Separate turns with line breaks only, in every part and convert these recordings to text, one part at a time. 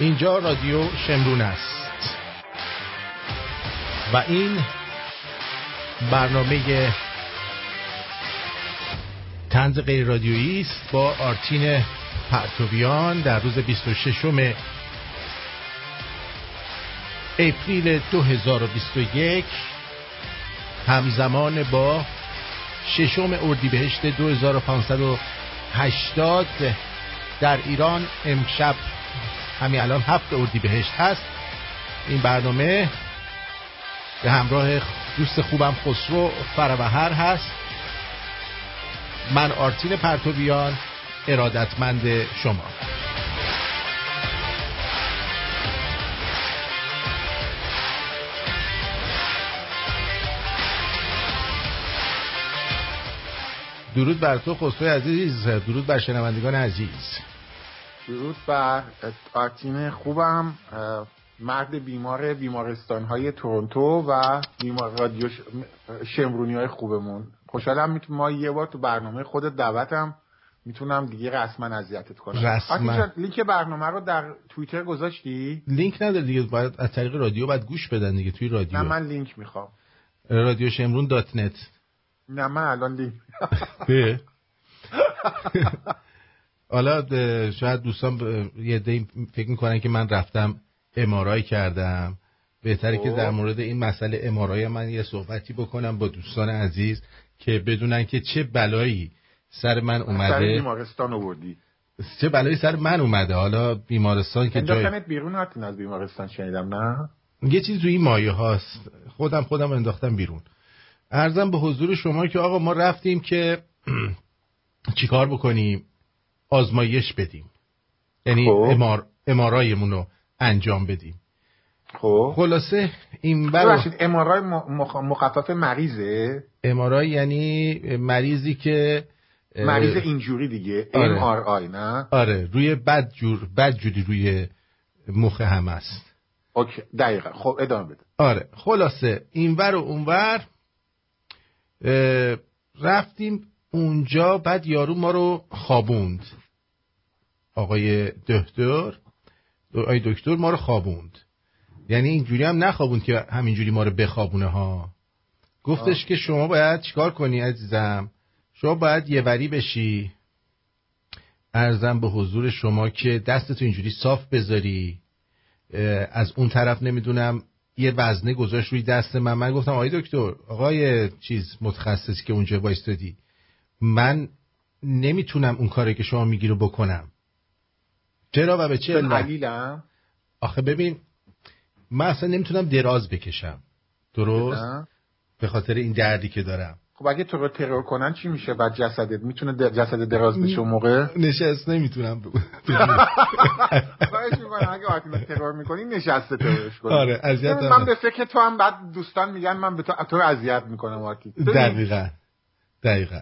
اینجا رادیو شمرون است. و این برنامه تنز غیر رادیویی است با آرتین پرتویان در روز 26 اپریل 2021 همزمان با ششم اردیبهشت 2580 در ایران امشب همین الان هفت اردیبهشت هست. این برنامه به همراه دوست خوبم خسرو فروهر هست. من آرتین پرتویان ارادتمند شما. درود بر تو خسروی عزیز درود بر شنوندگان عزیز.
درود بر آرتین خوبم مرد بیمار بیمارستان های تورنتو و بیمار رادیو شمرونی های خوبمون. خوشحالم می‌تونم ما یه بار تو برنامه خود دعوتم می‌تونم دیگه رسما اذیتت کنم.
رسما.
لینک برنامه رو در توییتر گذاشتی؟
لینک نداره دیگه باید از طریق رادیو باید گوش بدن دیگه توی رادیو.
نه من لینک می‌خوام.
رادیو شمرون dot net.
نه من الان لینک
حالا شاید دوستان یه عده فکر می‌کنن که من رفتم MRI کردم. بهتره که در مورد این مسئله MRI من یه صحبتی بکنم با دوستان عزیز که بدونن که چه بلایی سر من اومده
سر بیمارستان آوردی.
چه بلایی سر من اومده. حالا بیمارستان که جای
بیرون هاتین از بیمارستان شنیدم نه؟
یه چیز روی مایه هاست. خودم خودم انداختم بیرون. ارزم به حضور شما که آقا ما رفتیم که چیکار بکنیم؟ آزمایش بدیم. یعنی
خب.
امار امارایمون رو انجام بدیم.
خب.
خلاصه این بر
ببخشید امارای مخفف مریضه؟
امارای یعنی مریضی که
مریض اینجوری دیگه.
آره.
MRI نه؟
آره روی بد جور بد جوری روی مخ هم است
اوکی دقیقا. خب ادامه بده.
آره خلاصه اینور و اونور رفتیم اونجا بعد یارو ما رو خوابوند. آقای دکتر آقای دکتر ما رو خوابوند. یعنی اینجوری هم نخوابوند که همینجوری ما رو بخوابونه ها. گفتش
آه.
که شما باید چیکار کنی عزیزم؟ شما باید یه وری بشی. ارزم به حضور شما که دستتو اینجوری صاف بذاری. از اون طرف نمی‌دونم یه وزنه گذاشت روی دست من. من گفتم آقای دکتر آقای چیز متخصصی که اونجا وایستادی من نمی‌تونم اون کاری که شما میگی رو بکنم. چرا و به چه علت؟
علیلم.
آخه ببین من اصلا نمی‌تونم دراز بکشم. درست؟ به خاطر این دردی که دارم.
خب اگه تو رو ترور کنن چی میشه بعد جسدت؟ می‌تونه در- جسد دراز بشه اون موقع؟
نشست نمی‌تونم.
خواهش می‌کنم اگه آتینا ترور می‌کنی نشسته ترورش کنی.
آره اذیت
من به فکر تو هم بعد دوستان میگن من به تو, تو رو اذیت می‌کنم ببین،
دقیقا دقیقا.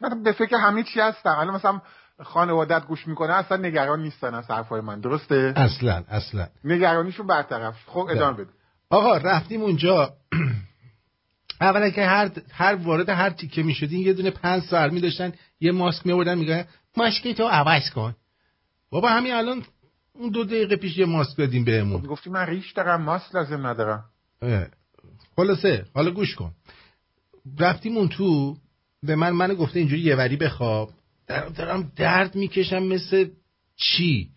من به فکر همه چی هستم. الان مثلا خانوادت گوش می‌کنه اصلا نگران نیستن از حرفای من. درسته؟
اصلا اصلا.
نگرانیشون برطرف. خب ادامه بده.
آقا رفتیم اونجا. اولا که هر هر وارد هر تیکه می شدین یه دونه پنج سر می داشتن یه ماسک می آوردن میگن ماسک تو عوض کن. بابا همین الان اون دو دقیقه پیش یه ماسک دادیم بهمون.
گفتی من ریش دارم ماست لازم ندارم.
خلاصه حالا گوش کن. رفتیم اون تو به من منو گفته اینجوری یه وری بخواب. دارم درد می‌کشم مثل چی؟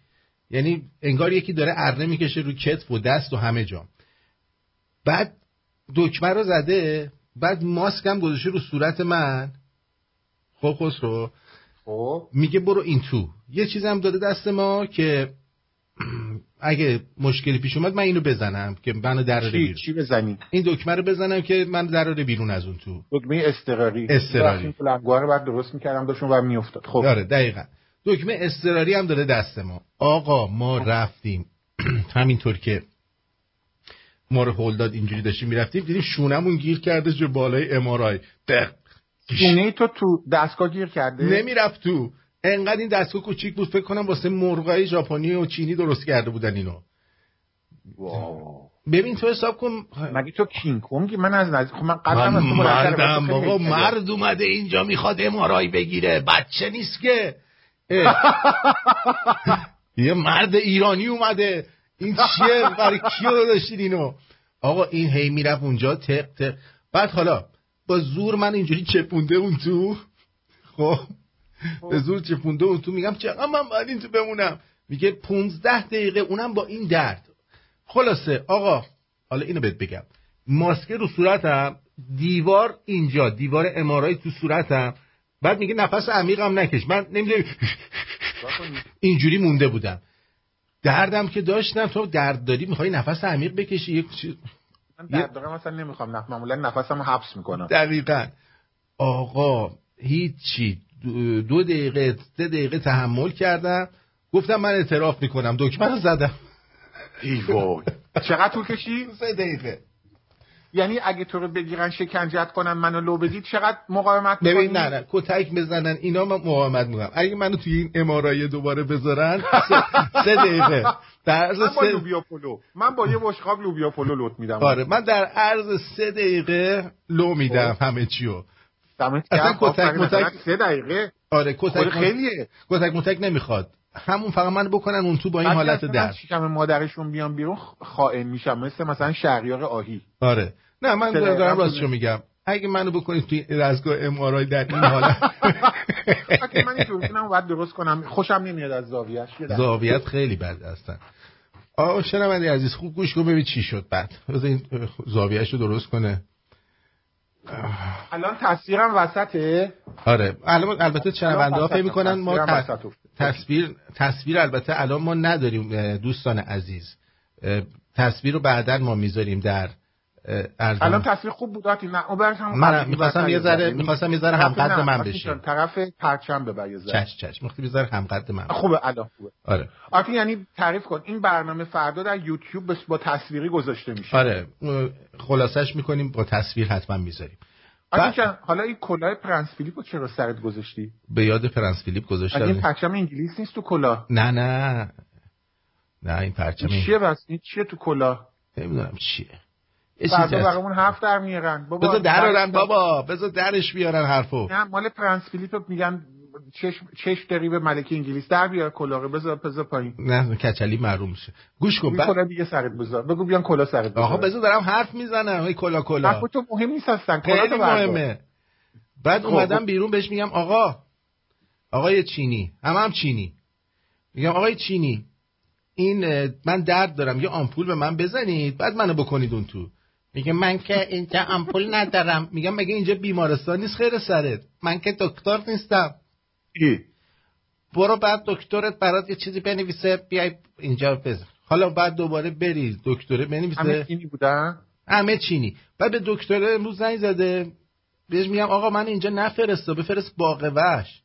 یعنی انگار یکی داره اره می‌کشه رو کتف و دست و همه جا بعد دکمه رو زده بعد ماسک هم گذاشته رو صورت من. خب خسرو.
خب.
میگه برو این تو. یه چیز هم داده دست ما که اگه مشکلی پیش اومد من اینو بزنم که منو دراره
چی
بیرون.
چی بزنی؟
این دکمه رو بزنم که من دراره بیرون از اون تو.
دکمه استقراری
اضطراری.
این فلنگوها رو بعد درست می‌کردم داشون و میافتاد. خب.
داره دقیقا. دکمه اضطراری هم داره دست ما. آقا ما رفتیم. همینطور که ما رو هول داد اینجوری داشتیم می‌رفتیم. دیدیم شونمون گیر کرده جو بالای امارای دق.
شونه تو تو دستگاه گیر کرده؟
نمی‌رفت تو. انقدر این دستگاه کوچیک بود فکر کنم واسه مرغای ژاپنی و چینی درست کرده بودن اینو.
واو.
ببین تو حساب کن.
مگه تو کینگ کنگی؟ من از نزدیک خب من قدم از
مردم بابا. مرد اومده اینجا می‌خواد امارای بگیره. بچه نیست که. یه مرد ایرانی اومده. این چیه؟ برای کیو داشتید اینو؟ آقا این هی می‌رفت اونجا. تق تق. بعد حالا با زور من اینجوری چپونده اون تو. خب. به زور چپونده اون تو میگم چقدر من باید این تو بمونم. میگه 15 دقیقه اونم با این درد. خلاصه آقا حالا اینو بهت بگم. ماسکه رو صورتم دیوار اینجا دیوار امارای تو صورتم. بعد میگه نفس عمیقم نکش. من نمی‌دونم. اینجوری مونده بودم. دردم که داشتم تو درد داری می‌خوای نفس عمیق بکشی؟ یک چیز
من درد دارم اصلا نمی‌خوام نفس معمولا نفسم حبس می‌کنم.
دقیقا. آقا هیچی. دو دقیقه سه دقیقه تحمل کردم. گفتم من اعتراف می‌کنم. دکمه رو زدم.
ای وای. چقدر طول کشی؟
سه دقیقه.
یعنی اگه تو رو بگیرن شکنجت کنن منو لو بدی چقدر مقاومت
ببین
می‌کنی؟
نه نه. کتک بزنن اینا من مقاومت می‌کنم. اگه منو توی این MRI ای دوباره بذارن سه, دقیقه. در عرض
من با
سه
لوبیا پلو. من با یه بشقاب لوبیا پلو لو میدم.
آره من در عرض سه دقیقه لو میدم همه چیو.
دمت
اصلا
گرم.
کتک-. متک-
سه دقیقه؟
آره کتک
خیلیه.
کتک متک نمی‌خواد. همون فقط من بکنن اون تو با این حالت
از شکم مادرشون بیان بیرون خائن میشم مثل مثلا شهریار آهی.
آره. نه من دارم راستشو. میگم. اگه منو بکنید توی دستگاه ام در این حالت
اگه من این باید درست کنم. خوشم نمیاد از زاویهش.
زاویت خیلی بد هستن. آقا شنونده عزیز خوب گوش کن ببین چی شد بعد. این زاویهش رو درست کنه.
الان تصویرم وسطه
آره الان البته شنونده ها فکر می‌کنن ما. تصویر تصویر البته الان ما نداریم دوستان عزیز تصویر رو بعدا ما می‌ذاریم در
الان تصویر خوب بود آتی هم
من می‌خواستم یه ذره
یعنی
می‌خواستم یه ذره همقد
نه،
من بشه.
طرف پرچم ببر یه ذره.
چش چش. می‌خوام یه ذره همقد من بشه.
خوبه الان خوبه.
آره.
آتی یعنی تعریف کن این برنامه فردا در یوتیوب با تصویری گذاشته میشه.
آره. خلاصش می‌کنیم با تصویر حتما می‌ذاریم.
آتی
بعد-
جان حالا این کلاه پرنس فیلیپ رو چرا سرت گذاشتی؟
به یاد پرنس فیلیپ
اگه این
گذاشتم
پرچم انگلیس نیست تو کلاه.
نه نه. نه این پرچم
چیه بس؟ این چیه تو کلاه؟
نمی‌دونم چیه.
فردا. برامون هفت در میارن. بابا
بذار
در-
بابا. بذار درش بیارن حرفو.
نه مال پرنس فیلیپ میگن چشم چش داری به ملکه انگلیس. در بیار کلاه بذار بذار پایین.
نه کچلی معروم میشه. گوش کن بعد
دیگه سرت بذار. بگو بیان کلاه سرت بذار.
آقا بذار دارم حرف می‌زنم. ای کلا کلا.
تو مهم نیست هستن
خیلی
تو.
مهمه. بعد
خب،
اومدم
خب.
بیرون بهش میگم آقا آقای چینی. هم هم چینی. میگم آقای چینی این من درد دارم. یه آمپول به من بزنید بعد منو بکنید اون تو. میگه من که اینجا آمپول ندارم. میگم مگه اینجا بیمارستان نیست خیر سرت؟ من که دکتر نیستم.
ای.
برو بعد دکترت برات یه چیزی بنویسه. بیای اینجا بزن. حالا بعد دوباره بری دکتره بنویسه.
همه چینی بودن؟
همه چینی. بعد به دکتر امروز زنگ زده. بهش میگم آقا من اینجا نفرسته بفرست باغ وحش.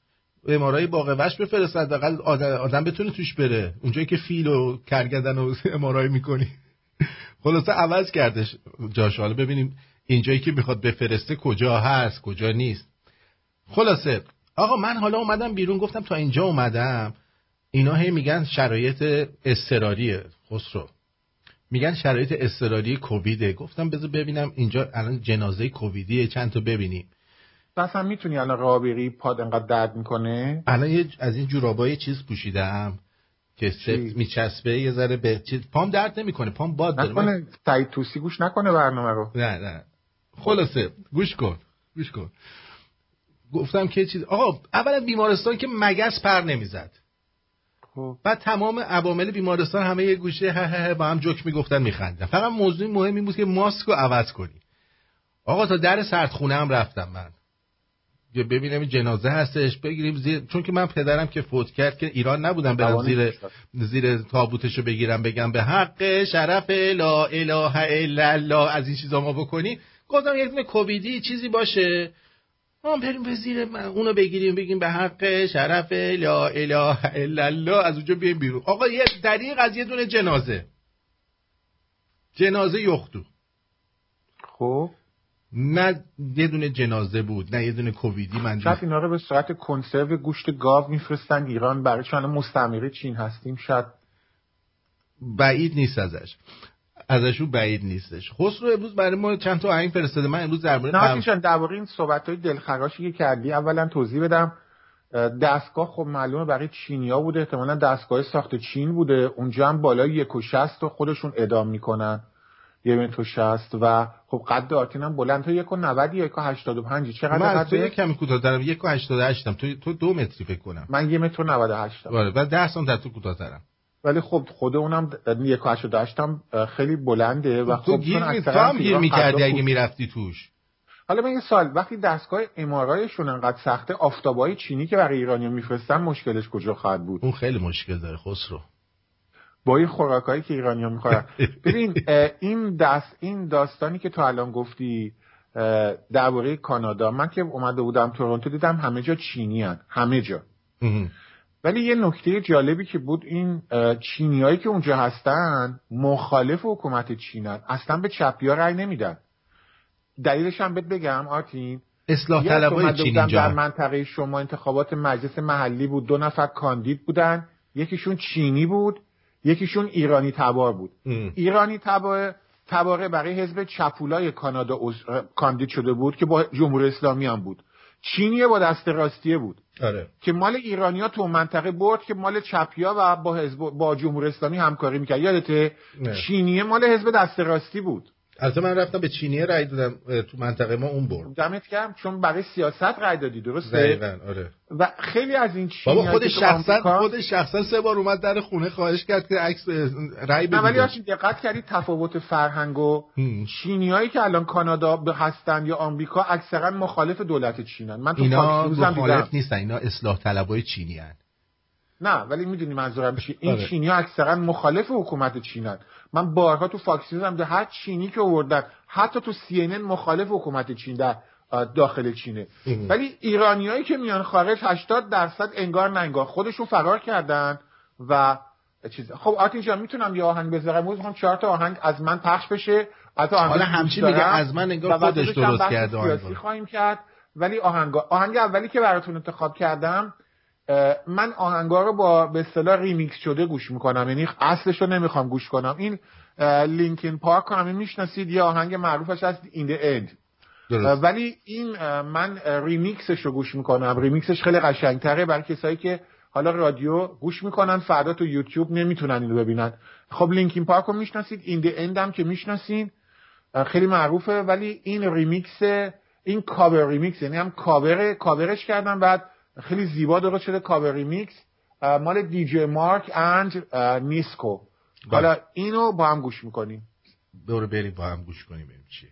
امارای باغ وحش بفرست. حداقل آدم, آدم بتونه توش بره. اونجایی که فیل و کرگدن و امارای می‌کنی. خلاصه عوض کردش. جاش حالا ببینیم اینجایی که می‌خواد بفرسته کجا هست کجا نیست. خلاصه آقا من حالا اومدم بیرون گفتم تا اینجا اومدم. اینا هی میگن شرایط اضطراریه. خسرو. میگن شرایط اضطراری کوویده. گفتم بذار ببینم اینجا الان جنازه کوویدیه. چند تا ببینیم.
پس هم می‌تونی الان راه بری پاد انقدر درد می‌کنه؟
الان یه از این جورابای چیز پوشیدم. که سفت؟ میچسبه یه ذره به چیز پام درد نمی‌کنه پام باد داره. من-
نکنه سعید توسی گوش نکنه برنامه رو.
نه نه. خلاصه گوش کن گوش کن. گفتم که چیز آقا اولا بیمارستان که مگس پر نمی‌زد.
خب.
بعد تمام عوامل بیمارستان همه یه گوشه هه هه هه با هم جوک می‌گفتن میخندن فقط موضوع مهم این بود که ماسک رو عوض کنی. آقا تا در سردخونه هم رفتم من. این جنازه هستش بگیریم زیر چون که من پدرم که فوت کرد که ایران نبودم برم زیر. زیر تابوتشو بگیرم بگم به حق شرف لا اله الا الله از این چیزا ما بکنی. گفتم یه دونه کوبیدی چیزی باشه. ما بریم به زیر من اونو بگیریم بگیم به حق شرف لا اله الا الله از اونجا بیایم بیرون. آقا یه دریق از یه دونه جنازه. جنازه یختو
خب؟
نه یه دونه جنازه بود نه یه دونه کوویدی من
شاید اینا رو به صورت کنسرو گوشت گاو میفرستن ایران برای چون مستعمره چین هستیم شاید
بعید نیست ازش. ازشون بعید نیستش. خسرو امروز برای ما چند تا آهنگ فرستاده. من امروز درباره
نه
قم-
درباره این صحبت های دلخراشی که کردی اولا توضیح بدم. دستگاه خب معلومه برای چینیا بوده احتمالا دستگاه ساخت چین بوده. اونجا هم بالای یک و شست و خودشون ادام می‌کنن. یه متر و شست و خب قد آرتین هم بلند تا یک و نودی یا یک و هشتاد و پنجی چقدر
من تو یک کمی دارم یک و هشتاد و هشتم. تو, تو دو متری فکر کنم.
من یه متر و نود و هشتم.
بله بعد ده سانت در تو کوتاه دارم
ولی خب خود اونم یک و هشتاد و هشتم خیلی بلنده و
خب تو گیر می تو هم گیر می‌کردی اگه می‌رفتی توش.
حالا من یه سال وقتی دستگاه امارایشون انقدر سخته آفتابای چینی که برای ایرانی میفرستن مشکلش کجا خواهد بود؟
اون خیلی مشکل داره خسرو.
با این خوراکایی که ایرانی ها می‌خورن. ببین این دست این داستانی که تو الان گفتی درباره کانادا من که اومده بودم تورنتو دیدم همه جا چینی هن. همه جا. ولی یه نکته جالبی که بود این چینیایی که اونجا هستن مخالف حکومت چینن اصلا به چپی ها رأی نمیدن. دلیلش هم بهت بگم آرتین
اصلاح طلبای چین اینجا.
در منطقه شما انتخابات مجلس محلی بود. دو نفر کاندید بودن. یکیشون چینی بود. یکیشون ایرانی تبار بود. ایرانی تبار تباره برای حزب چپولای کانادا کاندید شده بود که با جمهوری اسلامی هم بود. چینیه با دست راستیه بود.
آره.
که مال ایرانیا تو منطقه برد که مال چپیا و با حزب با جمهوری اسلامی همکاری می‌کرد. یادته؟ چینیه مال حزب دست راستی بود.
البته من رفتم به چینیه رای دادم تو منطقه ما اون برد.
دمت گرم چون برای سیاست رای دادی درسته؟
دقیقاً آره.
و خیلی از این چینی
بابا خود شخصا. خود شخصا سه بار اومد در خونه خواهش کرد که عکس رای بده
ولی دقت کردی تفاوت فرهنگ و چینیایی که الان کانادا هستن یا آمریکا اکثرا مخالف دولت چینن. من تو
اینا مخالف نیستن اینا اصلاح طلبای چینی هن.
نه ولی می‌دونی منظورم چی این آره. چینی ها اکثرا مخالف حکومت چینن. من بارها تو Fox هم هر چینی که آوردن حتی تو سی مخالف حکومت چین در داخل چینه. ولی ایرانیایی که میان خارج 80 درصد انگار نه انگار. خودشون فرار کردن و چیز. خب آتین جان می‌تونم یه آهنگ بذارم؟ امروز می‌خوام چهار تا آهنگ از من پخش بشه.
حتی حالا همچین میگه از من انگار خودش درست کرده
آهنگ خواهیم کرد. ولی آهنگ آهنگ اولی که براتون انتخاب کردم من آهنگا رو با به اصطلاح ریمیکس شده گوش می‌کنم. یعنی اصلش رو نمی‌خوام گوش کنم. این Linkin Park همه می‌شناسید. یه آهنگ معروفش هست In the ولی این من ریمیکسش رو گوش می‌کنم. ریمیکسش خیلی قشنگتره. برای کسایی که حالا رادیو گوش می‌کنن فردا تو یوتیوب نمی‌تونن اینو ببینن. خب Linkin Park رو می‌شناسید. In the End هم که می‌شناسین. خیلی معروفه. ولی این ریمیکس این cover remix یعنی هم cover cover ش کردن بعد خیلی زیبا درست شده cover remix. مال DJ Mark and Nesco. حالا اینو با هم گوش می‌کنیم.
برو بریم با هم گوش کنیم چیه.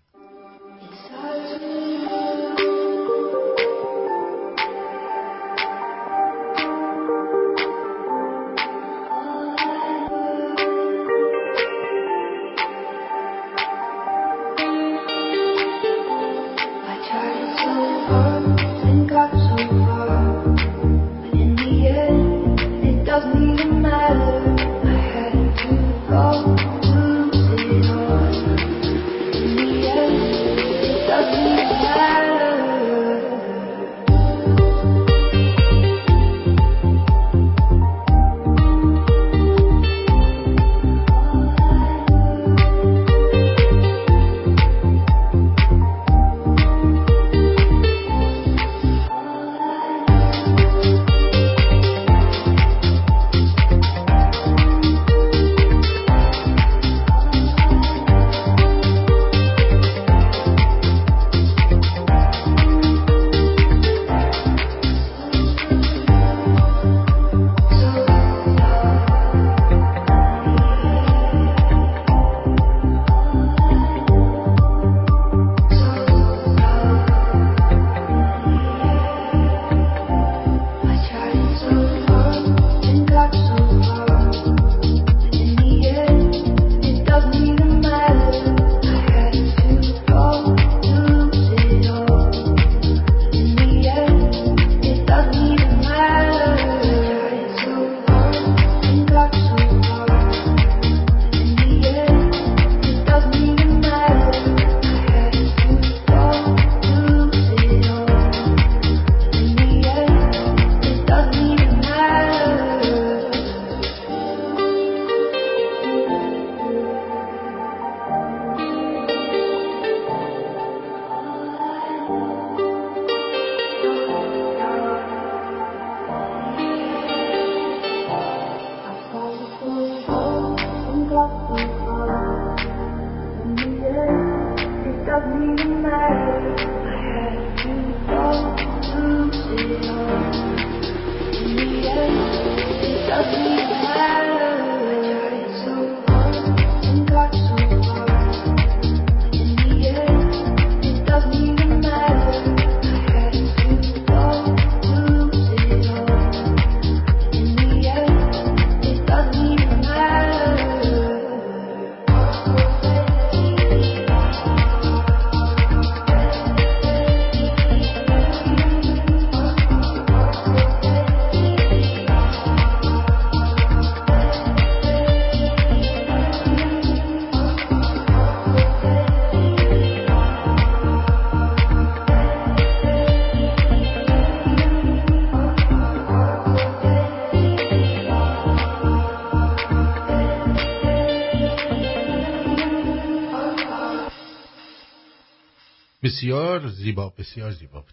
بسیار زیبا بسیار زیبا بود.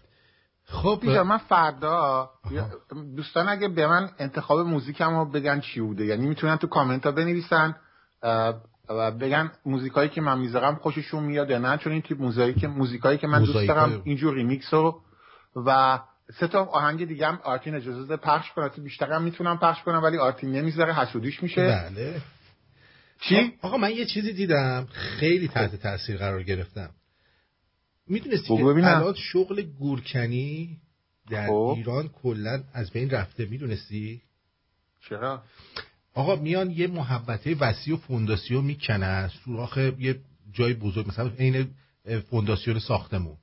خب من فردا دوستان اگه به من انتخاب موزیکم رو بگن چی بوده یعنی می‌تونن تو کامنت ها بنویسن و بگن موزیکایی که من می‌ذارم خوششون میاد یا نه چون این تیپ موزیکایی که موزیکایی که من دوست دارم اینجور ریمیکس رو. و سه تا آهنگ دیگه هم آرتین اجازه بده پخش کنه تو بیشتر هم می‌تونم پخش کنم ولی آرتین نمی‌ذاره حسودیش میشه.
بله. چی؟ آقا من یه چیزی دیدم خیلی تحت تاثیر قرار گرفتم. می‌دونستی خب که الان شغل گورکنی در خوب. ایران کلا از بین رفته می‌دونستی؟
چرا؟
آقا میان یه محبته وسیع و فونداسیون می‌کنن سوراخ یه جای بزرگ مثلا عین فونداسیون ساختمون.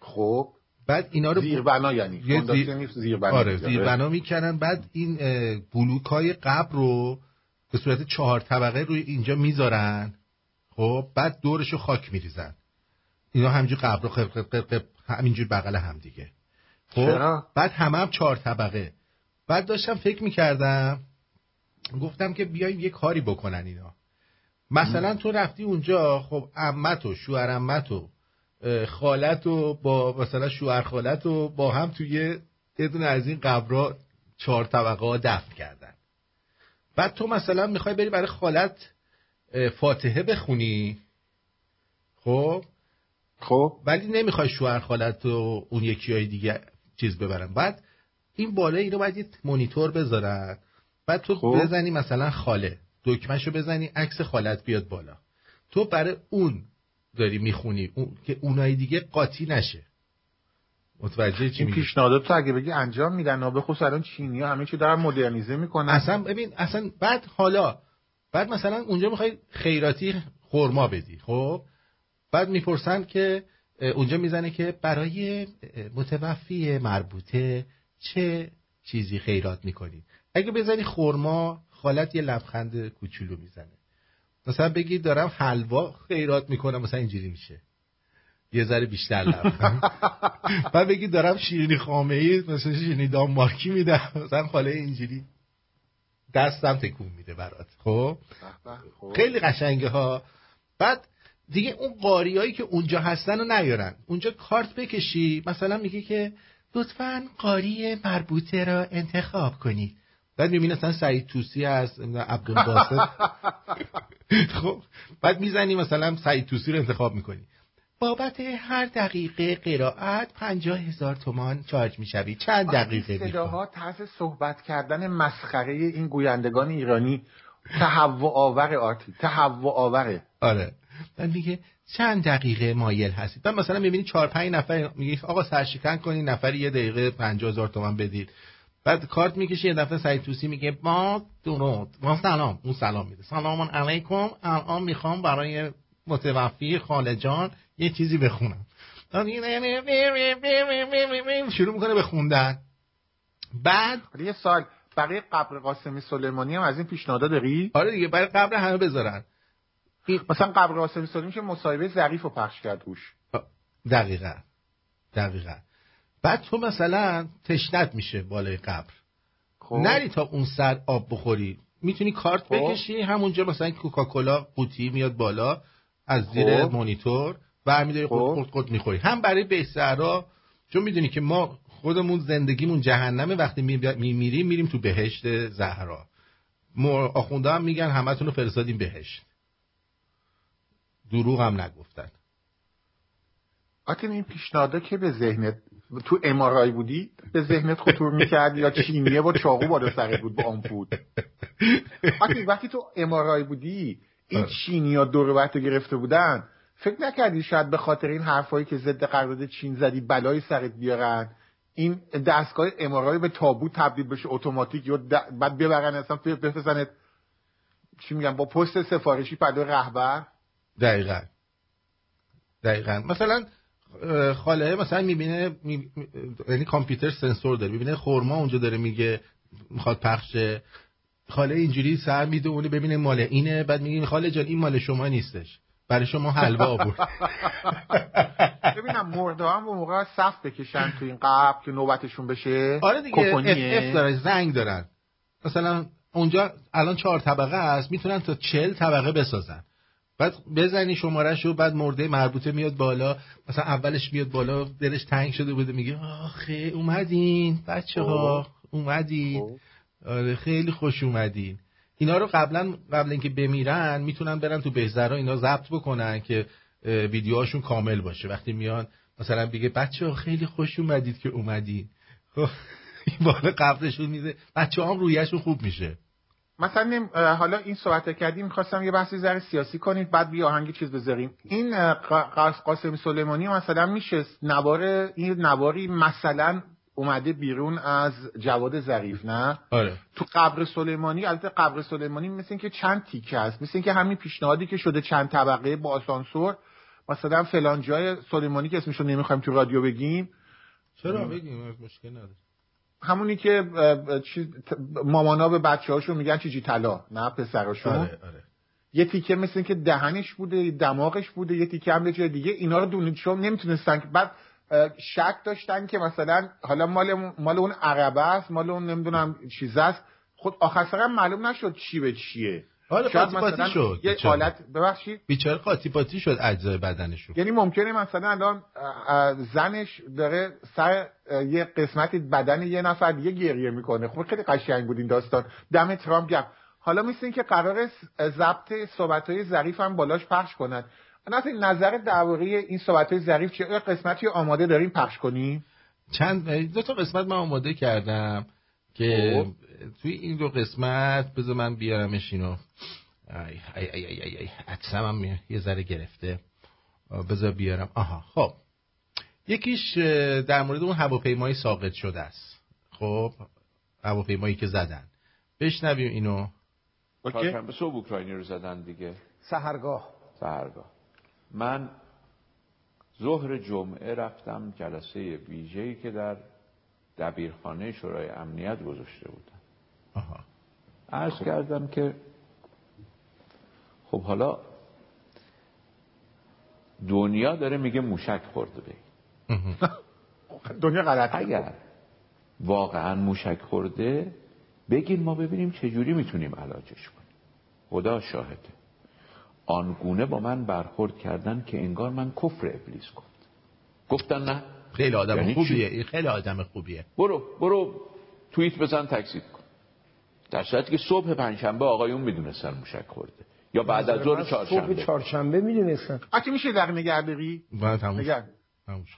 خب.
بعد اینا رو
زیربنا یعنی
زیر... زیربنا. آره زیربنا می‌کنن. بعد این بلوک های قبر رو به صورت چهار طبقه روی اینجا می‌ذارن. خب بعد دورشو خاک میریزن. اینا همینجور قبر قب همینجور بغل هم دیگه. خب بعد همه هم چهار طبقه. بعد داشتم فکر می‌کردم گفتم که بیایم یه کاری بکنن اینا. مثلا تو رفتی اونجا خب امت و شوهر امت و خالت و با مثلا شوهر خالت و با هم توی یه دونه از این قبرها چهار طبقه ها دفن کردن. بعد تو مثلا می‌خوای بری برای خالت فاتحه بخونی. خب
خب؟
ولی نمی‌خوای شوهر خالت و اون یکی های دیگه چیز ببرن. بعد این بالا اینو باید یه مونیتور بذارن. بعد تو خب. بزنی مثلا خاله. دکمهشو بزنی عکس خالت بیاد بالا. تو برای اون داری می‌خونی. اون... که اونای دیگه قاطی نشه. متوجه چی
میگی؟ پیشنهادات تو اگه بگی انجام میدن و به خصوص الان چینی ها همه چی دارن مدرنیزه می‌کنن.
اصلا ببین اصلا بعد حالا بعد مثلا اونجا می‌خوای خیراتی خورما بدی خب؟ بعد می‌پرسن که اونجا می‌زنه که برای متوفی مربوطه چه چیزی خیرات می‌کنی؟ اگه بزنی خورما خالت یه لبخند کوچولو می‌زنه. مثلا بگی دارم حلوا خیرات می‌کنم مثلا اینجوری میشه. یه ذره بیشتر لبخند. بعد بگی دارم شیرینی خامه ای مثلا شیرینی دام مارکی میدم مثلا خاله اینجوری. دستم تکون میده برات. خب. خیلی قشنگه ها. بعد دیگه اون قاریایی که اونجا هستن رو نیارن. اونجا کارت بکشی مثلا میگه که لطفا قاری مربوطه را انتخاب کنید بعد می‌بینی مثلا سعید توسی از عبدالباسط. خب بعد می‌زنی مثلا سعید توسی رو انتخاب می‌کنی. بابت هر دقیقه قرائت پنجاه هزار تومان چارج می‌شوی. چند دقیقه
صداها طرز صحبت کردن مسخره این گویندگان ایرانی تهوع آور آرتی تهوع آوره.
آره. بعد میگه چند دقیقه مایل هستید؟ بعد مثلا می‌بینی چهار پنج نفر میگه آقا سرشکن کنین نفری یه دقیقه پنجاه هزار تومان بدید. بعد کارت می‌کشه یه دفعه سعید توسی میگه با درود با سلام اون سلام میده. سلام علیکم الان می‌خوام برای متوفی خاله جان یه چیزی بخونم. شروع می‌کنه بخوندن بعد
یه سال برای قبر قاسمی سلیمانی هم از این پیشنهاد داری؟
آره دیگه برای قبر همه بذارن.
مثلا قبر قاسمی سلیمانی که مصاحبه ظریف رو پخش کرد روش
دقیقا. دقیقا. بعد تو مثلا تشنت میشه بالای قبر. خب. نری تا اون سر آب بخوری. می‌تونی کارت خب. بکشی همونجا مثلا کوکاکولا قوطی میاد بالا از زیر خب. مانیتور برمیداری خود خود خود می‌خوری. هم برای به چون می‌دونی که ما خودمون زندگیمون جهنمه وقتی میمیریم میریم تو بهشت زهرا. آخونده هم میگن همتون رو فرستادیم بهشت. دروغ هم نگفتن.
آتین این پیشنهادا که به ذهنت تو امارای بودی به ذهنت خطور می‌کرد یا چینیه با چاقو بالا سرت بود با بود آتین وقتی تو امارای بودی این چینی ها دور گرفته بودن. فکر نکردی شاید به خاطر این حرفایی که ضد قرارداد چین زدی بلای سرت بیارن؟ این دستگاه امارای به تابوت تبدیل بشه اتوماتیک یا بعد ببرن اصلا بفرستنت چی میگم با پست سفارشی پدو رهبر؟
دقیقا. دقیقا. مثلا خاله مثلا می‌بینه می... یعنی کامپیوتر سنسور داره. می‌بینه خورما اونجا داره میگه می‌خواد پخشه خاله اینجوری سر میده اونو ببینه مال اینه. بعد میگه خاله جان این مال شما نیستش. برای شما حلوا آورد
ببینم مرده هم موقع صف بکشن تو این قبل که نوبتشون بشه.
آره دیگه اف اف داره زنگ دارن. مثلا اونجا الان چهار طبقه است. می‌تونن تا چل طبقه بسازن. بعد بزنی شماره شو بعد مرده مربوطه میاد بالا. مثلا اولش میاد بالا دلش تنگ شده بوده میگه آخه اومدین بچه ها اومدین. آره خیلی خوش اومدین. اینا رو قبلا قبل اینکه بمیرن می‌تونن برن تو بهزرا اینا ضبط بکنن که ویدیوهاشون کامل باشه. وقتی میان مثلا بگه بچه ها خیلی خوش اومدید که اومدین. خب، این بالا قبلشون میده. بچه هم رویشون خوب میشه.
مثلا حالا این صحبت کردیم می‌خواستم یه بحثی ذره سیاسی کنید بعد بیا آهنگ چیز بذاریم. این قاسم سلیمانی مثلا میشه نوار این نواری مثلا اومده بیرون از جواد ظریف نه؟
آره.
تو قبر سلیمانی البته قبر سلیمانی مثل که چند تیکه است مثل که همین پیشنهادی که شده چند طبقه با آسانسور مثلا فلان جای سلیمانی که اسمشو نمی‌خوایم تو رادیو بگیم.
چرا بگیم؟ مشکل نداره.
همونی که مامانا به بچه هاشون میگن چیجی طلا نه پسراشون.
آره آره.
یه تیکه مثل که دهنش بوده دماغش بوده یه تیکه هم جای دیگه اینا رو دونید چون نمی‌تونستن بعد شک داشتن که مثلا حالا مال مال اون عربه است مال اون نمی‌دونم چیز است. خود آخر سر معلوم نشد چی به چیه.
حالا قاطی پاتی شد
یه حالت ببخشید.
بیچاره قاطی پاتی شد اجزای بدنش
یعنی ممکنه مثلا الان زنش داره سر یه قسمتی بدن یه نفر دیگه گریه می‌کنه. خب خیلی قشنگ بود این داستان. دم ترامپ گرم. حالا مثل که قرار ضبط صحبت های ظریف هم بالاش پخش کنن از نظر درباره این صحبت های ظریف چه قسمتی آماده داریم پخش کنیم
چند دو تا قسمت من آماده کردم. که خب. توی این دو قسمت بذار من بیارمش اینو. ای ای ای ای ای هم یه ذره گرفته. بذار بیارم. آها خب. یکیش در مورد اون هواپیمای ساقط شده است. خب هواپیمایی که زدن. بشنویم اینو.
اوکی. صبح اوکراینی رو زدن دیگه.
سهرگاه.
سهرگاه. من ظهر جمعه رفتم جلسه ویژه‌ای که در دبیرخانه شورای امنیت گذاشته بودن.
آها.
عرض کردم که خب حالا دنیا داره میگه موشک خورده به
دنیا غلط
اگر واقعا موشک خورده بگین ما ببینیم چجوری می‌تونیم علاجش کنیم. خدا شاهده. آنگونه با من برخورد کردن که انگار من کفر ابلیس گفت گفتن نه.
خیلی آدم یعنی خوبیه. خیلی آدم خوبیه.
برو برو توییت بزن تکسید کن. در صورتی که صبح پنجشنبه آقایون می‌دونستن موشک خورده. یا بعد از ظهر چهارشنبه
صبح چهارشنبه. می‌دونستن آتی میشه در نگردگی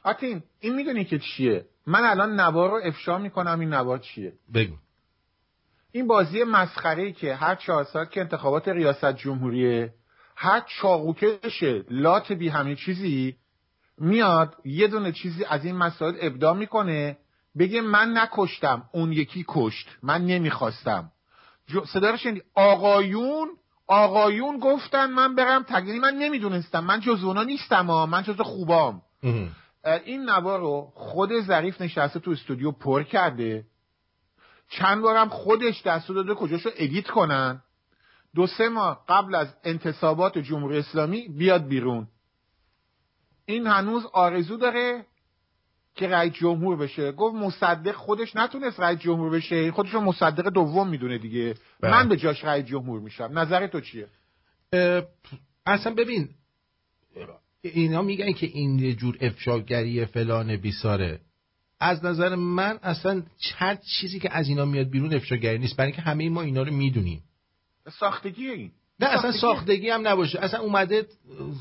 آتین این می‌دونی که چیه؟ من الان نوار رو افشا می‌کنم این نوار چیه؟
بگو.
این بازی مسخره که هر چهار ساعت که انتخابات ریاست جمهوریه هر چاقوکش لات بی همه چیزی میاد یه دونه چیزی از این مسائل ابدا می‌کنه بگه من نکشتم اون یکی کشت من نمی‌خواستم. صدا رو آقایون آقایون گفتن من برم تگینی من نمی‌دونستم. من جز اونا نیستم ها. من جز خوبام. این نوار رو خود ظریف نشسته تو استودیو پر کرده. چند بارم خودش دستو داده کجاشو edit کنن. دو سه ماه قبل از انتصابات جمهوری اسلامی بیاد بیرون. این هنوز آرزو داره که رئیس جمهور بشه. گفت مصدق خودش نتونست رئیس جمهور بشه. خودش رو مصدق دوم می‌دونه دیگه. بله. من به جاش رئیس جمهور میشم. نظر تو چیه؟
اصلا ببین اینا میگن که این جور افشاگری فلان بیساره. از نظر من اصلا هر چیزی که از اینا میاد بیرون افشاگری نیست. برای اینکه همه ما اینا رو می‌دونیم.
ساختگی این.
نه اصلا ساختگی؟ هم نباشه. اصلا اومده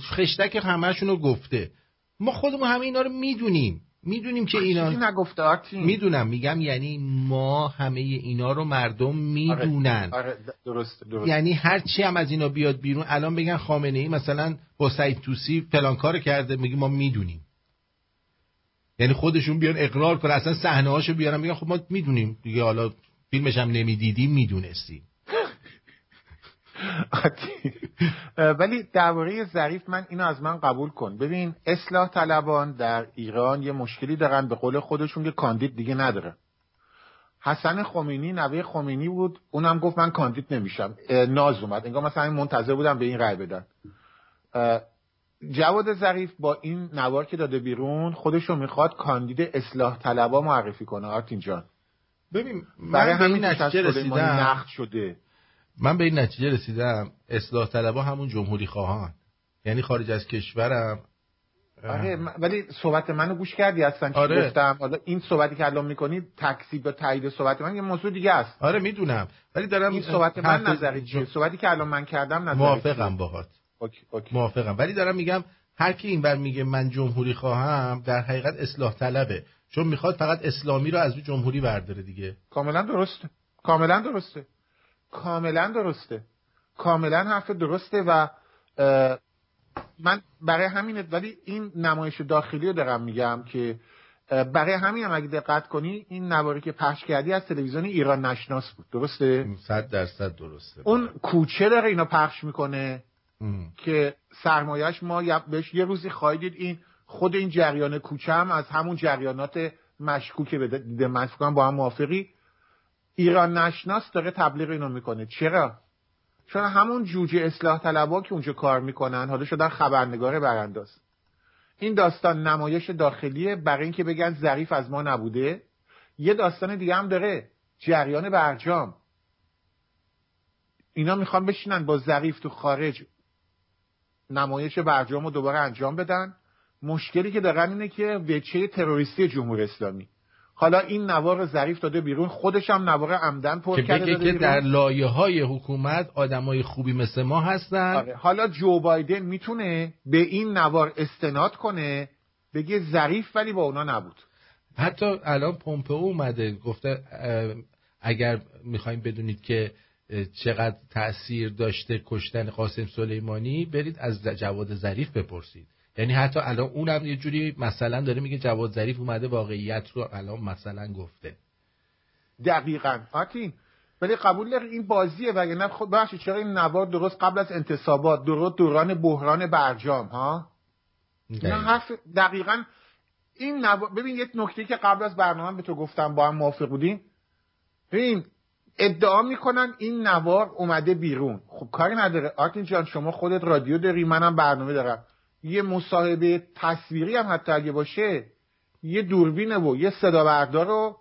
خشتک همهشون رو گفته. ما خودمون همه اینا رو می‌دونیم. می‌دونیم که اینا
نگفته
می‌دونم میگم یعنی ما همه اینا رو مردم می‌دونن.
آره, آره درست, درست.
یعنی هر چی هم از اینا بیاد بیرون الان بگن خامنه ای مثلا با سعید توسی فلان کار کرده میگه ما می‌دونیم. یعنی خودشون بیان اقرار کنن. اصلا صحنه هاشو بیارن میگن خب ما می‌دونیم دیگه حالا فیلمش هم نمی‌دیدیم می‌دونستیم.
ولی درباره ظریف من اینو از من قبول کن. ببین اصلاح طلبان در ایران یه مشکلی دارن. به قول خودشون که کاندید دیگه نداره. حسن خمینی نوه خمینی بود. اونم گفت من کاندید نمیشم. ناز اومد. انگار مثلا منتظر بودم به این رأی بدن. جواد ظریف با این نوار که داده بیرون خودشو می‌خواد کاندید اصلاح طلبا معرفی کنه. آرتین جان.
ببین برای همین نتیجه رسیدم.
نقد شده.
من به این نتیجه رسیدم اصلاح طلبها همون جمهوری خواهان. یعنی خارج از کشورم.
آره ولی صحبت منو گوش کردی هستن چی
آره.
گفتم؟ حالا این صحبتی که الان می‌کنی تکسیب یا تایید صحبت من یه موضوع دیگه است.
آره می‌دونم. ولی دارم
این صحبت من نظری چیه؟ صحبتی که الان من کردم نظری
موافقم باهات. موافقم. ولی دارم میگم هر کی اینور میگه من جمهوری خواهم در حقیقت اصلاح طلبه. چون می‌خواد فقط اسلامی رو از جمهوری برداره دیگه.
کاملا درسته. کاملا درسته. کاملا درسته. کاملا حرف درسته و من برای همینه ولی این نمایش داخلی رو دارم میگم که برای همین هم اگه دقت کنی این نواری که پخش کردی از تلویزیون ایران نشناس بود. درسته؟
صد درصد درسته.
اون کوچه داره اینا پخش می‌کنه
ام.
که سرمایهش ما بهش یه روزی خواهید دید. این خود این جریان کوچه هم از همون جریانات مشکوک به من با هم موافقی. ایران نشناس داره تبلیغ اینو می‌کنه. چرا؟ چون همون جوجه اصلاح طلبا که اونجا کار می‌کنن حالا شدن خبرنگار برانداز. این داستان نمایش داخلیه برای اینکه بگن ظریف از ما نبوده. یه داستان دیگه هم داره جریان برجام. اینا می‌خوان بشینن با ظریف تو خارج نمایش برجام رو دوباره انجام بدن. مشکلی که دارن اینه که وچه تروریستی جمهوری اسلامی. حالا این نوار ظریف داده بیرون خودش هم نوار عمدن پر
که
کرده
بگه که
بیرون.
در لایه های حکومت آدمای خوبی مثل ما هستن
آره. حالا جو بایدن می‌تونه به این نوار استناد کنه بگه ظریف ولی با اونا نبود
حتی الان پومپئو اومده گفته اگر می‌خوایم بدونید که چقدر تاثیر داشته کشتن قاسم سلیمانی برید از جواد ظریف بپرسید یعنی حتی الان اونم یه جوری مثلا داره میگه جواد ظریف اومده واقعیت رو الان مثلا گفته.
دقیقا. آتین ولی قبول داری این بازیه وگرنه خود بخشی چرا این نوار درست قبل از انتصابات درست دوران بحران برجام ها؟ نه حرف دقیقا این نوار ببین یک نکته که قبل از برنامه به تو گفتم با هم موافق بودیم. ببین ادعا می‌کنن این نوار اومده بیرون. خب کاری نداره. آرتین جان شما خودت رادیو داری منم برنامه دارم. یه مصاحبه تصویری هم حتی اگه باشه یه دوربینه و یه صدا بردار و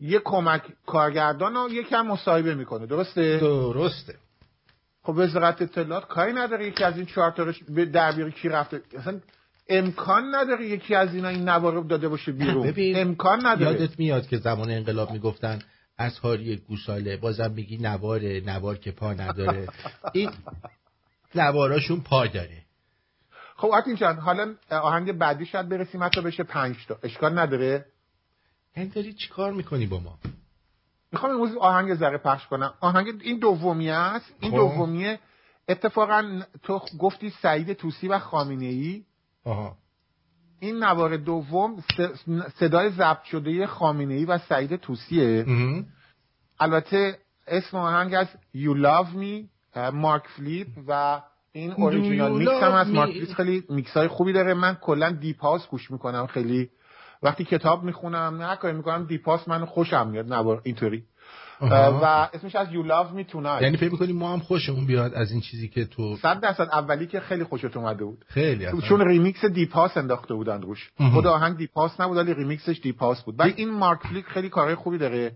یه کمک کارگردان و یکم مصاحبه می‌کنه. درسته؟
درسته.
خب وزارت اطلاعات کاری نداره یکی از این چهار تا رو به دربیری کی رفته؟ اصلا امکان نداره یکی از اینا این نوار داده باشه بیرون.
ببین،
امکان نداره.
یادت میاد که زمان انقلاب می‌گفتن اسهاری گوساله بازم میگی نواره نوار که پا نداره. این نواراشون پا داره.
خب آرتین جان حالا آهنگ بعدی شاید برسیم حتی بشه پنج تا. اشکال نداره؟
یعنی داری چی کار می‌کنی با ما؟
می‌خوام امروز آهنگ ذره پخش کنم. آهنگ این دومی است. این
خب.
دومیه. اتفاقا تو گفتی سعید توسی و خامنه ای
آها.
این نوار دوم صدای ضبط شده خامنه ای و سعید توسیه. البته اسم آهنگ از You Love Me مارک فلیپ و این
original
mix هم از
love
مارک
me؟
فلیپ خیلی میکس های خوبی داره. من کلا deep house گوش می‌کنم خیلی. وقتی کتاب می‌خونم نه کاری می‌کنم deep house من خوشم میاد. نوار اینطوری. و اسمش از You Love Me Tonight.
یعنی فکر می‌کنی ما هم خوشمون بیاد از این چیزی که تو
صد درصد اولی که خیلی خوشت اومده بود.
خیلی اصلا.
چون remix deep house انداخته بودن روش. خود آهنگ deep house نبود ولی remix ش deep house بود. بعد این مارک فلیپ خیلی کارهای خوبی داره.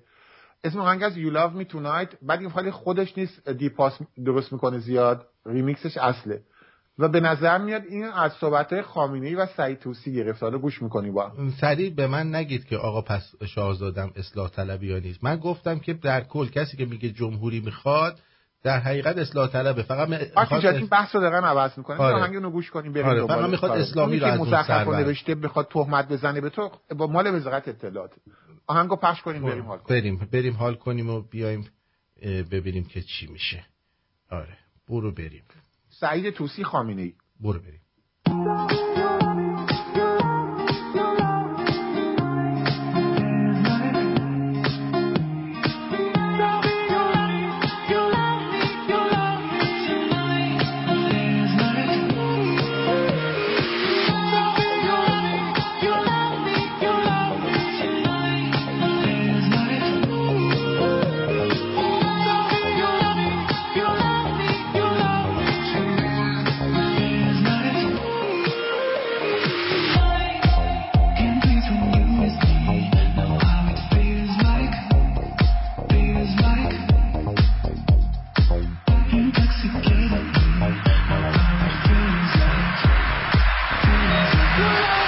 اسم آهنگ از You Love Me Tonight بعد این خیلی خودش نیست deep house درست می‌کنه زیاد ریمیکسش اصله و به نظر میاد این از صحبت خامنه‌ای و سعید توسی گرفته حالا گوش می‌کنی با.
سریع به من نگید که آقا پس شاهزادم اصلاح طلبی یا نیست من گفتم که در کل کسی که میگه جمهوری می‌خواد در حقیقت اصلاح طلبه فقط می‌خواد
این بحث رو دارن عوض می‌کنن
آره.
آهنگ رو گوش کنیم بریم
آره،. فقط می‌خواد
آره.
اسلامی رو از اون سر.
نوشته بخواد تهمت بزنه به تو با مال وزارت اطلاعات آهنگو پخش کنیم بریم حال کنیم.
بریم بریم حال کنیم و بیایم ببینیم که چی میشه. آره برو بریم.
سعید توسی خامنه‌ای
برو بریم. Good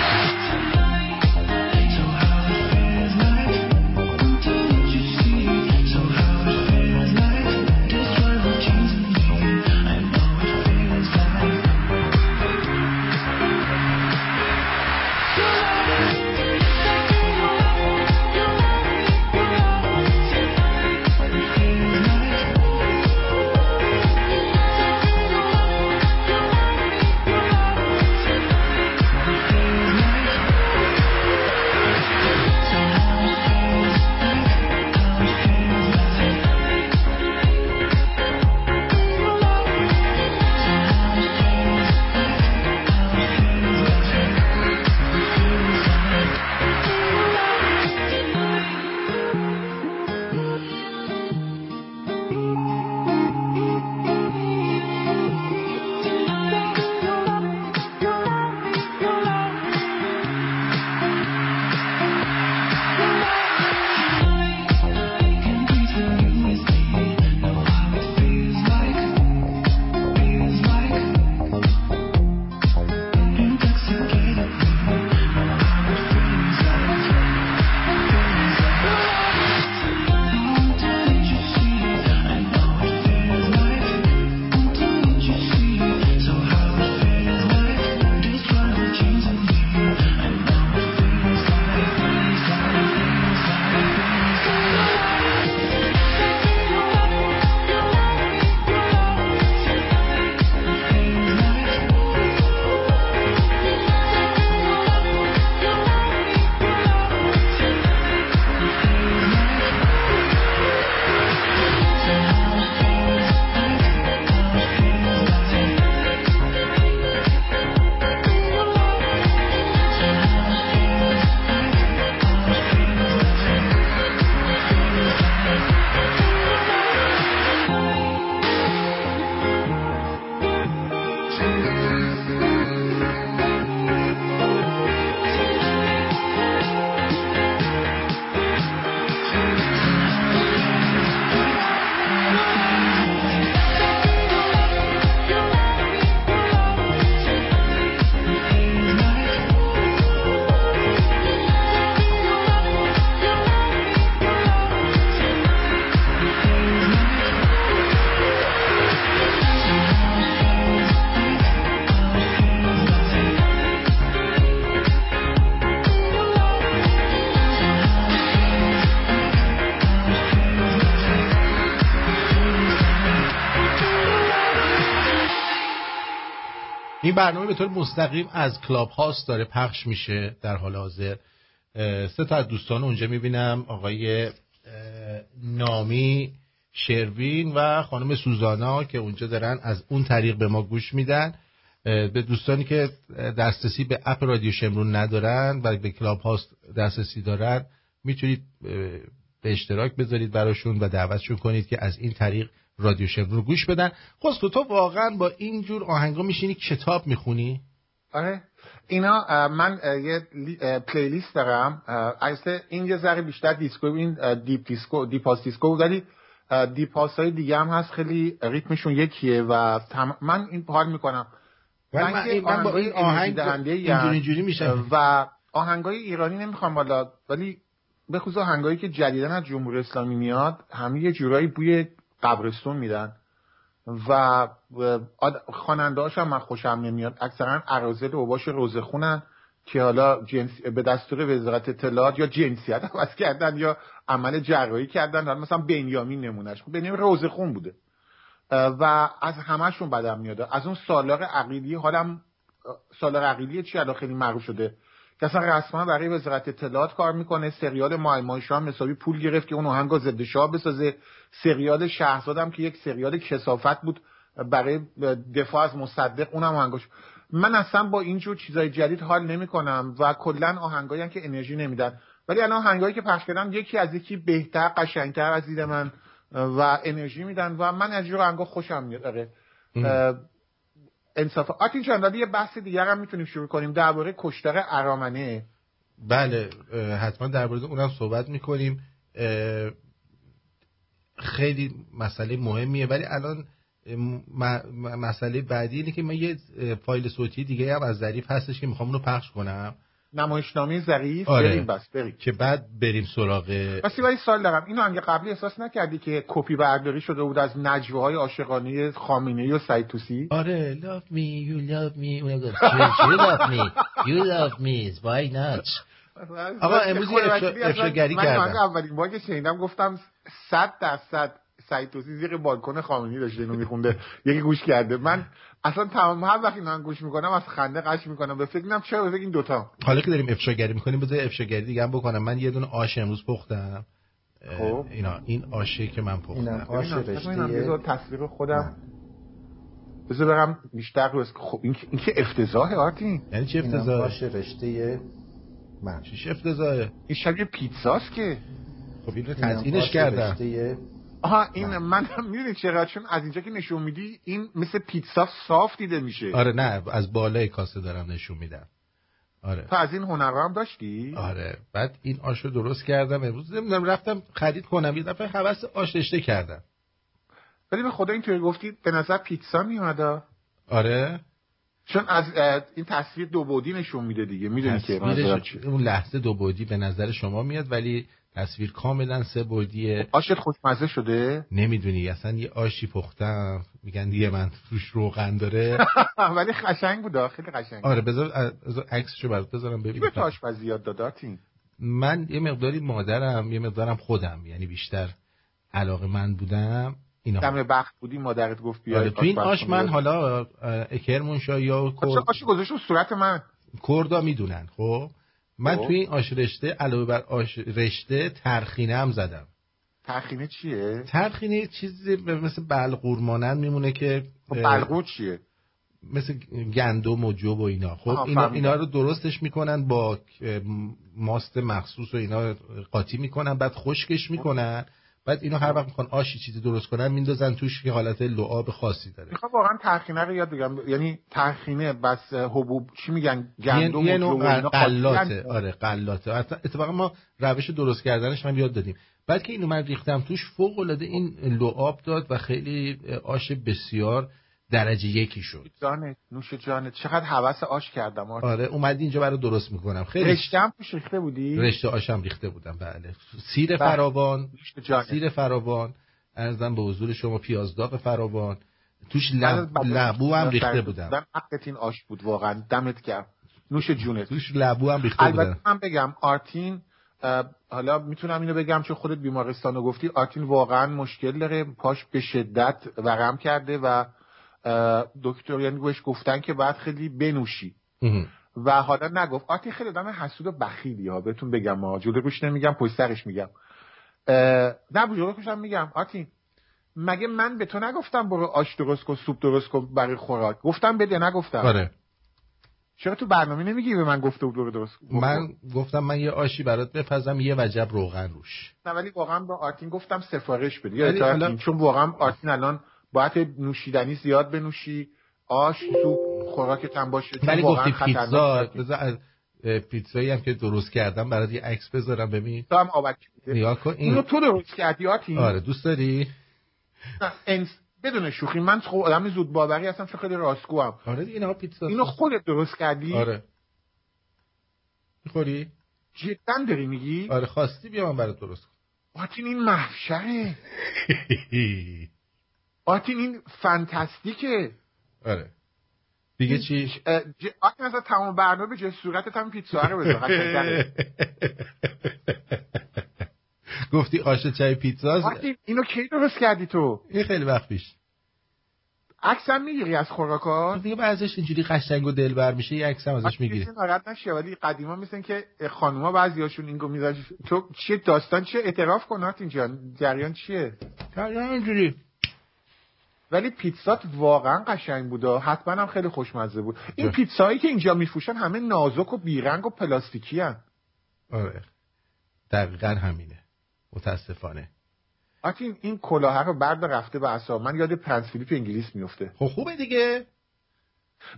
برنامه به طور مستقیم از کلاب هاست داره پخش میشه در حال حاضر. سه تا از دوستان اونجا می‌بینم آقای نامی شروین و خانم سوزانا که اونجا دارن از اون طریق به ما گوش میدن. به دوستانی که دسترسی به اپ رادیو شمرون ندارن و به کلاب هاست دسترسی دارن می‌تونید به اشتراک بذارید براشون و دعوتشون کنید که از این طریق رادیو شمرون رو گوش بدن. خب تو واقعا با این جور آهنگا میشینی کتاب می‌خونی؟
آره. اینا من یه playlist دارم. اصلا این یه ذره بیشتر disco این deep disco deep house disco ولی deep house های دیگه هم هست. خیلی ریتمشون یکیه و من این حال می‌کنم.
من, من, من با این آهنگ اینجوری اینجوری میشه.
و آهنگای ایرانی نمی‌خوام بالا ولی به خصوص آهنگایی که جدیدن از جمهوری اسلامی میاد همه یه جورایی بوی قبرستون میدن. و خواننده هم من خوشم نمیاد. اکثرا عرازل اوباش روزه خونن که حالا جنس به دستور وزارت اطلاعات یا جنسیت عوض کردن یا عمل جراحی کردن. مثلا بنیامین نمونهش خب بنیامین روزه خون بوده. و از همهشون بدم میاد. از اون سالار عقیلی حالم سالار عقیلی چی الان خیلی معروف شده؟ که اصلا رسما برای وزارت اطلاعات کار می‌کنه. سریال مایمان شاه حسابی پول گرفت که اون آهنگ ضد شاه بسازه. سریال شهرزادم که یک سریال کسافت بود برای دفاع از مصدق اونم آهنگاش. من اصلا با اینجور چیزای جدید حال نمی‌کنم و کلا آهنگایی که انرژی نمیدن. ولی الان آهنگایی که پخش کردم یکی از یکی بهتر قشنگتر از دید من و انرژی میدن و من از جور آهنگا خوشم میاد. آره. انصاف. آتین چند یه بحث دیگر هم می‌تونیم شروع کنیم درباره کشتار ارامنه.
بله حتما درباره اونم صحبت می‌کنیم. خیلی مسئله مهمیه ولی الان مسئله بعدی اینه که من یه فایل صوتی دیگه هم از ظریف هستش که می‌خوام اونو پخش کنم.
نمایشنامه ظریف.
آره.
بریم بس بریم.
که بعد بریم سراغ
بسی ولی سال دارم. اینو هم قبلی احساس نکردی که کپی برداری شده بود از نجوه های عاشقانه خامنه و سعید توسی؟
آره love me you love me. you love me. You love me. Why not? آقا امروز افشاگری کردم.
من اولین بار که شنیدم گفتم صد درصد سعید توسی زیر بالکن خامنه‌ای داشته اینو میخونده یکی گوش کرده. من اصلا تمام هر وقتی من گوش می‌کنم از خنده قش می‌کنم. به فکر می‌کنم چرا به فکر این دوتا.
حالا که داریم افشاگری می‌کنیم بذار افشاگری دیگه هم بکنم. من یه دونه آش امروز پختم. خب. اینا این آشه که من پختم.
آش رشته. تصویر خودم بذار برم بیشتر رو خب این این که افتضاحه آرتین.
یعنی چه افتضاحه؟
آش رشته. من
چه افتضاحه
این شبیه پیتزاست که.
خب اینو تزیینش کردم.
آها این من می‌دونی چرا چون از اینجا که نشون میدی این مثل پیتزا صاف دیده میشه.
آره نه از بالای کاسه دارم نشون میدم. آره.
تو از این هنر هم داشتی؟
آره بعد این آش رو درست کردم. امروز نمی‌دونم رفتم خرید کنم. یه دفعه حواس آش رشته کردم.
ولی به خدا اینطوری گفتی به نظر پیتزا میاد
آره.
چون از این تصویر دو بودی نشون میده دیگه. می‌دونی که
اون لحظه دو بودی به نظر شما میاد ولی تصویر کاملا سه بردیه
آشت خوشمزه شده؟
نمی‌دونی. اصلا یه آشی پختم. میگن دیگه من روش روغن داره.
ولی قشنگ بود خیلی قشنگ.
آره بذار عکسشو برات بذارم ببین
به آشپزی یاد داداتین
من یه مقداری مادرم یه مقدارم خودم. یعنی بیشتر علاقه من بودم.
دم بخت بودی مادرت گفت بیا آره
تو این آش من حالا کرمون یا
کرد آشی گذاشت صورت من.
کردا می‌دونن خب؟ من خب. توی این آش رشته علاوه بر آش رشته ترخینه هم زدم.
ترخینه چیه؟
ترخینه چیزی مثل بلغور مانند میمونه که
خب بلغور چیه؟
مثل گندم و جوب و اینا. خب اینا, اینا رو درستش می‌کنن با ماست مخصوص و اینا قاطی می‌کنن بعد خشکش می‌کنن. بعد اینو هر وقت می‌خوان آشی چیزی درست کنن میندازن توش که حالت لعاب خاصی داره.
می‌خوام واقعا ترخینه رو یاد بگم یعنی ترخینه بس حبوب چی میگن؟ گندم
یه نوع قلاته آره قلاته اتفاقا ما روش درست کردنش هم یاد دادیم. بعد که اینو من ریختم توش فوق العاده این لعاب داد و خیلی آش بسیار درجه یکی شد.
جانت نوش جانت چقدر حوس آش کردم
آره, آره اومدی اینجا برای درست می‌کنم. خیلی
رشته هم توش ریخته بودی؟
رشته آشم ریخته بودم بله. سیر بله. فراوان سیر فراوان ارزم به حضور شما پیازداغ فراوان. توش لب... لبو هم ریخته بودم.
دم حقت این آش بود واقعا. دمت گرم. نوش جونت.
توش لبو هم ریخته بودم.
البته من بگم آرتین حالا می‌تونم اینو بگم چون خودت بیمارستانو گفتی. آرتین واقعا مشکل داره. پاش به شدت ورم کرده و دکتر یعنی بهش گفتن که باید خیلی بنوشی. و حالا نگفت. آتی خیلی آدم حسود و بخیلی ها. بهتون بگم ما جلو روش نمیگم پشت سرش میگم. نه جلو روشم میگم. آتی مگه من به تو نگفتم برو آش درست کن سوپ درست کن برای خوراک؟ گفتم بده نگفتم.
آره.
چرا تو برنامه نمیگی به من گفته بود درست
من گفتم من یه آشی برات بپزم یه وجب روغن روش.
نه ولی واقعا با آرتین گفتم سفارش بدی یا چون واقعا آرتین الان باید نوشیدنی زیاد بنوشی آش سوپ خوراکت هم باشه
ولی گفتی پیتزا از پیتزایی هم که درست کردم برات یه عکس بذارم ببین.
تو هم آبک
نگاه کن
اینو تو درست کردی آرتین
آره دوست داری؟
انس بدون شوخی من خب آدم زود باوری هستم چون خیلی راستگو هم
آره دیگه اینا پیتزا
اینو خودت درست کردی؟
آره. می‌خوری؟
جدا داری میگی؟
آره خواستی بیا من برات درست
کنم. آتین این محشره. آتین این فانتاستیکه
آره. دیگه چی؟
آتین اصلا تمام برنامه به صورتت هم پیتزا رو بذار.
گفتی آش چای پیتزا
اینو کی درست کردی تو؟
این خیلی وقت پیش.
عکسم می‌گیری از خوراکات
دیگه بعضیش اینجوری قشنگ و دلبر میشه یه عکسم ازش می‌گیری
ناراحت نشه ولی قدیما مثل که خانوما بعضیاشون اینو میذاشتو چیه داستان چیه؟ اعتراف کن اینجا جریان چیه؟
جریان اینجوری.
ولی پیتزات واقعا قشنگ بود حتما هم خیلی خوشمزه بود. این پیتزایی که اینجا میفروشن همه نازک و بیرنگ و پلاستیکی هن.
آره. دقیقا همینه. متاسفانه.
آتین این کلاه رو برد رفته به حساب من یاد پرنس فیلیپ انگلیس میفته
خب خوبه دیگه.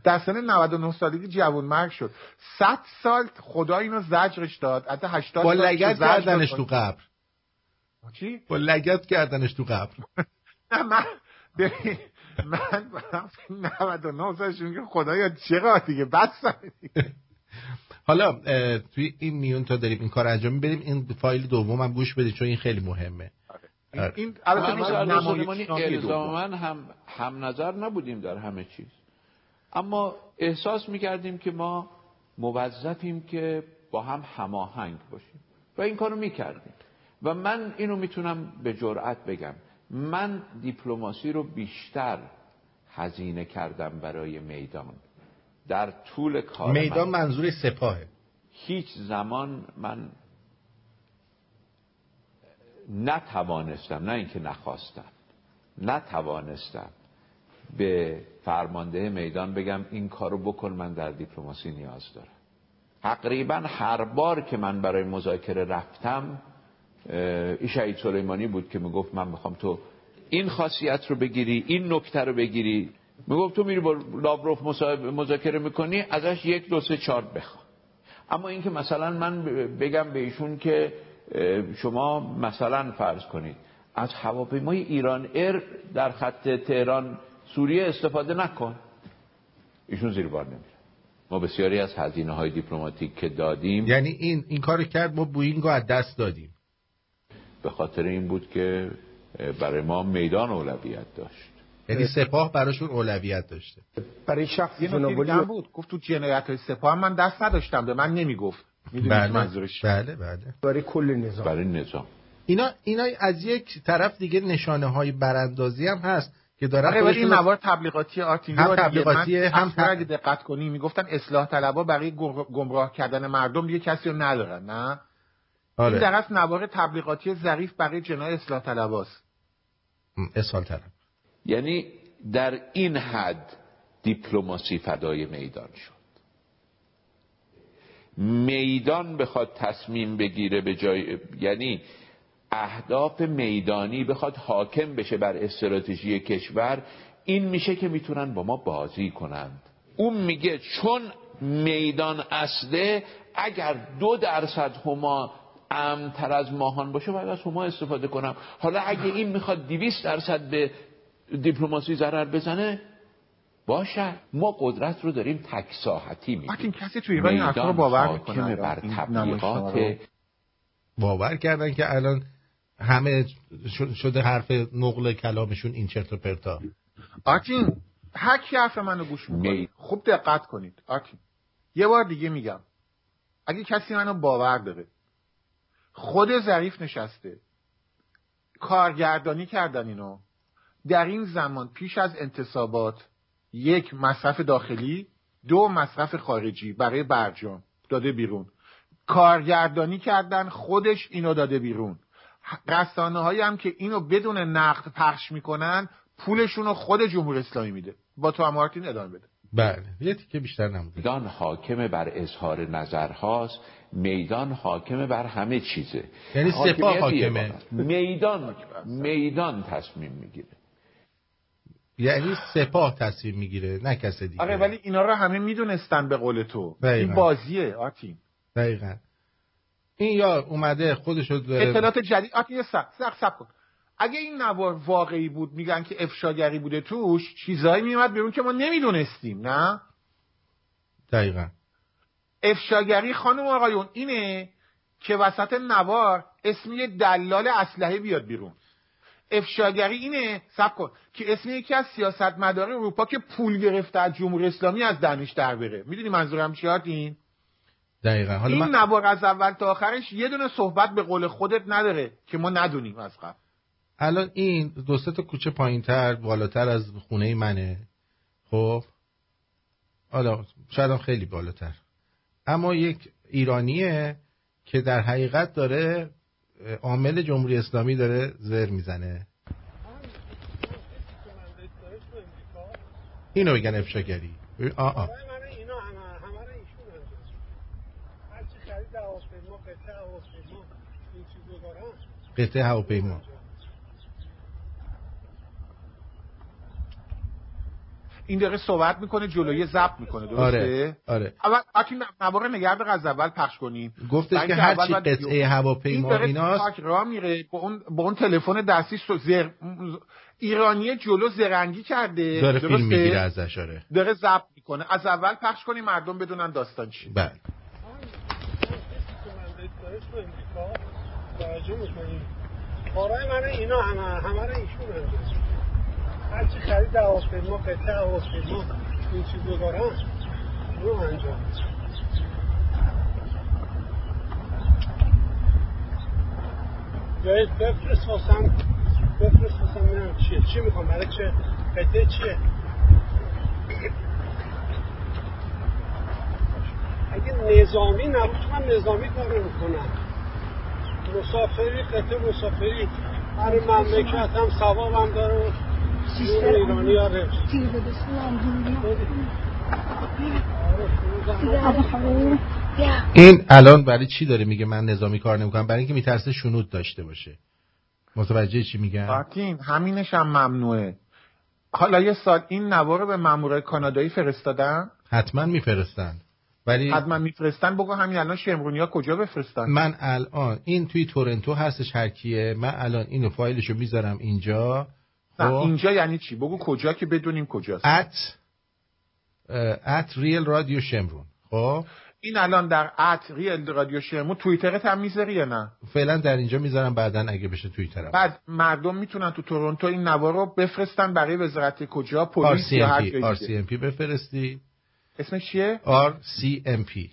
در سن 99 سالگی جوان مرگ شد. 100 سال خدا اینو زجرش داد. حتی 80
با لگت کردنش تو قبر.
چی؟
با لگت کردنش تو قبر.
نه من ببین من 99 سالشون که خدایا چقدر دیگه؟ بس
حالا توی این میون تا داریم این کار انجام بریم این فایل دوم هم گوش بدید چون این خیلی مهمه.
آره. این من هم هم نظر نبودیم در همه چیز. اما احساس می‌کردیم که ما موظفیم که با هم هماهنگ باشیم. و این کارو می‌کردیم. و من اینو می‌تونم به جرأت بگم. من دیپلماسی رو بیشتر هزینه کردم برای میدان. در طول کار
میدان منظور سپاهه.
هیچ زمان من نتوانستم نه اینکه نخواستم نتوانستم به فرمانده میدان بگم این کارو بکن من در دیپلماسی نیاز دارم. تقریبا هر بار که من برای مذاکره رفتم این سلیمانی بود که می‌گفت من می‌خوام تو این خاصیت رو بگیری این نکته رو بگیری. می‌گفت تو میری با لاوروف مذاکره می‌کنی ازش یک دو سه چهار بخوا اما اینکه مثلا من بگم به ایشون که شما مثلا فرض کنید از هواپیمای ایران ایر در خط تهران سوریه استفاده نکن. ایشون زیر بار نمیره. ما بسیاری از هزینه های دیپلماتیک که دادیم
یعنی این این کار کرد ما بوینگ رو از دست دادیم.
به خاطر این بود که برای ما میدان اولویت داشت.
یعنی سپاه براشون اولویت داشته.
برای شخص جنابالی بود. گفت تو جنایت های سپاه من دست نداشتم به من نمی‌گفت.
بله منظورش؟ بله بله.
برای کل نظام.
برای نظام.
اینا اینا از یک طرف دیگه نشانه های براندازی هم هست که دارن
آره ولی این موارد تبلیغاتی آتینی
هم تبلیغاتی هم
اگه دقت کنی می‌گفتن اصلاح طلبا برای گمراه کردن مردم دیگه کسی رو ندارن نه؟ آره. این در اصل نوار تبلیغاتی ظریف برای جنای اصلاح طلباست
اصلاح طلب.
یعنی در این حد دیپلماسی فدای میدان شد. میدان بخواد تصمیم بگیره به جای یعنی اهداف میدانی بخواد حاکم بشه بر استراتژی کشور این میشه که می‌تونن با ما بازی کنند. اون میگه چون میدان اصله اگر دو درصد هما امتر از ماهان باشه باید از هما استفاده کنم. حالا اگه این می‌خواد دیویست درصد به دیپلماسی ضرر بزنه باشه. ما قدرت رو داریم تک ساحتی
میدیم کسی توی ایران این رو باور می‌کنه
بر تبلیغات
باور کردن که الان همه شده حرف نقل کلامشون این چرت و پرتا.
آتین هک حرف منو گوش می‌کنید خوب دقت کنید. آتین یه بار دیگه میگم. اگه کسی منو باور داره خود ظریف نشسته. کارگردانی کردن اینو. در این زمان پیش از انتصابات یک مصرف داخلی دو مصرف خارجی برای برجام داده بیرون. کارگردانی کردن خودش اینو داده بیرون. رسانه هایی هم که اینو بدون نقد پخش می‌کنن پولشون رو خود جمهوری اسلامی میده. با تو مارتین ادامه بده.
بله یه تیکه بیشتر نمونده
میدان حاکم بر اظهار نظرهاست میدان حاکم بر همه چیزه.
یعنی سپاه حاکمه.
میدان میدان تصمیم می‌گیره.
یعنی سپاه تصمیم می‌گیره نه کس دیگه.
آره ولی اینا رو همه می‌دونستن به قول تو.
دقیقاً.
این بازیه آرتین
دقیقا. این یار اومده خودشو داره
اطلاعات جدید آرتین یه سب سب سب کن. اگه این نوار واقعی بود میگن که افشاگری بوده توش چیزایی میومد بیرون که ما نمی‌دونستیم نه؟
دقیقا.
افشاگری خانم آقایون اینه که وسط نوار اسم یه دلال اسلحه بیاد بیرون. افشاگری اینه سب کن که اسم یکی از سیاستمداران اروپا که پول گرفته از جمهوری اسلامی از دانش در بره. می‌دونی منظورم چی این؟
دقیقا. حالا
این
من...
نوار از اول تا آخرش یه دونه صحبت به قول خودت نداره که ما ندونیم از قبل.
الان این دو تا کوچه پایین تر بالاتر از خونه منه. خب؟ حالا شاید خیلی بالاتر. اما یک ایرانیه که در حقیقت داره عامل جمهوری اسلامی داره زر می‌زنه. اینو بگن افشاگری. آه آه.
برای من اینا همه همه رو ایشون انجام هرچی خرید هواپیما قطعه هواپیما این
این داره صحبت می‌کنه جلوی ضبط می‌کنه درسته؟
آره آره.
اول آتین نوار نگرد از اول پخش کنیم
گفتش که هرچی
باید
قطعه
این
هواپیما
داره
ایناست.
میره با اون با اون تلفن دستی سو زر... ایرانی جلو زرنگی کرده.
داره؟ فیلم می‌گیره ازش آره.
داره ضبط می‌کنه. از اول پخش کنیم مردم بدونن داستان چی
بله.
توجه می‌کنیم کارهای من اینا همه همه رو ایشون انجام هرچی خرید هواپیما قطعه هواپیما این چیزو دارن رو انجام بیایید بفرست واسم بفرست واسم ببینم چیه. چی می‌خوام؟ برای چه؟ قطعه چیه؟ اگه نظامی نبود من نظامی کار می‌کنم مسافری قطعه مسافری. برای مملکت هم ثوابم داره.
سیستر
ایرانی
این الان برای چی داره میگه من نظامی کار نمی‌کنم؟ برای اینکه میترسه شنود داشته باشه. متوجه چی میگن
آرتین همینش هم ممنوعه. حالا یه سال این نوار رو به مامورای کانادایی فرستادن؟
حتما میفرستن. ولی
حتما میفرستن. بگو همین الان شمرونی ها کجا بفرستن؟
من الان این توی تورنتو هستش هر کیه. من الان اینو فایلشو می‌ذارم اینجا.
نه
خب.
اینجا یعنی چی؟ بگو کجا که بدونیم کجاست.
At at ریل رادیو شمرون خب.
این الان در ات ریل رادیو شمرون توییترت هم می‌ذاری یا نه؟
فعلا در اینجا می‌ذارم بعدا اگه بشه توی طرف
بعد مردم می‌تونن تو تورنتو این نوار رو بفرستن برای وزارت کجا پلیس یا هر جای
RCMP
دیگه
RCMP بفرستی.
اسمش چیه؟
RCMP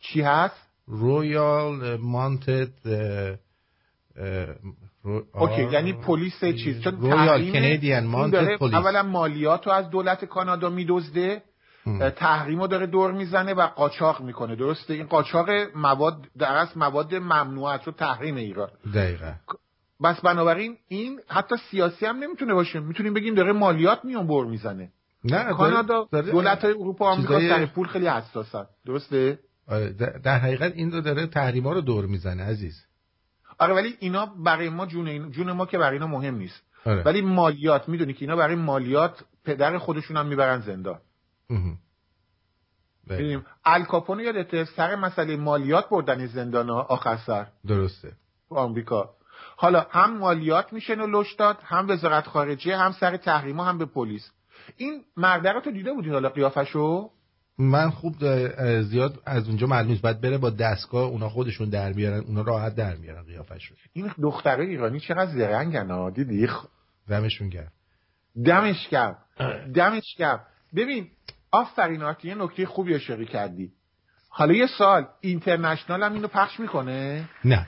چی هست؟
Royal Mounted
okay یعنی پلیس چیز چون
royal
تحریم داره
پلیس.
اولا مالیات رو از دولت کانادا میدزده تحریم رو داره دور می‌زنه و قاچاق می‌کنه درسته؟ این قاچاق مواد در اصل مواد ممنوعه رو تحریم ایران.
دقیقا.
بس بنابراین این حتی سیاسی هم نمی‌تونه باشه. می‌تونیم بگیم داره مالیات میون بر می‌زنه.
نه
کانادا دولت های اروپا آمریکا
چیزای-
سر پول خیلی حساسن. درسته؟
آره، در در حقیقت این رو داره تحریما رو دور می‌زنه عزیز.
آره ولی اینا برای ما جون این- جون ما که برای اینا مهم نیست.
آره.
ولی مالیات می‌دونی که اینا برای مالیات پدر خودشون هم می‌برن زندان.
دقیقا.
می‌دونیم الکاپونه یادته سر مسئله مالیات بردن زندان ها آخر سر.
درسته.
آمریکا. حالا هم مالیات میشن و لش داد هم وزارت خارجه هم سر تحریما هم به پلیس. این مرده رو تو دیده بودی حالا قیافشو؟
من خوب زیاد از اونجا معلوم نیست. باید بره با دستگاه اونا خودشون در بیارن اونا راحت در میارن قیافشون.
این دختره ایرانی چقدر زرنگن ها دیدی؟ خ-
دمشون گرم.
دمش کرد دمش کرد ببین آفرین یه نکته خوبی اشاره کردی. حالا یه سال اینترنشنال هم اینو پخش می‌کنه؟
نه.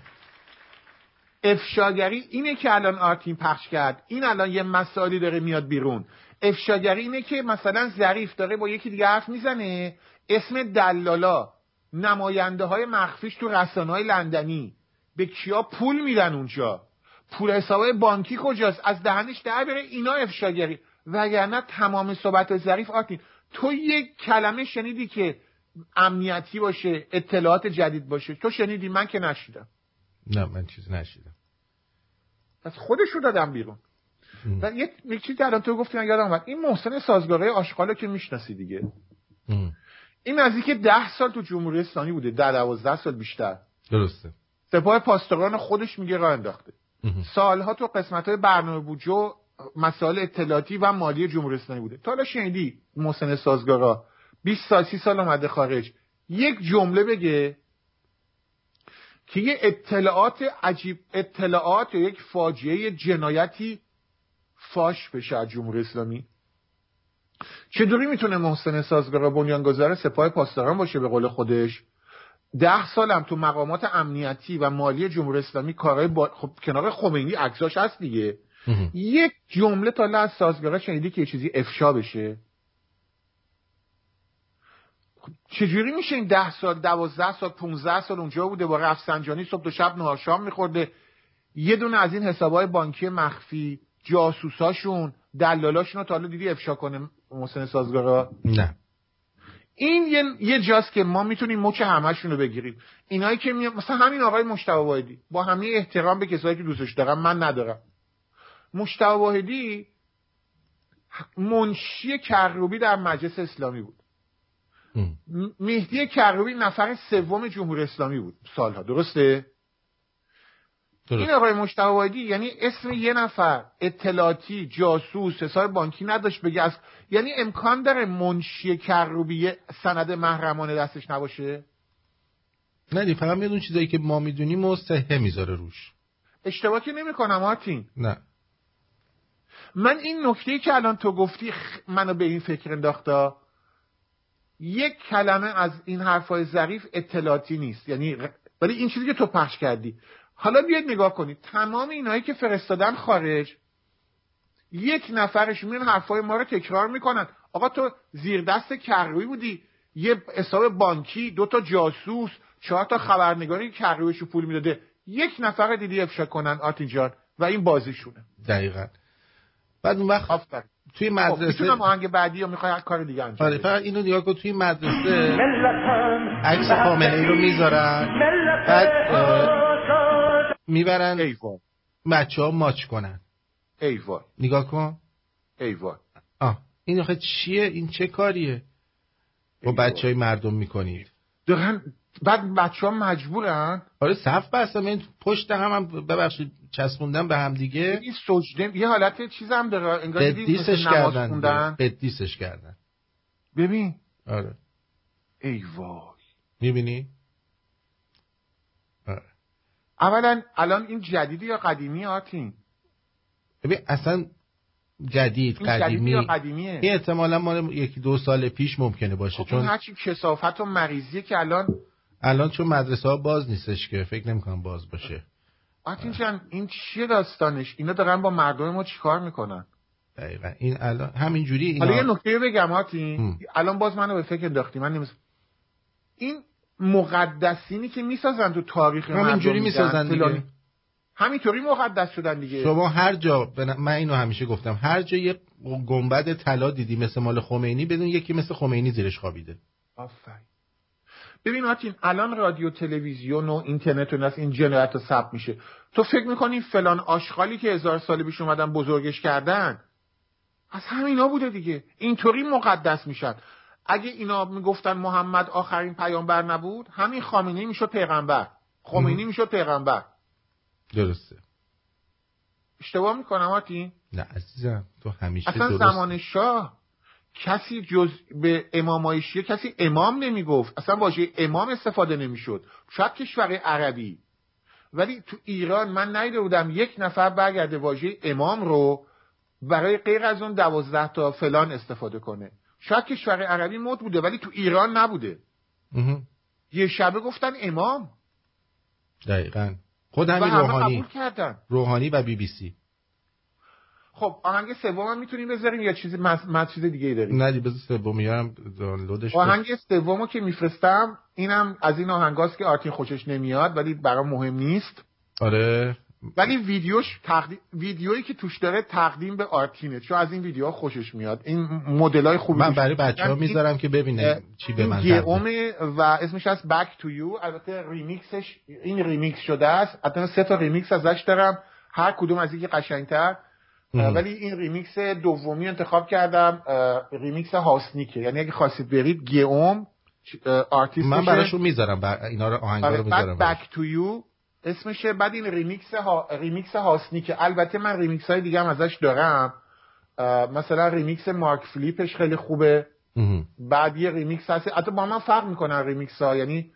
افشاگری اینه که الان آرتین پخش کرد. این الان یه مسائلی داره میاد بیرون. افشاگری اینه که مثلا ظریف داره با یکی دیگه حرف می‌زنه اسم دلالا نماینده های مخفیش تو رسانه های لندنی. به کیا پول میدن اونجا؟ پول حسابای بانکی کجاست؟ از دهنش در بره اینا افشاگری. وگرنه تمام صحبت ظریف آرتین تو یک کلمه شنیدی که امنیتی باشه اطلاعات جدید باشه. تو شنیدی؟ من که نشیدم.
نه من چیزی نشیدم.
پس خودش رو دادم بیرون. و یه چیزی الان تو گفتی من یادم اومد. این محسن سازگاره آشغالو که می‌شناسی دیگه.
ام.
این نزدیک ده سال تو جمهوری اسلامی بوده. ده دوازده سال بیشتر.
درسته.
سپاه پاسداران خودش میگه راه انداخته. سالها تو قسمت های برنامه بوجو مسائل اطلاعاتی و مالی جمهوری اسلامی بوده. تا حالا شنیدی محسن سازگارا؟ 20 سال 30 سال اومده خارج. یک جمله بگه که یه اطلاعات عجیب اطلاعات یا یک فاجعه جنایتی فاش بشه از جمهوری اسلامی. چطوری می‌تونه محسن سازگارا بنیانگذار سپاه پاسداران باشه به قول خودش؟ ده سالم تو مقامات امنیتی و مالی جمهوری اسلامی کارهای با... خب کنار خمینی عکساش هست دیگه. یک جمله تا از سازگارا شنیدی که یه چیزی افشا بشه؟ خب چجوری میشه این ده سال دوازده سال پونزده سال اونجا بوده با رفسنجانی صبح و شب نهار شام میخورده؟ یه دونه از این حسابهای بانکی مخفی. جاسوساشون دلالاشون رو تا حالا دیدی افشا کنه محسن سازگارا؟
نه.
این یه, یه جاست که ما می‌تونیم مچ همشون رو بگیریم. اینایی که می... مثلا همین آقای مشتبه واحدی. با همه احترام به کسایی که دوستش دارم من ندارم. مشتبه واحدی منشی کروبی در مجلس اسلامی بود. مهدی کروبی نفر سوم جمهوری اسلامی بود سالها. درسته؟ این
درست
آقای مشتبه یعنی اسم یه نفر اطلاعاتی جاسوس حساب بانکی نداشت بگه از یعنی امکان داره منشی کروبی سند محرمانه دستش نباشه؟
نه فقط میاد اون چیزایی که ما می‌دونیم و صحه می‌ذاره روش.
اشتباه که نمی کنم آرتین.
نه.
من این نکته که الان تو گفتی منو به این فکر انداختا یک کلمه از این حرفای ظریف اطلاعاتی نیست. یعنی ولی این چیزی که تو پخش کردی. حالا بیاید نگاه کنید. تمام اینایی که فرستادن خارج یک نفرش میان حرفای ما رو تکرار می‌کنن. آقا تو زیر دست کروی بودی. یه حساب بانکی دو تا جاسوس چهار تا خبرنگاری که کرویشو پول می‌داده. یک نفر دیدی افشا کنن آرتین جان و این بازیشونه.
دقیقا. بعد اون وقت
آفرین.
توی
خب
مدرسه
می‌تونم آهنگ بعدی یا می‌خوای هر کار دیگه انجام
آره
بدی؟
فقط اینو نگاه کن توی مدرسه عکس خامنه ای رو می‌ذارن. بعد می‌برن
ای وای.
بچه ها ماچ کنن.
ای وای.
نگاه کن.
ای وای.
آه این آخه چیه؟ این چه کاریه؟ با بچه های مردم می‌کنید
دارن بعد بچه ها مجبورن.
آره صف بستم این پشت هم, هم ببخشید چسبوندن به هم دیگه.
این سجده یه حالت چیز هم داره. انگار
قدیسش کردن. قدیسش کردن.
ببین.
آره.
ای وای.
می‌بینی.
اولا الان این جدیدی یا قدیمی آرتین
ببین اصلا جدید
این جدیدی یا
قدیمی
قدیمیه؟
این احتمالا مال یکی دو سال پیش ممکنه باشه
خب این
چون
هرچی کسافت و مریضیه که الان
الان چون مدرسه ها باز نیستش که فکر نمی‌کنم باز باشه.
آرتین جان این چیه داستانش؟ اینا دارن با مردم ما چیکار می‌کنن؟
دقیقا. این الان همینجوری
حالا یه
اینا
نکته بگم آرتین. الان باز منو به فکر انداختی من نمیز... این مقدسینی که می‌سازن تو تاریخ مردم
همینجوری می‌سازن دیگه.
همینطوری مقدس شدن دیگه.
شما هر جا من اینو همیشه گفتم هر جا یه گنبد طلا دیدی مثل مال خمینی بدون یکی مثل خمینی زیرش خوابیده.
آفرین. ببین آرتین الان رادیو تلویزیون و اینترنت و این جنایت رو ثبت میشه. تو فکر می‌کنی فلان آشغالی که هزار سال پیش اومدن بزرگش کردن؟ از همینا بوده دیگه. اینطوری مقدس میشن. اگه اینا می‌گفتن محمد آخرین پیامبر نبود همین خامنه‌ای می‌شد پیغمبر. خمینی می‌شد پیغمبر.
درسته.
اشتباه می‌کنم آرتین
نه عزیزم تو همیشه
اصلا
درست
زمان شاه کسی جز به امامای شیعه کسی امام نمی‌گفت. اصلا واژه امام استفاده نمی‌شد. شاید کشور عربی. ولی تو ایران من ندیده بودم یک نفر برگرده واژه امام رو برای غیر از اون دوازده تا فلان استفاده کنه. شاید کشور عربی مد بوده ولی تو ایران نبوده. یه شبه گفتن امام.
دقیقا.
خود همین روحانی.
کردن.
روحانی و بی بی سی.
خب آهنگ سوم هم می‌تونیم بذاریم یا چیزی مز... چیز دیگه ای داریم
ندی بذار سومی هم دانلودش.
آهنگ سومو که میفرستم اینم از این آهنگاست که آرتین خوشش نمیاد ولی برام مهم نیست.
آره.
ولی ویدیوش تقدیم ویدیویی که توش داره تقدیم به آرتینه. چون از این ویدیوها خوشش میاد. این مدلای خوبی
من برای. بچه ها
این-
می‌ذارم که ببینه چی به
این
من
گیومه و اسمش از Back to You. البته ریمیکسش این ریمیکس شده است. حتی سه تا ریمیکس ازش دارم. هر کدوم از یکی قشنگتر. ولی این ریمیکس دومی انتخاب کردم. ریمیکس هاسنیکه یعنی اگه خواستید برید گیوم آرتیستشه
من براشون می‌ذارم. بر... اینا رو آهنگا
آره،
رو می‌ذارم
Back to You. اسمشه بعد این ریمیکس ها... ریمیکس هاسنیکه البته من ریمیکس های دیگه هم ازش دارم. مثلا ریمیکس مارک فلیپش خیلی خوبه. بعد یه ریمیکس هست. حتی با من فرق می‌کنن ریمیکس ها. یعنی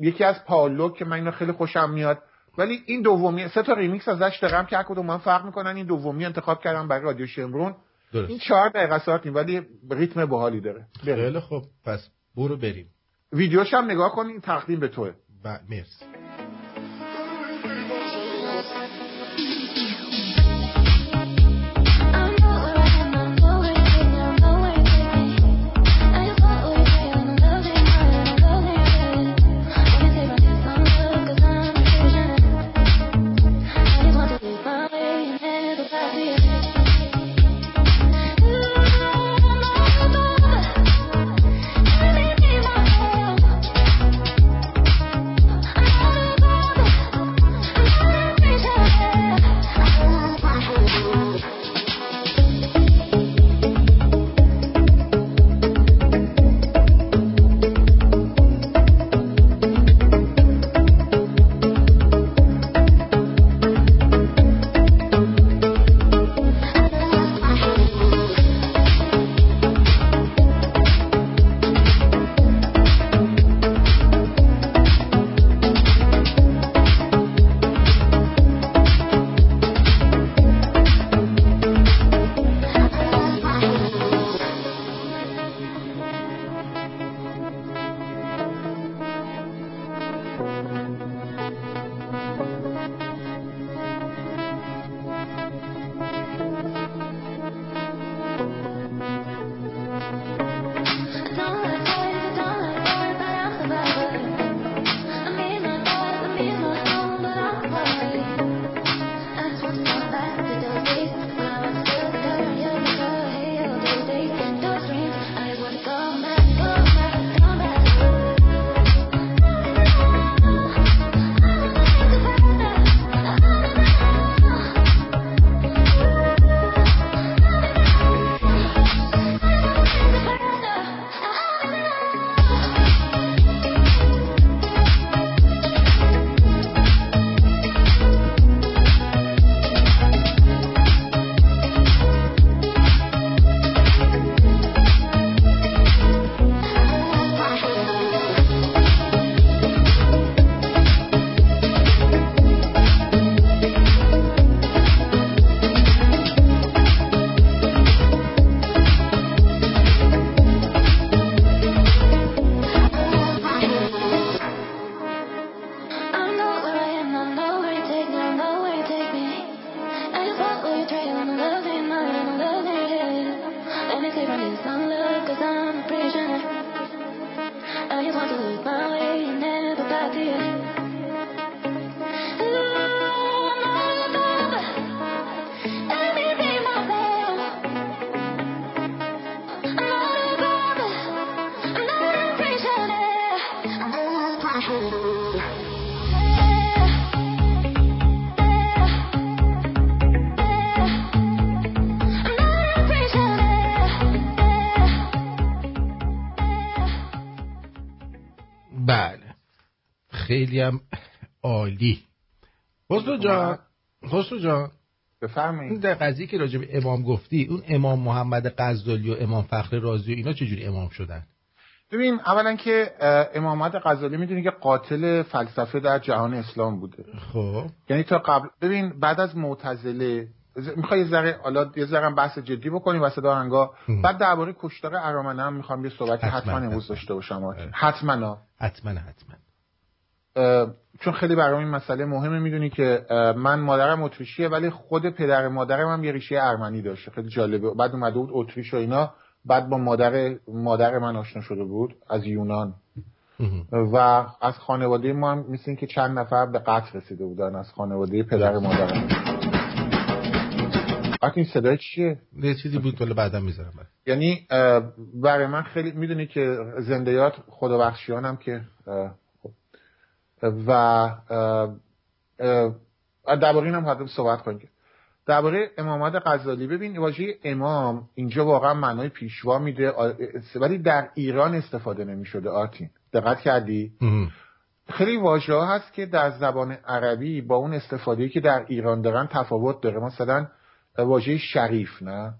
یکی از پاولو که من اینو خیلی خوشم میاد. ولی این دومی سه تا ریمیکس ازش دارم که هر کدوم من فرق می‌کنن. این دومی انتخاب کردم برای رادیو شمرون. این
درست
چهار دقیقه ساعت نیم ولی ریتم باحالی داره.
خیلی خوب. پس برو بریم.
ویدیوش هم نگاه کن این تقدیم به توه.
ب... مرسی. بله. خیلی هم عالی. خسرو جان خسرو جان. این
بفرمایید.
در قضیه که راجع به امام گفتی اون امام محمد غزالی و امام فخر رازی و اینا چجوری امام شدن؟
ببین اولا که امام محمد غزالی می‌دونی که قاتل فلسفه در جهان اسلام بوده.
خب.
یعنی تا قبل ببین بعد از معتزله می‌خوای یه ذره حالا یه ذره بحث جدی بکنیم واسه دارنگا. بعد درباره کشتار ارامنه هم می‌خوام یه صحبت
حتما،
امروز. داشته باشم. حتما.
حتما حتما.
چون خیلی برام این مسئله مهمه می‌دونی که من مادرم اتریشیه ولی خود پدر مادرم هم یه ریشه ارمنی داشته. خیلی جالبه. بعد اومده بود اتریش و اینا. بعد با مادر مادر من آشنا شده بود از یونان. و از خانواده ما هم مثل که چند نفر به قتل رسیده بودن از خانواده پدر مادرم. این صدای چیه؟
یه چیزی بود ولی بعدا می‌ذارم
یعنی برای من خیلی می‌دونی که زندیات خدا بخشیانم که و درباره این هم حتی صحبت کنیم. درباره امامت غزالی ببین واژه امام اینجا واقعا معنای پیشوا میده. ولی در ایران استفاده نمی‌شده آرتین دقت کردی؟ خیلی واژه ها هست که در زبان عربی با اون استفاده که در ایران دارن تفاوت داره. مثلا واژه شریف نه؟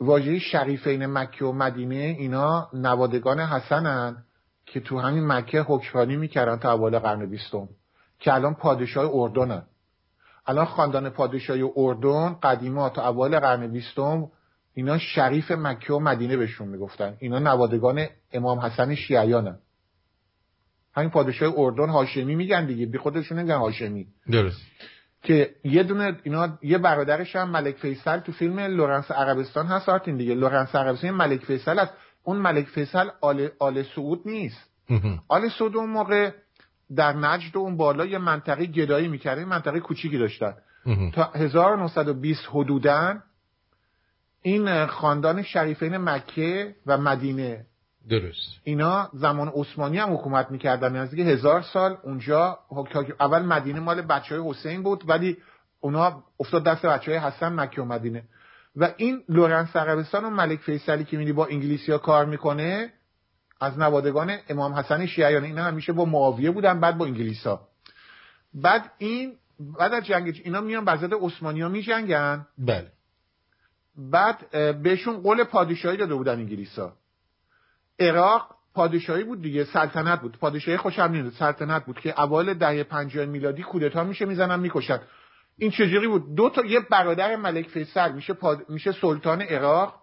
واژه شریفین مکه و مدینه اینا نوادگان حسنن که تو همین مکه حکمرانی می‌کردن تا اول قرن بیستم که الان پادشاه اردنن. الان خاندان پادشاهی اردن قدیما تا اول قرن بیستم اینا شریف مکه و مدینه بهشون می‌گفتن. اینا نوادگان امام حسن شیعیانن. همین پادشاه اردن هاشمی میگن دیگه بی خودشون نمیگن هاشمی.
درست.
که یه دونه اینا یه برادرش هم ملک فیصل تو فیلم لورنس عربستان هست آرتین دیگه. لورنس عربستان ملک فیصل است. اون ملک فیصل آل, آل سعود نیست. آل سعود اون موقع در نجد اون بالا یه منطقه گدایی می‌کرده منطقه کوچیکی داشتن. تا 1920 حدوداً این خاندان شریفین مکه و مدینه
درست.
اینا زمان عثمانی هم حکومت می‌کردن. نزدیک هزار سال اونجا اول مدینه مال بچه های حسین بود ولی اونا افتاد دست بچه های حسن مکه و مدینه. و این لورنس عربستان و ملک فیصلی که میدی با انگلیسی ها کار می‌کنه از نوادگان امام حسن شیعیان اینا همیشه با معاویه بودن بعد با انگلیس ها بعد این بعد از جنگ اینا میان بزد عثمانی ها میجنگن.
بله.
بعد بهشون قول پادشاهی داده بودن انگلیس ها عراق پادشاهی بود دیگه سلطنت بود. پادشاهی خوشم نمیاد سلطنت بود که اوایل دهه 50 میلادی کودتا میشه می‌زنن می‌کشن. این چجوری بود؟ دو تا یه برادر ملک فیصل میشه میشه سلطان عراق.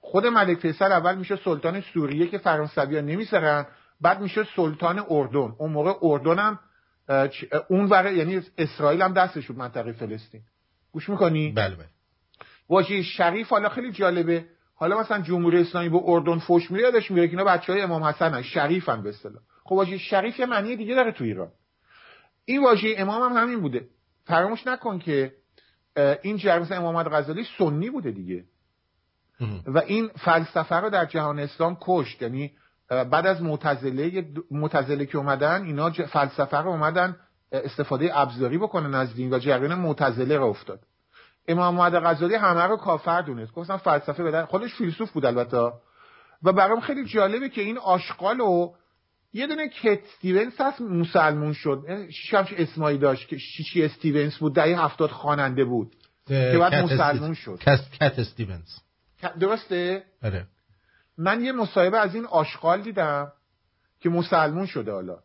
خود ملک فیصل اول میشه سلطان سوریه که فرانسوی ها نمیسرن بعد میشه سلطان اردن. اون موقع اردن هم اون ور یعنی اسرائیل هم دستش بود منطقه فلسطین. گوش می‌کنی؟
بله بله.
واژه شریف حالا خیلی جالبه. حالا مثلا جمهوری اسلامی به اردن فوش میره یادش میره که اینا بچه های امام حسن هن. شریف هم به اصطلاح. خب واژه شریف یه معنی دیگه داره تو ایران. این واژه امام هم همین بوده. فراموش نکن که این جرمس امامت غزالی سنی بوده دیگه. و این فلسفه رو در جهان اسلام کشت. یعنی بعد از معتزله معتزله که اومدن اینا فلسفه رو اومدن استفاده ابزاری بکنن از دین و جریان معتزله رو افتاد. امام محمد غزالی همه رو کافر دونست. گفتن فلسفه بدن. خودش فیلسوف بود البته. و برام خیلی جالبه که این آشغال و یه دونه کت استیونز هست مسلمون شد. همچه اسمایی داشت که شیشی استیونز بود؟ دهی هفتاد خواننده بود. که بعد مسلمون شد.
کت استیونز
درسته؟
آره.
من یه مصاحبه از این آشغال دیدم که مسلمون شده حالا.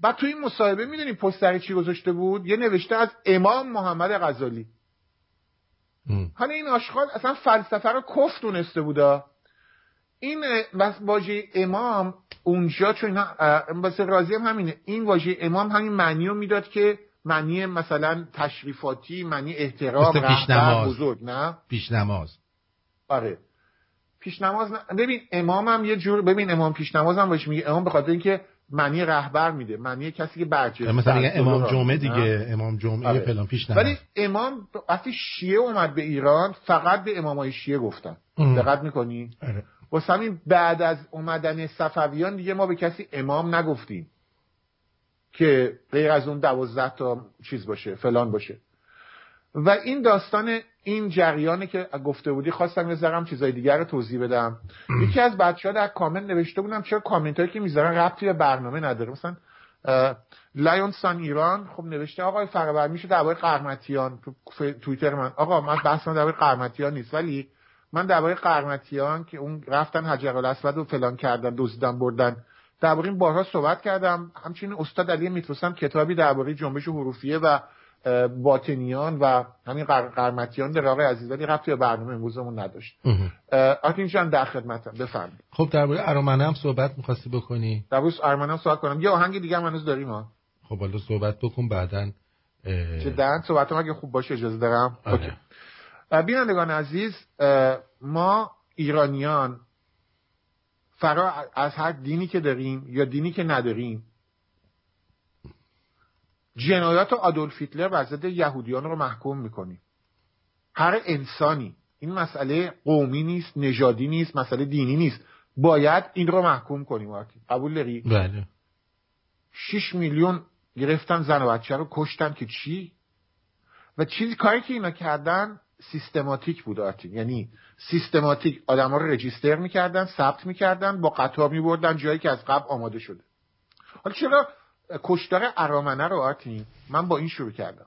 بعد تو این مصاحبه می‌دونی پستری چی گذاشته بود؟ یه نوشته از امام محمد غزالی. حالا این آشغال اصلا فلسفه رو کف دونسته بودا. این واژه امام اونجا چون واسه راضی هم همینه. این واژه امام همین معنی رو می‌داد که معنی مثلا تشریفاتی معنی احترام
پیش نماز.
بزرگ نه؟
پیش نماز
آره. پیش نماز نه. ببین امام هم یه جور ببین امام پیش نماز هم باشه میگه. امام به خاطر اینکه معنی رهبر میده معنی کسی که برجسته
مثلا امام جمعه دیگه امام جمعه
آره.
فلان پیش نماز
ولی امام وقتی شیعه اومد به ایران فقط به امامای شیعه گفتن. دقت می‌کنی؟
آره.
واسه همین بعد از اومدن صفویان دیگه ما به کسی امام نگفتیم که غیر از اون دوازده تا چیز باشه فلان باشه. و این داستان این جریانه که گفته بودی خواستم یه ذرم چیزای دیگر رو توضیح بدم. یکی از بچه ها در کامنت نوشته بودم چرا کامنت هایی که می‌ذارن ربطی به برنامه نداره. مثلا لایون سان ایران خب نوشته آقای فرابر میشه درباره قرمتیان. تو توییتر من آقا من بحث من درباره قرمتیان نیست ولی من درباره قرمتیان که اون رفتن حجر الاسود و فلان کردن دزدیدن بردن درباره این بارها صحبت کردم. همچنین استاد علی میترسم کتابی درباره جنبش حروفیه و باطنیان و همین قر- قرمتیان در آقای عزیزالی رفتی به برنامه امروزمون نداشت. اه، آرتین جان در خدمتم. بفرمایید.
خب درباره ارامنه هم صحبت می‌خواستی بکنی؟
در روز ارمنم صحبت کنم. یه آهنگ دیگه هم هنوز داریم ها.
خب حالا صحبت بکن بعدا
جدا صحبتم اگه خوب باشه اجازه دارم.
آره.
بینندگان عزیز ما ایرانیان فرا از هر دینی که داریم یا دینی که نداریم جنایات آدولف هیتلر بر ضد یهودیان رو محکوم می‌کنیم هر انسانی. این مسئله قومی نیست نژادی نیست مسئله دینی نیست. باید این رو محکوم کنیم. قبول داری؟
بله.
6 میلیون گرفتن زن و بچه رو کشتن که چی؟ و چیزی کاری که اینا کردن سیستماتیک بود آرتین یعنی سیستماتیک. آدما رو رجیستر می‌کردن ثبت می‌کردن با قطار میبردن جایی که از قبل آماده شده. حالا چرا کشتار ارامنه رو آرتین من با این شروع کردم.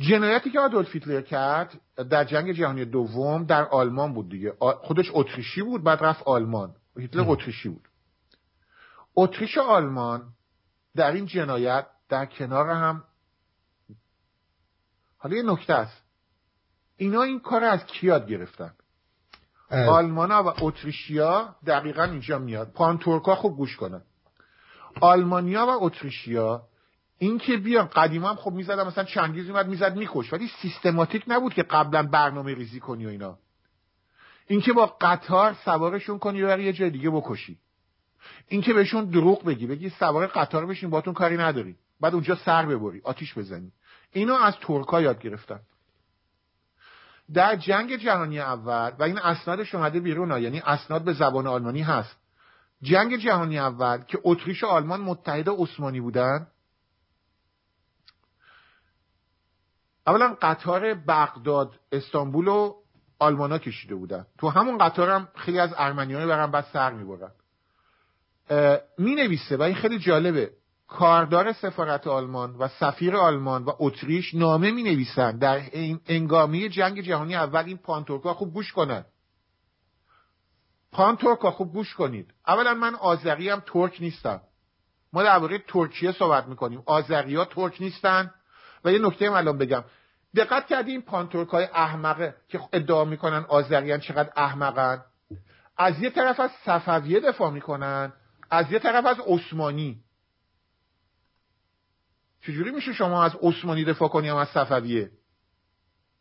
جنایتی که آدولف هیتلر کرد در جنگ جهانی دوم در آلمان بود دیگه. خودش اتریشی بود بعد رفت آلمان. هیتلر. اتریشی بود. اتریش و آلمان در این جنایت در کنار هم حالا یه نکته است. اینا این کار از کی یاد گرفتن؟ آلمانا و اتریشیا دقیقا اینجا میاد. پانتورکا خوب گوش کنن. آلمانیا و اتریشیا این که بیان قدیما هم خب می‌زدن مثلا چنگیز میمد می‌زد میکش ولی سیستماتیک نبود که قبلا برنامه ریزی کنی و اینا. این که با قطار سوارشون کنی و یه جای دیگه بکشی. این که بهشون دروغ بگی بگی سوار قطار بشین باتون کاری نداری. بعد اونجا سر ببری آتیش بزنی. اینو از ترکا یاد گرفتن. در جنگ جهانی اول و این اسنادش اومده بیرون ها، یعنی اسناد به زبان آلمانی هست. جنگ جهانی اول که اتریش و آلمان متحد عثمانی بودن. اولا قطار بغداد استانبول و آلمانا کشیده بودن. تو همون قطار هم خیلی از ارمنیان برن بعد سر می‌برن. می نویسه و این خیلی جالبه. کاردار سفارت آلمان و سفیر آلمان و اتریش نامه می نویسن در انگامی جنگ جهانی اول این پانتورکا خوب گوش کنن. پانتورکا خوب گوش کنید. اولا من آذری هم ترک نیستم. ما درباره ترکیه صحبت می‌کنیم. آذری ها ترک نیستن. و یه نکته الان بگم. دقت کردی این پانتورک های احمقه که ادعا می‌کنن آذریان چقدر احمقن. از یه طرف از صفویه دفاع می‌کنن. از یه طرف از عثمانی. چجوری میشه شما از عثمانی دفاع کنی هم از صفویه؟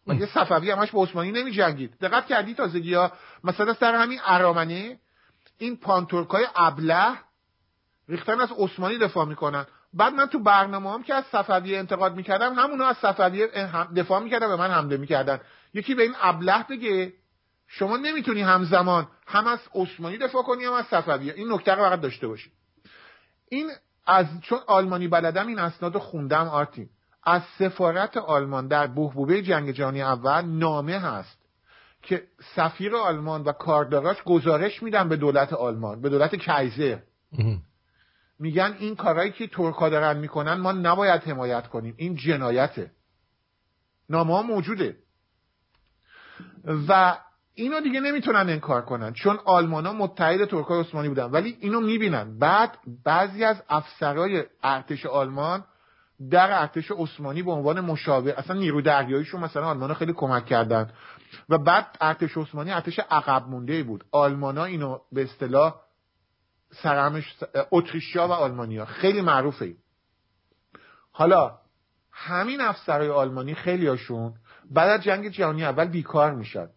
مگه صفوی همش با عثمانی نمی جنگید دقت کردی تازگی ها؟ مثلا سر همین ارامنه این پانتورکای ابله ریختن از عثمانی دفاع می‌کنن. بعد من تو برنامه هم که از صفویه انتقاد می‌کردم همونا از صفویه دفاع می‌کردن به من حمله می‌کردن. یکی به این ابله بگه شما نمی‌تونی همزمان هم از عثمانی دفاع کنی هم از صفویه این نکته رو فقط داشته باشی این از چون آلمانی بلدم این اسناد خوندم آرتین. از سفارت آلمان در بحبوبه جنگ جهانی اول نامه هست که سفیر آلمان و کارداراش گزارش میدن به دولت آلمان به دولت کایزر میگن این کارهایی که ترکا دارن می‌کنن ما نباید حمایت کنیم. این جنایته. نامه ها موجوده. و اینو دیگه نمی‌تونن انکار کنن چون آلمان ها متحد ترکای عثمانی بودن. ولی اینو می‌بینن. بعد بعضی از افسرهای ارتش آلمان در ارتش عثمانی به عنوان مشاور اصلا نیرو دریاییشون مثلا آلمان خیلی کمک کردن. و بعد ارتش عثمانی ارتش عقب مونده بود. آلمان اینو به اصطلاح سرمش اتریشیا و آلمانیا. خیلی معروفه. حالا همین افسرهای آلمانی خیلی هاشون بعد از جنگ جهانی اول بیکار میشن.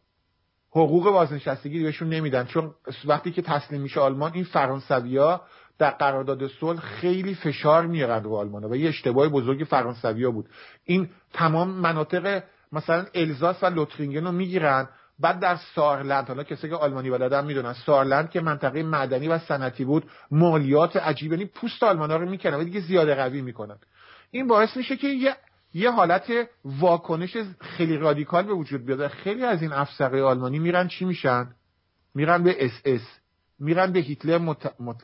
حقوق بازنشستگی بهشون نمیدن. چون وقتی که تسلیم میشه آلمان این فرانسویا در قرارداد صلح خیلی فشار میارن رو آلمان و یه اشتباه بزرگ فرانسویا بود. این تمام مناطق مثلا الزاس و لوترینگن رو می‌گیرن بعد در سارلند حالا کسی که آلمانی بلدن می‌دونن سارلند که منطقه معدنی و صنعتی بود مالیات عجیب یعنی پوست آلمانا رو می‌کنن و دیگه زیاده قوی می‌کنن. این باعث میشه که یه یه حالت واکنش خیلی رادیکال به وجود بیاد خیلی از این افسرهای آلمانی میرن چی میشن؟ میرن به اس اس میرن به هیتلر مت... مت...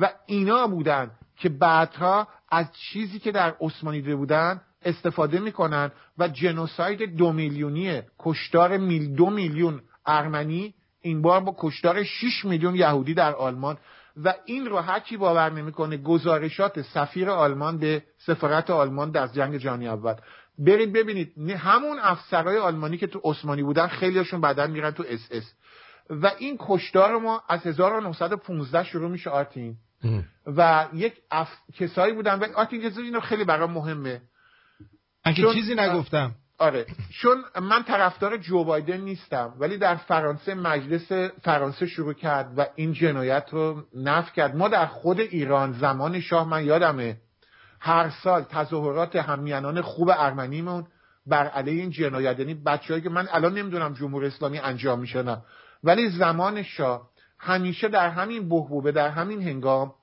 و اینا بودن که بعدها از چیزی که در عثمانی دیده بودن استفاده می‌کنن و genocide دو میلیونی کشتار میل دو میلیون ارمنی این بار با کشتار 6 میلیون یهودی در آلمان. و این رو هر کی باور نمی‌کنه گزارشات سفیر آلمان به سفارت آلمان در جنگ جهانی اول. برید ببینید همون افسرهای آلمانی که تو عثمانی بودن خیلیشون بعدا میرن تو اس اس. و این کشتار ما از 1915 شروع میشه آرتین. و یک اف... کسایی بودن و آرتین اینو خیلی برای مهمه.
من که چیزی نگفتم.
آره. چون من طرفدار جو بایدن نیستم ولی در فرانسه مجلس فرانسه شروع کرد و این جنایت رو نف کرد. ما در خود ایران زمان شاه من یادمه هر سال تظاهرات همیانان خوب ارمنیمون بر علیه این جنایت. یعنی بچه‌ای که من الان نمی‌دونم جمهوری اسلامی انجام میشه ولی زمان شاه همیشه در همین بحبوحه در همین هنگام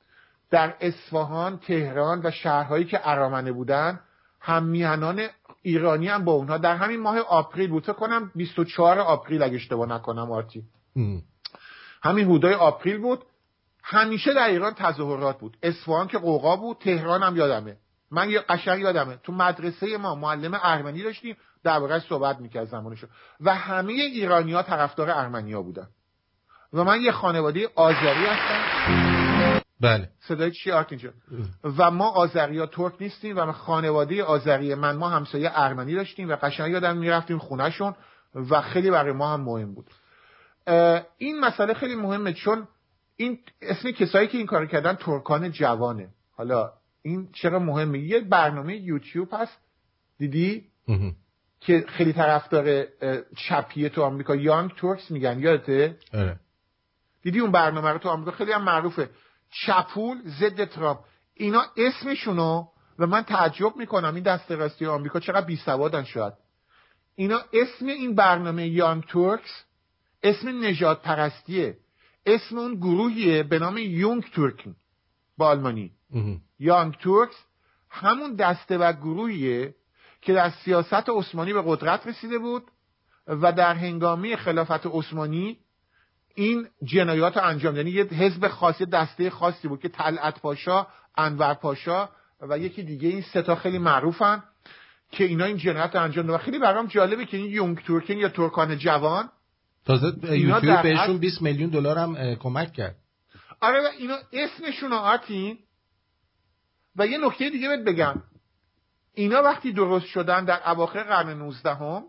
در اصفهان تهران و شهرهایی که ارامنه بودن هم‌میهنان ایرانی هم با اونها. در همین ماه April بود. کنم 24 April اگه اشتباه نکنم آرتین. همین حدودای April بود. همیشه در ایران تظاهرات بود. اصفهان که غوغا بود تهران هم یادمه. من یه قشنگ یادمه. تو مدرسه ما معلم ارمنی داشتیم دربارهش صحبت می‌کرد زمانشو. و همه ایرانی ها طرفدار ارمنیا بودن. و من یه خانواده آذری هستم.
بله.
صدای چی آرتین و ما آذری ها ترک نیستیم و خانواده آذری من ما همسایه ارمنی داشتیم و قشنگ یادم می‌رفتیم خونهشون و خیلی برای ما هم مهم بود. این مسئله خیلی مهمه چون این اسم کسایی که این کار کردن ترکان جوانه. حالا این چرا مهمه؟ یه برنامه یوتیوب هست. دیدی؟ که خیلی طرفدار چپیه تو آمریکا یانگ تورکس میگن. یادته؟
آره.
دیدی اون برنامه رو تو آمریکا؟ خیلی هم معروفه. چپول ضد ترامپ. اینا اسمشونو و من تعجب می‌کنم. این دست راستی آمریکا چقدر بی سوادن شاید. اینا اسم این برنامه یانگ تورکس اسم نجات پرستیه اسم اون گروهیه به نام یونگ تورکن با آلمانی. یانگ تورکس همون دسته و گروهیه که در سیاست عثمانی به قدرت رسیده بود و در هنگامی خلافت عثمانی این جنایات انجام یعنی یه حزب خاصی دسته خاصی بود که طلعت پاشا انور پاشا و یکی دیگه این ستا خیلی معروفن که اینا این جنایت رو انجام دادن. و خیلی برام جالبه که این یونگ تورکن یا ترکان جوان
تازه یوتیوب بهشون 20 میلیون دلار هم کمک کرد.
آره و اینا اسمشون آرتین و یه نکته دیگه بهت بگم. اینا وقتی درست شدن در اواخر قرن 19 هم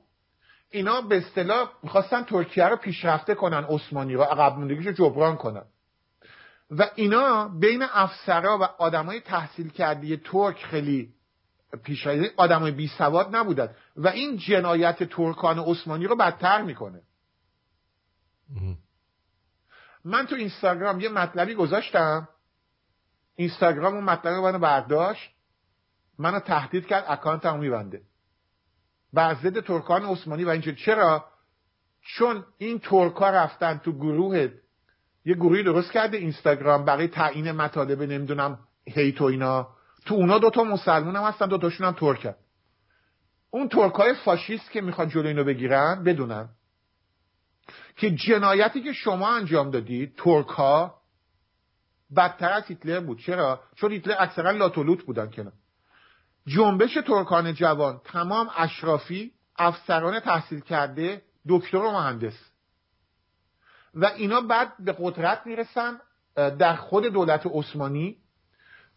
اینا به اصطلاح می‌خواستن ترکیه رو پیشرفته کنن عثمانی رو عقب رو جبران کنن. و اینا بین افسرا و آدمای تحصیل کرده ترک خیلی پیشرفته آدمای بی سواد نبودن. و این جنایت ترکان عثمانی رو بدتر می‌کنه. من تو اینستاگرام یه مطلبی گذاشتم. اینستاگرام اون مطلب منو برداشت. منو تهدید کرد اکانت هم میبنده. بر ضد ترکان عثمانی و اینجور. چرا؟ چون این ترکا رفتن تو گروه یه گروهی درست کرده اینستاگرام برای تعیین مطالب نمی‌دونم هیت و اینا. تو اونا دوتا مسلمون هم هستن دوتاشون هم ترکن. اون ترکای فاشیست که می‌خوان جلو اینو بگیرن بدونن که جنایتی که شما انجام دادید ترک ها بدتر از هیتلر بود. چرا؟ چون هیتلر اکثرا لاتولوت بودن کنه جنبش ترکان جوان تمام اشرافی افسران تحصیل کرده دکتر و مهندس. و اینا بعد به قدرت می‌رسن در خود دولت عثمانی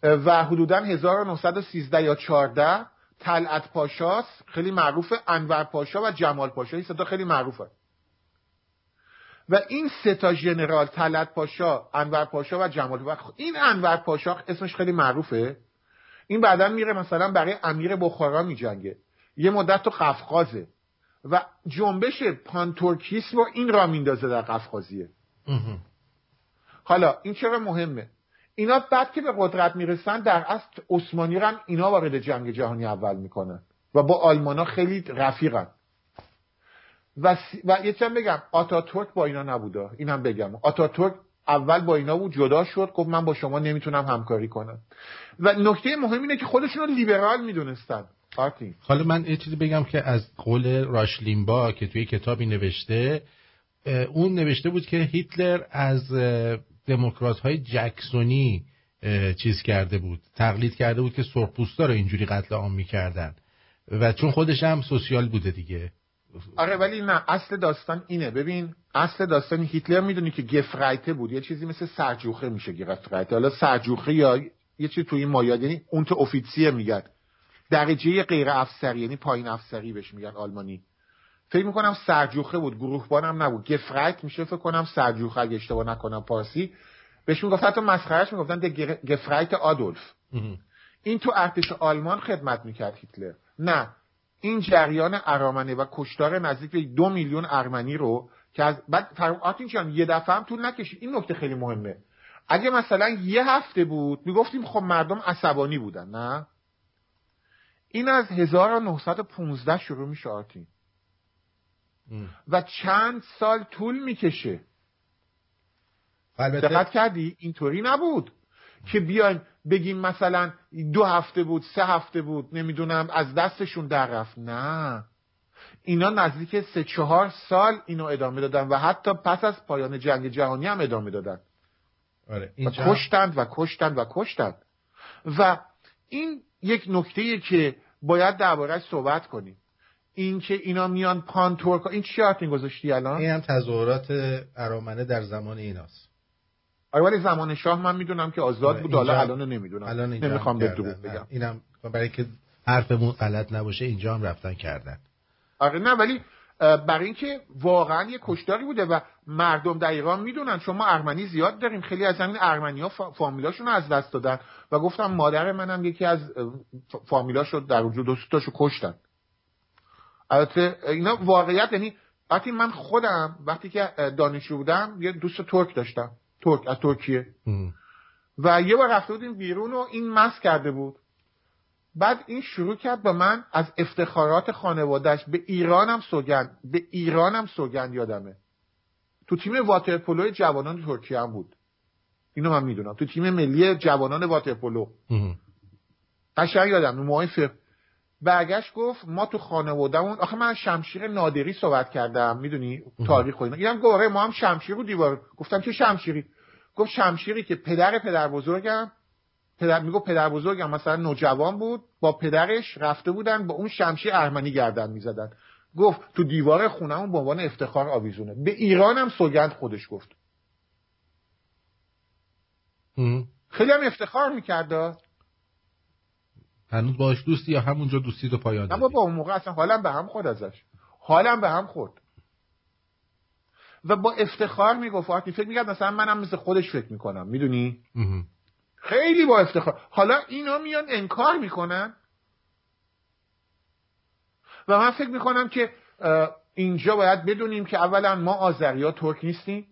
و حدودا 1913 یا 14 طلعت پاشاست خیلی معروفه انور پاشا و جمال پاشا. این ستا خیلی معروفه. و این سه تا ژنرال طلعت پاشا انور پاشا و جمال پاشا. این انور پاشا اسمش خیلی معروفه. این بعدا میره مثلا برای امیر بخارا میجنگه. یه مدت تو قفقازه. و جنبش پانتورکیسم رو این را میندازه در قفقازیه. حالا این چرا مهمه؟ اینا بعد که به قدرت می‌رسن در اصل عثمانی هم اینا وارد جنگ جهانی اول می‌کنن. و با آلمانا خیلی رفیقن. و, و یه چند بگم آتاتورک با اینا نبوده. اینم بگم. آتاتورک اول با اینا بود جدا شد گفت من با شما نمی‌تونم همکاری کنم. و نکته مهم اینه که خودشون رو لیبرال می‌دونستن.
حالا من یه چیزی بگم که از قول راشلیمبا که توی کتابی نوشته اون نوشته بود که هیتلر از دموکرات های جکسونی چیز کرده بود. تقلید کرده بود که سرخپوستا رو اینجوری قتل عام می‌کردن. و چون خودش هم سوسیال بوده دیگه.
آره ولی نه اصل داستان اینه. ببین اصل داستان هیتلر می‌دونی که گفرایته بود. یه چیزی مثل سرجوخه میشه گفرایته. حالا سرجوخه یا یه چیزی توی این مایاد یعنی اون تو اوفیتسیه میگن. درجه غیر افسری یعنی پایین افسری بهش میگن آلمانی. فکر می‌کنم سرجوخه بود. گروهبانم نبود. گفرایت میشه فکر کنم سرجوخه اگه اشتباه نکنم پارسی. بهش می‌گفت حتی مسخرهش می‌گفتن گفرایت آدولف. این تو ارتش آلمان خدمت می‌کرد هیتلر. نه. این جریان ارامنه و کشتار نزدیک به دو میلیون ارمنی رو که از بعد آتین جان یه دفعه هم طول نکشید. این نکته خیلی مهمه. اگه مثلا یه هفته بود می‌گفتیم خب مردم عصبانی بودن نه؟ این از 1915 شروع میشه آرتین و چند سال طول می‌کشه. دقت کردی؟ اینطوری نبود که بیایم بگیم مثلا دو هفته بود سه هفته بود نمی‌دونم از دستشون در رفت. نه. اینا نزدیک سه چهار سال اینو ادامه دادن و حتی پس از پایان جنگ جهانی هم ادامه دادن.
آره
و کشتند و کشتند و کشتند. و این یک نکته که باید دربارهش صحبت کنیم. این که اینا میان پانتورک این چی این گذاشتی الان؟
این هم تظاهرات ارامنه در زمان ایناست.
آره ولی زمان شاه من می‌دونم که آزاد بود حالا الان نمی‌دونم.
الان
نمی‌خوام به دروغ بگم.
اینم برای که حرفمون غلط نباشه اینجا هم رفتن کردن.
آره نه ولی برای اینکه واقعا یه کشتاری بوده و مردم در ایران می‌دونن چون ما ارمنی زیاد داریم. خیلی از همین ارمنی ها فامیلاشون از دست دادن و گفتم مادر منم یکی از فامیلاشو در وجود دوستاشو کشتن. البته اینا واقعیت یعنی وقتی من خودم وقتی که دانشجو بودم یه دوست ترک داشتم. ترک از ترکیه. و یه بار رفته بودیم بیرون و این مس کرده بود. بعد این شروع کرد به من از افتخارات خانوادهش به ایرانم سوگند به ایرانم سوگند یادمه. تو تیم واترپولو جوانان ترکیه هم بود. اینو من می‌دونم. تو تیم ملی جوانان واترپولو. قشنگ یادم. موهای برگشت گفت ما تو خانوادهمون آخه من شمشیر نادری صحبت کردم می‌دونی؟ تاریخ و اینا. اینم گفت آره، ما هم شمشیر رو دیوار. گفتم چه شمشیری؟ گفت شمشیری که پدر پدر بزرگم. پدر میگو پدر بزرگم مثلا نوجوان بود با پدرش رفته بودن با اون شمشیر ارمنی گردن می‌زدن. گفت تو دیوار خونمون به عنوان افتخار آویزونه. به ایران هم سوگند خودش گفت. خیلی هم افتخار می‌کرد.
هنوز باش دوستی یا همونجا دوستی تو پایان
اما با اون موقع اصلا حالم به هم خورد ازش. حالم به هم خورد. و با افتخار می‌گفت آرتی فکر می‌کرد مثلا منم مثل خودش فکر می‌کنم. می‌دونی؟ خیلی با افتخار. حالا اینا میان انکار می‌کنن. و من فکر می‌کنم که اینجا باید بدونیم که اولا ما آذری ها ترک نیستیم.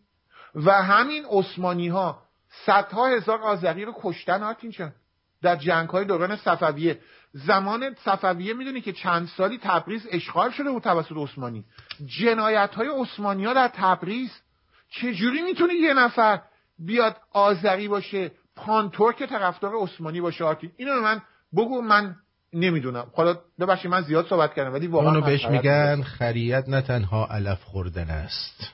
و همین عثمانی ها صدها هزار آذری رو کشتن آرتین در جنگ های دوران صفویه. زمان صفویه می‌دونی که چند سالی تبریز اشغال شده بود توسط عثمانی. جنایت های عثمانی ها در تبریز. چجوری می‌تونه یه نفر بیاد آذری باشه پانتورک طرفدار عثمانی باشه؟ آرتین اینو من بگو من نمی‌دونم. حالا ببخشید من زیاد صحبت کردم ولی واقعا
اونو بهش میگن خریت نه تنها علف خوردن است.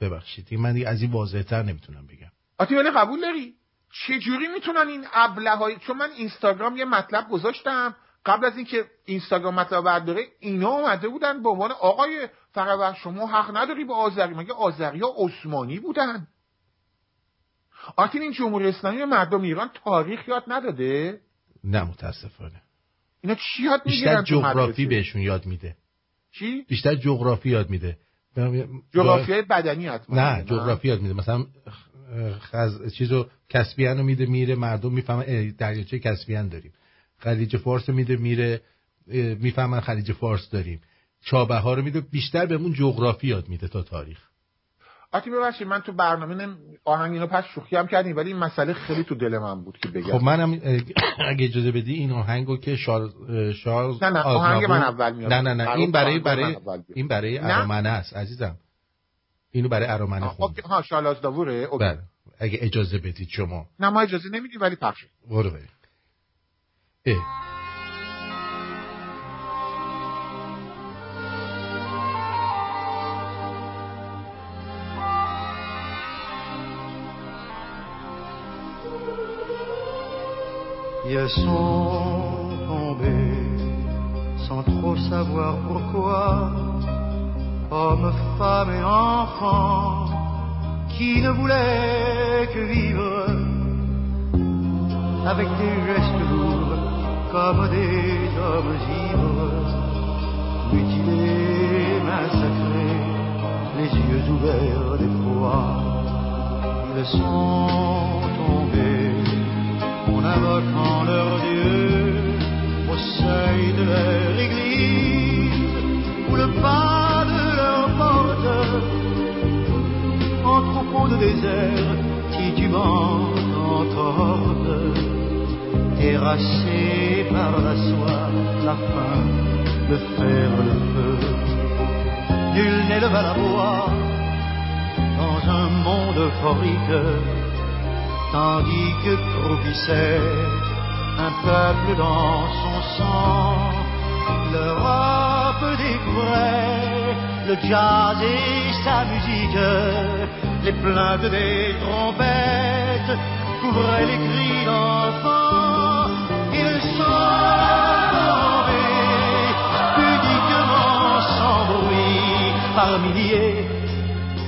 ببخشید من از این واضحتر نمی‌تونم بگم.
آتی ولی قبول داری؟ چجوری می‌تونن این ابله های چون من اینستاگرام یه مطلب گذاشتم. قبل از اینکه اینستاگرام مطلب برداره اینا اومده بودن به عنوان آقای فقط شما حق نداری به آذری. مگه آذری ها عثمانی بودن؟ آتین این جمهوری اسلامی مردم ایران تاریخ یاد نداده؟
نه متاسفانه.
اینا چی یاد
بیشتر جغرافی بهشون یاد میده.
چی؟
بیشتر جغرافی یاد میده.
جغرافی بدنی
حتما نه جغرافی یاد میده. مثلا خز... چیزو کسبیان رو میده میره مردم می‌فهمن دریاچه کسبیان داریم. خلیج فارس میده میره می‌فهمن خلیج فارس داریم. چابه ها رو میده بیشتر بهمون جغرافی یاد میده تا تاریخ.
آتی ببخشید من تو برنامه آهنگ اینو پس شوخی هم کردیم ولی این مسئله خیلی تو دل من بود که بگم.
خب منم اگه اجازه بدی این آهنگو که شار شارلز
نه نه آهنگ من اول میاد
نه نه نه این برای برای این برای ارامنه است عزیزم. اینو برای ارامنه خون
ها شارلز داوره
بله اگه اجازه بدید شما.
نه ما اجازه نمیدیم ولی پخش.
برو بریم.
Ils sont tombés sans trop savoir pourquoi. Hommes, femmes et enfants, qui ne voulaient que vivre avec des gestes lourds comme des hommes ivres, mutilés, massacrés, les yeux ouverts d'effroi. Ils sont tombés en invoquant leur Dieu au seuil de leur église ou le porte en troupeau de désert titubant en torde terrassé par la soie, la faim, le fer, le feu. Nul n'éleva la voix dans un monde euphorique, tandis que croupissait un peuple dans son sang. L'Europe découvrait le jazz et sa musique, les plaintes des trompettes couvraient les cris d'enfants. Ils sont tombés pudiquement sans bruit, par milliers,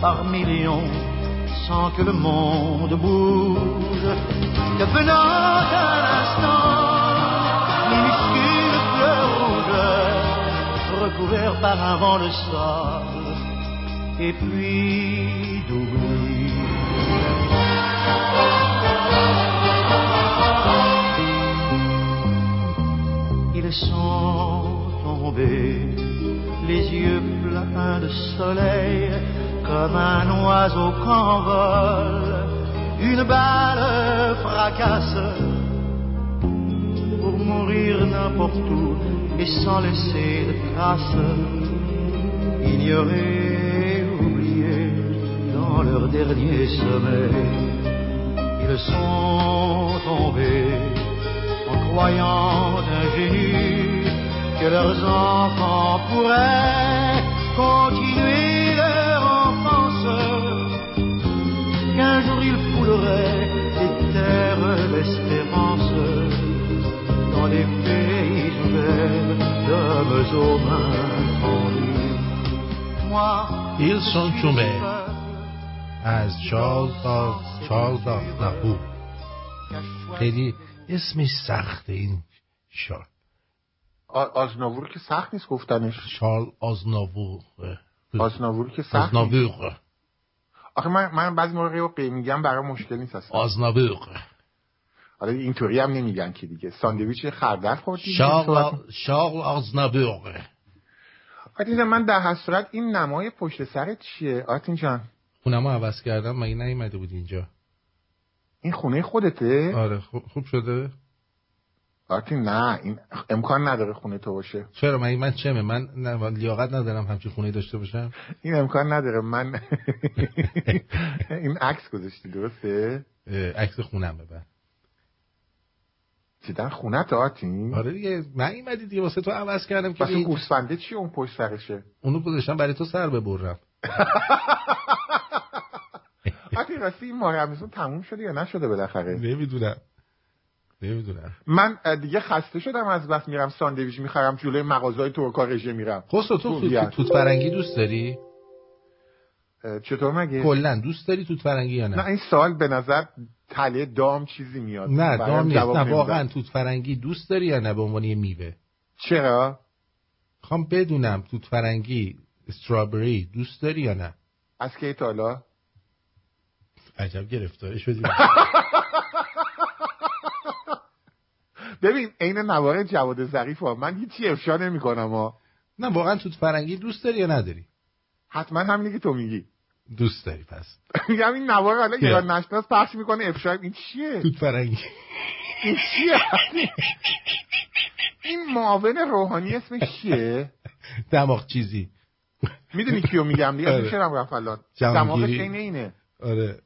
par millions, sans que le monde bouge, rouge, recouvert par un vent de sable, et puis d'oubli. Ils sont tombés, les yeux pleins de soleil, comme un oiseau qu'envole une balle fracasse pour mourir n'importe où et sans laisser de traces, ignorés, oubliés dans leur dernier sommeil. Ils sont tombés en croyant ingénus que leurs enfants pourraient continuer leur enfance, qu'un jour ils fouleraient les terres d'espérance dans des pays
Ils sont tombés.
le peuple
از چارلز آف چارلز آف نهو خیلی اسمش سخته این شار
آ- آزناور که سخت نیست گفتنش
شارل آزناوو
آزناور که سخت نیست.
آزناووق
آخه من من بعضی موقع رو میگم برای مشکل نیست اصلا
آزناووق
حالا اینطوری هم نمیگن که دیگه. ساندویچ خردل خوردی
شارل شارل آزناووق
آتین من در هر صورت این نمای پشت سرت چیه؟ آتین جان.
خونمو عوض کردم مگه نیومده بود اینجا؟
این خونه خودته؟
آره خوب, شده.
آرتین نه این امکان نداره خونه تو باشه.
چرا؟ مگه من چمه؟ من لیاقت ندارم همچین خونه داشته باشم.
این امکان نداره. من این عکس گذاشتی درسته؟
عکس خونم ببر
دیدن خونه تو آرتین
آره دیگه نیومدی دیگه واسه تو عوض کردم که دیگه
گوسفنده چیه اون پشت سرشه؟
اونو گذاشتم برای تو سر ببرم.
آرتین راستی این ماه رمزون تموم شده یا نشده بالاخره؟
نمی‌دونم. نمی‌دونم.
من دیگه خسته شدم از بس میرم ساندویچ می‌خرم جلوی مغازهای ترکا رژه میرم.
خسرو تو. توت, فرنگی دوست داری؟
چطور مگه؟
کلا دوست داری توت فرنگی یا
نه؟
نه
این سال به نظر تله دام چیزی میاد.
نه دام نیست. نه. واقعا توت فرنگی دوست داری یا نه؟ به عنوان یه میوه.
چرا؟
خوام بدونم. توت فرنگی استرابری دوست داری یا نه؟
از کی تا حالا؟
عجب گرفتاری شدی.
ببین عین نوار جواد ظریف ها. من هیچی افشا نمی کنم ها.
نه واقعا توت فرنگی دوست داری یا نداری؟
حتما همینی که تو میگی.
دوست داری پس.
میگم این نوار حالا. ایران نشناس پخش می‌کنه افشا این چیه؟
توت فرنگی.
این چیه؟ این معاون روحانی اسمش چیه؟
دماغ چیزی.
می‌دونی کیو میگم دیگه؟
آره.
هم رفت الان. دماغش عین اینه.
آره.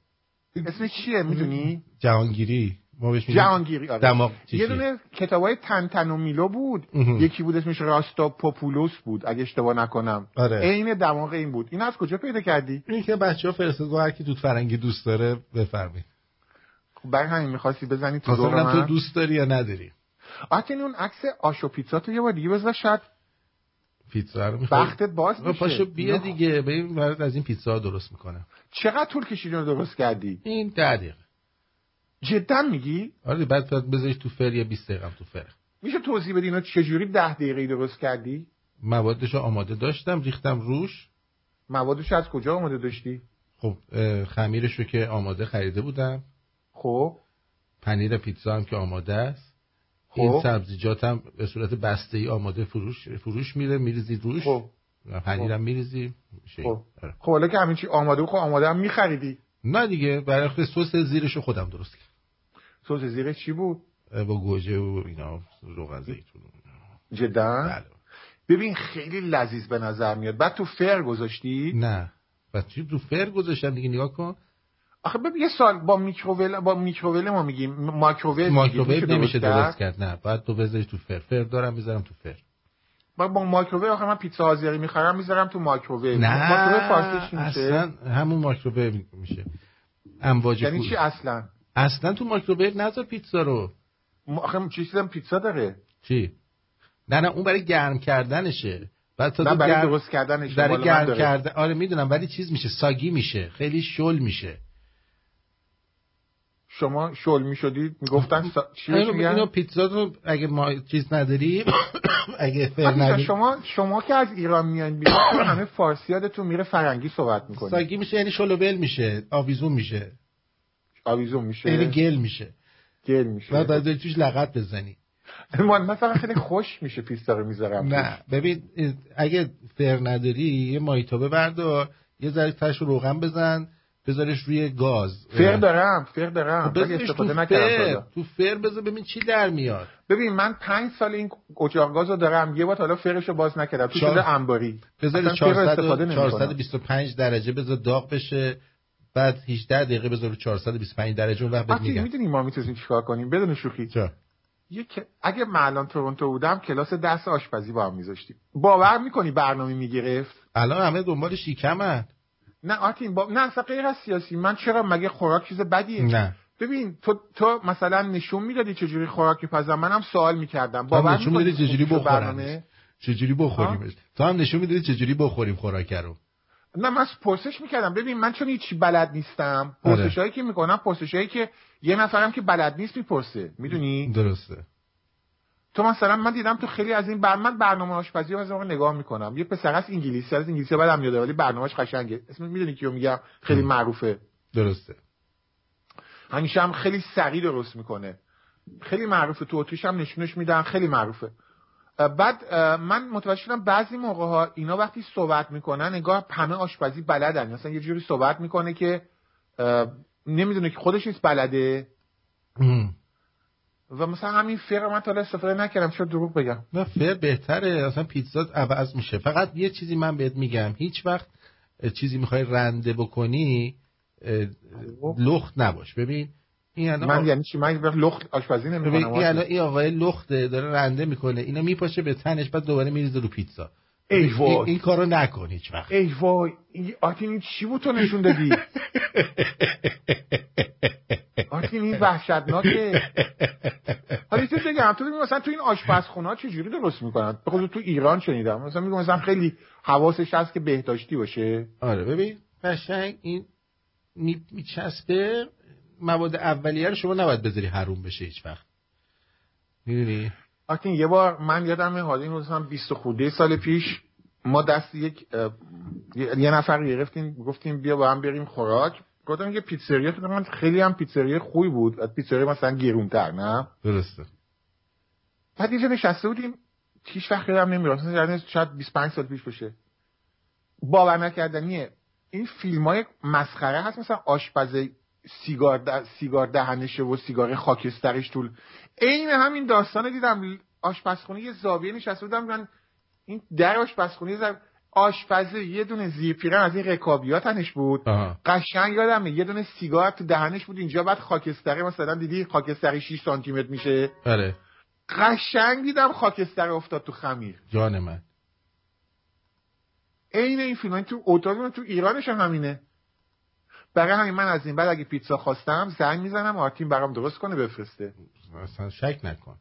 اسمش چیه؟ می‌دونی؟
جهانگیری. ما بهش میگیم
جهانگیری آره.
دماغ
یه دونه کتاب های تن تن و میلو بود.
اها.
یکی بود اسمش راستا پوپولوس بود اگه اشتباه نکنم.
آره.
عین دماغ این بود. این از کجا پیدا کردی؟
این که بچه ها فرستاد هر کی توت فرنگی دوست داره بفرمایید.
خب برای همین می‌خواستی بزنی تو دور
تو دوست داری یا نداری؟
آتین اون عکس آش و پیتزا تو یه بار دیگه بذار شاید
پیتزا رو می‌خوای؟
بختت باز میشه.
پاشو بیا دیگه. ببین برات از این پیتزا درست می‌کنم.
چقدر طول کشید رو درست کردی؟
این ده دقیقه.
جدا میگی؟
آره بعد باید بذاریش تو فر یا 20 دقیقه تو فر
میشه توضیح بدی اینا چجوری ده دقیقه درست کردی؟
موادش رو آماده داشتم ریختم روش.
موادش از کجا آماده داشتی؟
خب خمیرش رو که آماده خریده بودم.
خب.
پنیر پیتزا هم که آماده است.
خب.
این سبزیجات هم به صورت بسته ای آماده فروش فروش میره میریزی روش.
خب.
و پنیرم میریزی. میشه.
خب.
آره.
خب حالا که همین چی آماده بود خب آماده هم میخریدی.
نه دیگه برای خود سس زیرش رو خودم درست کردم.
سس زیرش چی بود؟
با گوجه و اینا روغن زیتون
جدا؟
بله.
ببین خیلی لذیذ به نظر میاد. بعد تو فر گذاشتی؟
نه. و چی؟ تو فر گذاشتم دیگه نگاه کن.
آخه ببین یه سؤال با میکروویو با میکروویو ما میگیم. مایکروویو
مایکروویو. نمیشه
درست
کرد؟ نه. باید تو بذاری تو فر. فر دارم می‌ذارم تو فر.
با با مایکروویو آخه من پیتزا حاضری می‌خرم می‌ذارم تو مایکروویو مایکروویو فارسی چی
نه
میشه.
اصلا همون مایکروویو میشه. امواج
یعنی. چی اصلا؟
اصلا تو مایکروویو نذار پیتزا رو.
آخه چیزی هم پیتزا داره؟
چی؟ نه نه اون برای گرم کردنشه. بعد تا تو
برای
گرم
درست کردنش
برای گرم. کردن آره می‌دونم ولی چیز میشه ساگی میشه خیلی شل میشه.
شما شل می‌شدید می‌گفتن سا... چی
اینو,
میگن؟
اینو پیتزا رو اگه ما چیز نداری اگه فر نداری
شما شما که از ایران میان بیرون چرا همه فارسی یادتون میره فرنگی صحبت می‌کنید
ساگی میشه یعنی شلوول میشه آویزون میشه.
آویزون میشه.
یعنی گل میشه.
گل میشه.
بعد باید توش لغت بزنی.
من مثلا خیلی خوش میشه پیتزا رو می‌ذارم
نه. ببین اگه فر نداری یه مایتابه بردار یه ذره تش روغن بزن بذارش روی گاز.
فر دارم فر دارم
خب
استفاده نکردم.
تو فر بذار ببین چی در میاد.
ببین من پنج سال این اجاق گاز رو دارم یه بار تا حالا فرش رو باز نکردم. تو شده انباری. رو
400
استفاده
و-
نمی‌کنم.
425 درجه بذار داغ بشه. بعد 18 دقیقه بذار رو 425 درجه اون وقت میگم.
می‌دونی ما می‌تونیم چیکار کنیم؟ بدون شوخی؟ یه که- اگه من الان تورنتو بودم کلاس درس آشپزی با هم میذاشتیم. باور می‌کنی برنامه می‌گرفت؟
الان همه دنبال شیکمن
نه آتین با... نه اصلا غیر از سیاسی. من چرا مگه خوراک چیز بدیه؟
نه.
ببین تو تو مثلا نشون می‌دادی چجوری خوراک میپزم منم سوال می‌کردم. باور
نشون می‌دادی
می‌کنی
چجوری
برنامه؟
چجوری بخوریمش تو هم نشون می‌دادی چجوری بخوریم خوراک رو؟
نه من پرسش می‌کردم. ببین من چون هیچی بلد نیستم
آره.
پرسش هایی که می‌کنم پرسش هایی که یه نفرم که بلد نیست می‌پرسه. می‌دونی؟
درسته.
تو مثلا من دیدم تو خیلی از این بر من برنامه آشپزی از اون نگاه می‌کنم. یه پسر از انگلیسی از انگلیسی بعدم یاده ولی برنامهش قشنگه. اسم می‌دونی کیو میگم؟ خیلی. معروفه.
درسته.
همیشه هم خیلی سریع درست می‌کنه. خیلی معروفه. تو اتریش هم نشونش میدن خیلی معروفه. بعد من متوجه شدم بعضی موقع ها اینا وقتی صحبت می‌کنن انگار همه آشپزی بلدن. مثلا یه جوری صحبت می‌کنه که نمی‌دونه که خودش نیست بلده. و مثلا همین فقه من تا استفاده نکردم. چرا دروغ بگم.
نه فر بهتره. اصلا پیتزا عوض میشه. فقط یه چیزی من بهت میگم. هیچ وقت چیزی می‌خوای رنده بکنی اه، لخت نباش. ببین این الان
من یعنی چی؟ من لخت آشپزی نمی‌کنم
این الان این آقای لخته داره رنده می‌کنه. اینا میپاشه به تنش بعد دوباره میریزه رو پیتزا.
ای وای.
این کارو نکن هیچ وقت.
ای وای. آتین این چی بود تو نشون دادی؟ آتین این وحشتناکه. حالا چیز بگم. تو ببین مثلا تو این آشپزخونه ها چجوری درست می‌کنن؟ به خصوص تو ایران شنیدم. مثلا میگم مثلا خیلی حواسش هست که بهداشتی باشه.
آره ببین قشنگ این می- میچسبه مواد اولیه رو شما نباید بذاری حروم بشه هیچ وقت. می‌دونی؟
آتین یه بار من یادم حالا این مثلا 20 خورده سال پیش ما دست یک یه نفر گرفتیم گفتیم بیا با هم بریم خوراک. گفتم یه پیتزریا من خیلی هم پیتزریا خوبی بود. از پیتزریا مثلا گرونتر نه؟
درسته.
بعد اینجا نشسته بودیم هیچ وقت یادم نمیاد مثلا یعنی شاید 25 سال پیش باشه. باور نکردنیه این فیلم های مسخره هست مثلا آشپز سیگار, ده- سیگار دهنشه و سیگار خاکسترش طول. عین همین داستان دیدم. آشپزخونه یه زاویه نشسته بودم. من این در آشپزخونه زم... آشپزه یه دونه زیر پیرن از این رکابیات تنش بود.
آها.
قشنگ یادمه. یه دونه سیگار تو دهنش بود. اینجا بعد خاکستره مثلا دیدی خاکستری 6 سانتی متر میشه؟
آره.
قشنگ دیدم خاکستر افتاد تو خمیر.
جان من.
عین این فیلم. تو اتاق تو ایرانش هم همینه. برای همین من از این بعد اگه پیتزا خواستم زنگ می‌زنم آرتین برام درست کنه بفرسته.
اصلا شک نکن.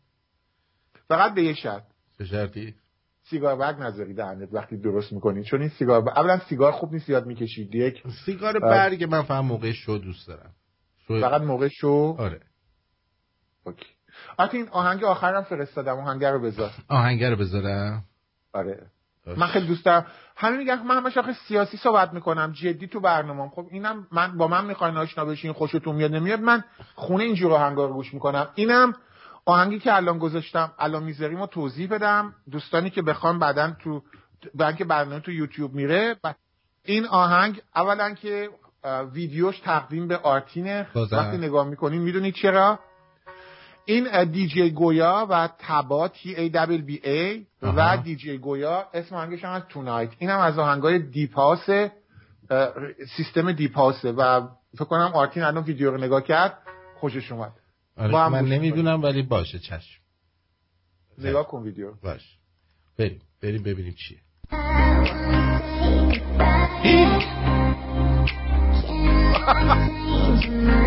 فقط به یه شرط.
چه شرطی؟
سیگار برگ نذاری دهنت وقتی درست می‌کنی چون این سیگار برگ... اولا سیگار خوب نیست یاد می‌کشید. یک.
سیگار برگ من فهم موقع شو دوست دارم. شو...
فقط موقع شو؟
آره.
اوکی. این آهنگ آخرم فرستادم. آهنگ رو بذار.
آهنگ رو بذارم.
آره. من خیلی دوست دارم. همه میگن من همش آخه سیاسی صحبت می‌کنم جدی تو برنامه خب اینم من با من می‌خواین آشنا بشین خوشتون میاد نمیاد من خونه اینجور آهنگا رو گوش می‌کنم. اینم آهنگی که الان گذاشتم الان می‌ذاریم و توضیح بدم. دوستانی که بخوام بعدا تو بعد که برنامه تو یوتیوب میره این آهنگ اولا که ویدیوش تقدیم به آرتینه. وقتی نگاه می‌کنین می‌دونید چرا؟ این دیجی گویا و تبا تی ای دبل بی ای و دیجی گویا اسم آهنگش هم از تونایت. این هم از آهنگای دیپاس سیستم دیپاسه و فکر کنم آرتین الان ویدیو رو نگاه کرد خوشش اومد.
آره من نمی‌دونم ولی باشه چشم.
نگاه کن ویدیو
باش بریم بریم ببینیم چیه.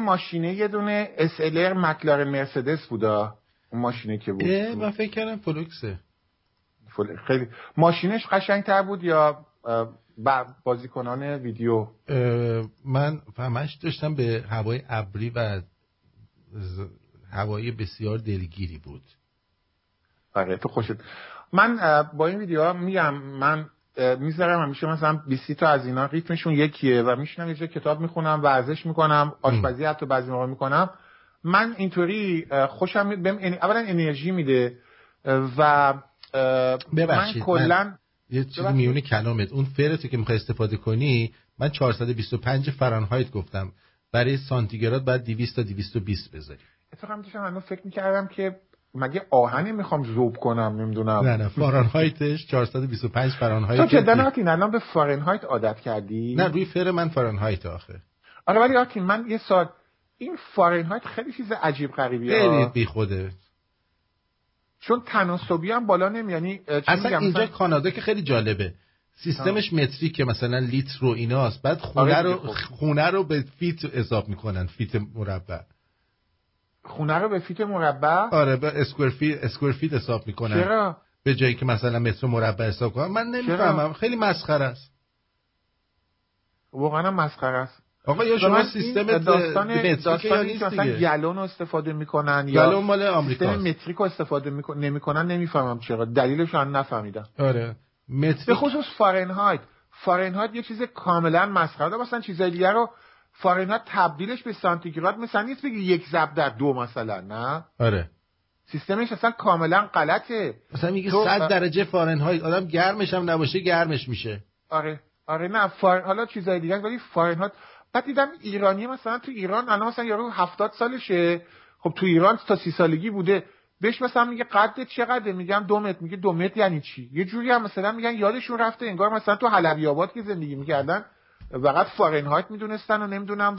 ماشینه یه دونه SLR مکلارن مرسدس بودا. اون ماشینه که بود.
من فکر کردم فلوکسه
خیلی ماشینش تر بود یا بازیکنان ویدیو؟
من فهمش داشتم به هوای ابری و هوای بسیار دلگیری بود.
آره تو خوشت من با این ویدیو میگم من می‌ذارم همیشه مثلا 20 تا از اینا ریتمشون یکیه و میشینم یه کتاب می‌خونم ورزش می‌کنم آشپزی حتی بعضی موقع می‌کنم. من اینطوری خوشم بهم اولا انرژی میده و
من کلا یه چیزی میونه کلامت. اون فرتی که می‌خوای استفاده کنی من 425 فرانهایت گفتم. برای سانتیگراد بعد 200 تا 220 بذاری.
اتفاقا داشتم فکر می‌کردم که مگه آهنی می‌خوام زوب کنم نمی‌دونم.
نه نه فارنهایتش 425 فارنهایت
تو جدا الان به فارنهایت عادت کردی؟
نه روی فر من فارنهایت آخه.
آره ولی آرتین من یه سؤال این فارنهایت خیلی چیز عجیب غریبیه.
خیلی بی خوده.
چون تناسبی هم بالا نمیاد یعنی
اصلا؟ اینجا
مثلا-
کانادا که خیلی جالبه. سیستمش متریکه مثلا لیتر رو ایناست. بعد خونه
آره
رو
دیگه، خب.
خونه رو به feet حساب می‌کنن feet مربع.
خونه رو به feet مربع
آره به square feet square feet حساب می‌کنن.
چرا؟
به جایی که مثلا متر مربع حساب کنن. من نمی‌فهمم. خیلی مسخره است.
واقعا مسخره است.
آقا یا شما سیستم
داستان داستان
نیست.
که مثلا گلون رو استفاده می‌کنن یا
گلون مال
سیستم
آمریکاست.
متریک رو استفاده میکن... نمی‌کنن نمی‌فهمم چرا. دلیلش رو هم نفهمیدم.
آره.
به
متریک
خصوص فارنهایت. فارنهایت یه چیز کاملا مسخره داره مثلا چیزای دیگه رو فارنهایت تبدیلش به سانتیگراد مثلا نیست بگی یک ضرب در دو مثلا نه؟
آره.
سیستمش اصلا کاملا غلطه.
مثلا میگه
تو-
100 درجه فارنهایت آدم گرمش هم نباشه گرمش میشه.
آره. آره نه فار... حالا چیزای دیگه ولی فارنهایت. بعد دیدم ایرانی مثلا تو ایران الان مثلا یارو هفتاد سالشه. خب تو ایران تا سی سالگی بوده. بهش مثلا میگه قدت چقدره؟ میگم دو متر. میگه دو متر یعنی چی؟ یه جوری هم مثلا میگن یادشون رفته انگار مثلا تو حلبی آباد که زندگی می‌کردن. فقط فارنهایت می‌دونستن و نمی‌دونم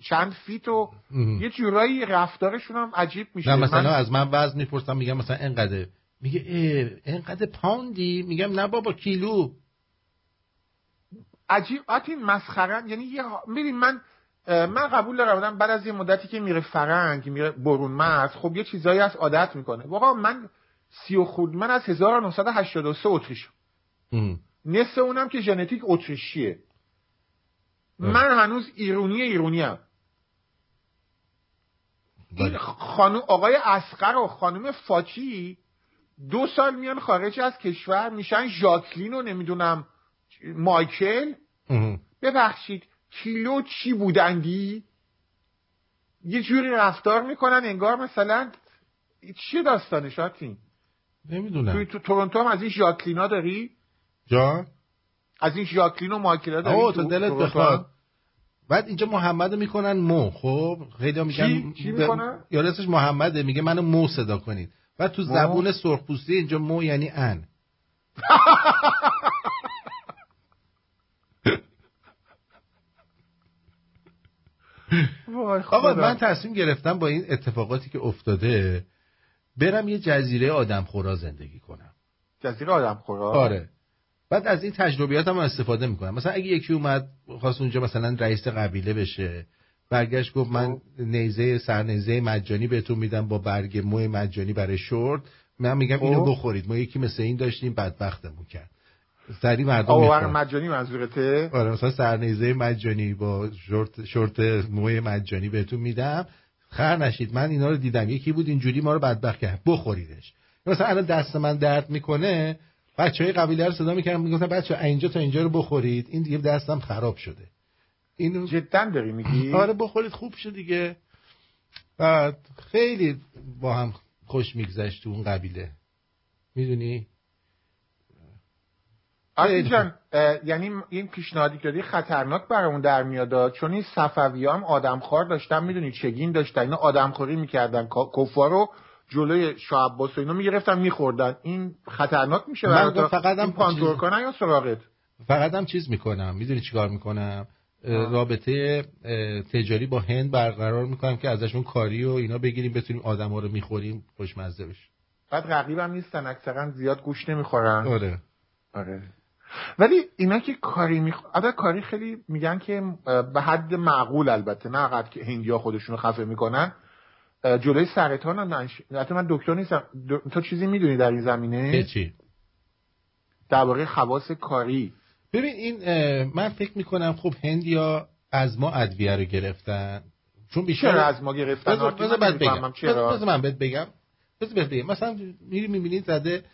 چند feet و
ام.
یه جورایی رفتارشون هم عجیب میشه.
نه مثلا
من-
از من وزن می‌پرسم میگم مثلا انقدر میگه اه، انقدر پاوندی میگم نه بابا کیلو.
عجیب آتین مسخره یعنی یه ببین من من قبول دارم بعد از یه مدتی که میره فرنگ میره برون مرز خب یه چیزایی از عادت می‌کنه. واقعا من سی و خود من از 1983 اتریشم.
ام.
نصف اونم که ژنتیک اتریشیه. من هنوز ایرونی ایرونی هم. این
بله.
خانم آقای اسقر و خانم فاچی دو سال میان خارج از کشور میشن ژاکلین و نمی‌دونم مایکل. ببخشید کیلو چی بودندی؟ یه جوری رفتار می‌کنن انگار مثلا چیه داستانش آتین؟ توی
نمی‌دونم
تو تورنتو هم از این ژاکلینا داری؟
جان؟
از این ژاکلین و مایکلا داری
آه
تو
دلت؟ بخواد بعد اینجا محمد رو می‌کنن مو خب خیلی میگن
چی؟ می‌کنن؟
یا اسمش محمده میگه منو مو صدا کنید بعد تو؟ زبون سرخپوستی اینجا مو یعنی ان آقا. من تصمیم گرفتم با این اتفاقاتی که افتاده برم یه جزیره آدم خورا زندگی کنم
جزیره آدم خورا
آره بعد از این تجربیات هم استفاده می‌کنم. مثلا اگه یکی اومد خواست اونجا مثلا رئیس قبیله بشه برگشت گفت من نیزه سرنیزه مجانی بهتون میدم با برگ موی مجانی برای شورت. من میگم اینو
خب.
بخورید. ما یکی مثل این داشتیم بدبختمون کرد. سری مردم می‌خورن.
مجانی منظورته؟
آره مثلا سرنیزه مجانی با شورت شورت موی مجانی بهتون میدم. خر نشید. من اینا رو دیدم. یکی بود اینجوری ما رو بدبخت کرد. بخوریدش. مثلا الان دست من درد می‌کنه بچه های قبیله رو صدا می‌کردم می‌گفتن بچه اینجا تا اینجا رو بخورید. این دیگه دستم خراب شده. اینو
جدا داری میگی؟
آره بخورید خوب شد دیگه. بعد خیلی با هم خوش میگذشت تو اون قبیله. می‌دونی؟
آرتین جان یعنی این پیشنهادی که دادی خطرناک برامون در میاد. چون این صفوی هم آدمخوار داشتن می‌دونی چگین داشتن اینا آدمخوری می‌کردن. کفار رو جلوی شاه عباس و اینا می‌گرفتن میخوردن. این خطرناک میشه
من فقط هم
پانتور
چیز-
کنن یا سراغت؟
فقط هم چیز می‌کنم. می‌دونی چیکار می‌کنم. رابطه تجاری با هند برقرار می‌کنم که ازشون کاری و اینا بگیریم بتونیم آدم ها رو می‌خوریم خوشمزه بشه
بعد رقیبم نیستن اکثرا زیاد گوش نمی‌خورن.
آره.
آره. ولی اینا که کاری میخ... کاری خیلی میگن که به حد معقول البته. نه قد که هندیا خودشونو خفه می‌کنن. جلوی سرطان هم نش... البته من دکتر نیستم. د- تو چیزی می‌دونی در این زمینه؟
هیچی
درباره خواص کاری.
ببین این من فکر می‌کنم خب هندیا از ما ادویه رو گرفتن. چون بیشتر
چرا از ما گرفتن؟
بذار بعد بگم. بذار من بهت بگم. بذار بهت بگم. مثلا میری می‌بینید زده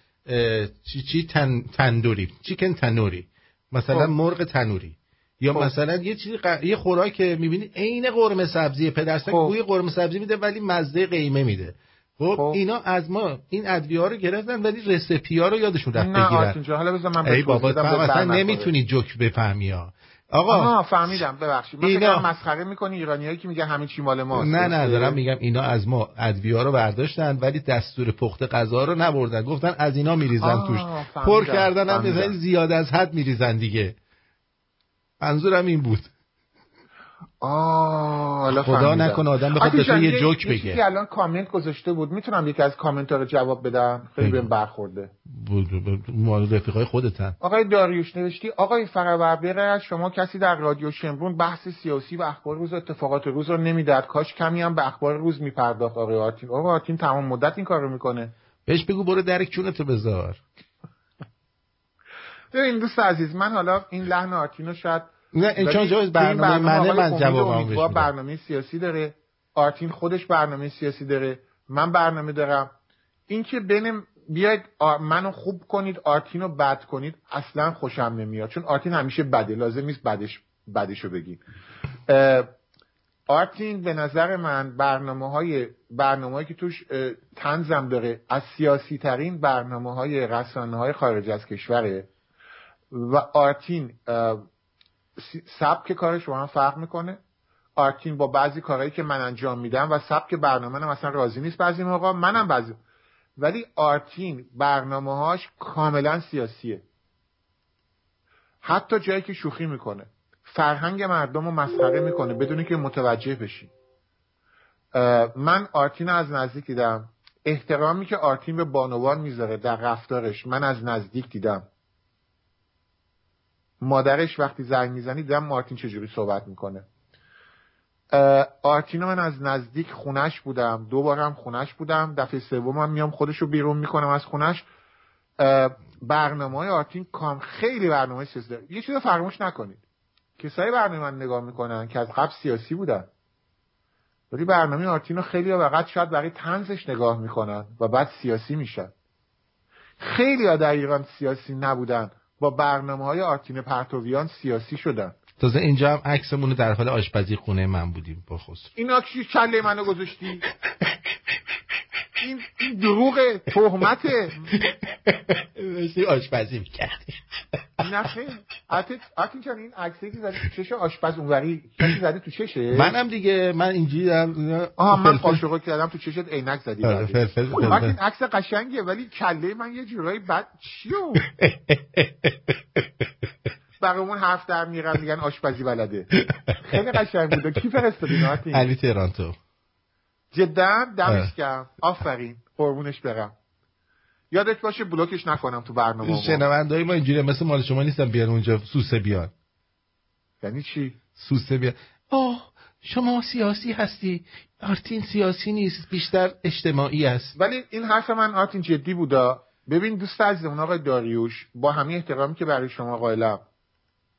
چی چی تن تندوری. چیکن تنوری. مثلا
خب.
مرغ تنوری. یا
خب.
مثلا یه چیزی ق... یه خوراک که می‌بینی عین قرمه سبزی پدرسک
خب.
بوی قرمه سبزی میده ولی مزه قیمه میده خب,
خب.
اینا از ما این ادویه ها رو گرفتن ولی رسپی ها رو یادشون رفت بگیرن
حالا من
ای بابا اصلا. نمی‌تونی جوک بفهمی ها آقا
آها فهمیدم ببخشید من
اینا-
مسخره می‌کنی ایرانیایی که میگن همه چی مال ماست
نه نه؟ دارم میگم اینا از ما ادویه رو برداشتن ولی دستور پخت غذا رو نبردن گفتن از اینا میریزن توش پر کردن هم زیاد از حد میریزن دیگه منظورم این بود.
آه
خدا. نکنه آدم بخواد به یه جوک بگه.
که الان کامنت گذاشته بود. می‌تونم یکی از کامنت ها رو جواب بدم؟ خیلی. بهم برخورده.
بود- مال رفیقای خودتن.
آقای داریوش نوشتی آقای غیر از شما کسی در رادیو شمرون بحث سیاسی و اخبار روز و اتفاقات روز رو نمی‌داد کاش کمی هم به اخبار روز میپرداخت آقای آرتین آقای آرتین تمام مدت این کار رو می‌کنه.
بهش بگو برو درک چونتو بذار.
ببین دوست عزیز من حالا این لحن آرتین رو شاید
نه این چون
تو این
برنامه منه من جوابم
برنامه سیاسی داره. آرتین خودش برنامه سیاسی داره. من برنامه دارم. این که بین بیاید منو خوب کنید آرتین رو بد کنید اصلا خوشم نمیاد. چون آرتین همیشه بده. لازم نیست بدش بدشو بگید اه، آرتین به نظر من برنامه های برنامه که توش تنزم داره از سیاسی ترین برنامه های رسانه های خارج از کشوره. و آرتین سبک کارش با من فرق می‌کنه. آرتین با بعضی کارهایی که من انجام میدم و سبک برنامه من اصلا راضی نیست بعضی موقع منم بعضی ولی آرتین برنامه هاش کاملا سیاسیه. حتی جایی که شوخی می‌کنه. فرهنگ مردم رو مسخره می‌کنه بدون که متوجه بشی. من آرتین از نزدیک دیدم. احترامی که آرتین به بانوان می‌ذاره در رفتارش من از نزدیک دیدم. مادرش وقتی زنگ می‌زنی دیدم آرتین چجوری صحبت می‌کنه؟ آرتینو من از نزدیک خونش بودم. دو بارم خونش بودم. دفعه سومم میام خودشو بیرون می‌کنم از خونش. برنامه های آرتین کام خیلی برنامه سیاسی داره یه چیز رو فراموش نکنید. کسایی برنامه من نگاه می‌کنن که از قبل سیاسی بودن. ولی برنامه آرتین رو خیلی فقط شاید برای تنزش نگاه می‌کنن و بعد سیاسی میشن. خیلی ها در ایران سیاسی نبودن. با برنامه های آرتین پرتویان سیاسی شدن.
تازه اینجا هم عکسمون در حال آشپزی خونه من بودیم با خسرو.
اینا چی کله منو گذاشتی؟ این این دروغ تهمته
داشتی آشپزی می‌کردی.
نه آتین جان این عکسی که زدی تو چش آشپز اونوری کسی زدی تو چشه
منم دیگه من اینجوری دارم
آها من قاشقو کردم تو چشت عینک زدی
آره، فلفل.
آتین عکس قشنگه ولی کله من یه جورایی بد چیو؟ برامون حرف در میرن میگن آشپزی بلده. خیلی قشنگ بوده. کی فرستادی اینو آتین
علی تهرانتو
جدا دمش. گرم. آفرین. قربونش برم. یادت باشه بلوکش نکنم تو برنامه.
شنوندهای ما. اینجوری مثل مال شما نیستن بیان اونجا. سوسه بیان.
یعنی چی؟
سوسه بیان. آه شما سیاسی هستی. آرتین سیاسی نیست. بیشتر اجتماعی است.
ولی این حرف من آرتین جدی بودا. ببین دوست عزیزمون آقای داریوش با همه احترامی که برای شما قائلم.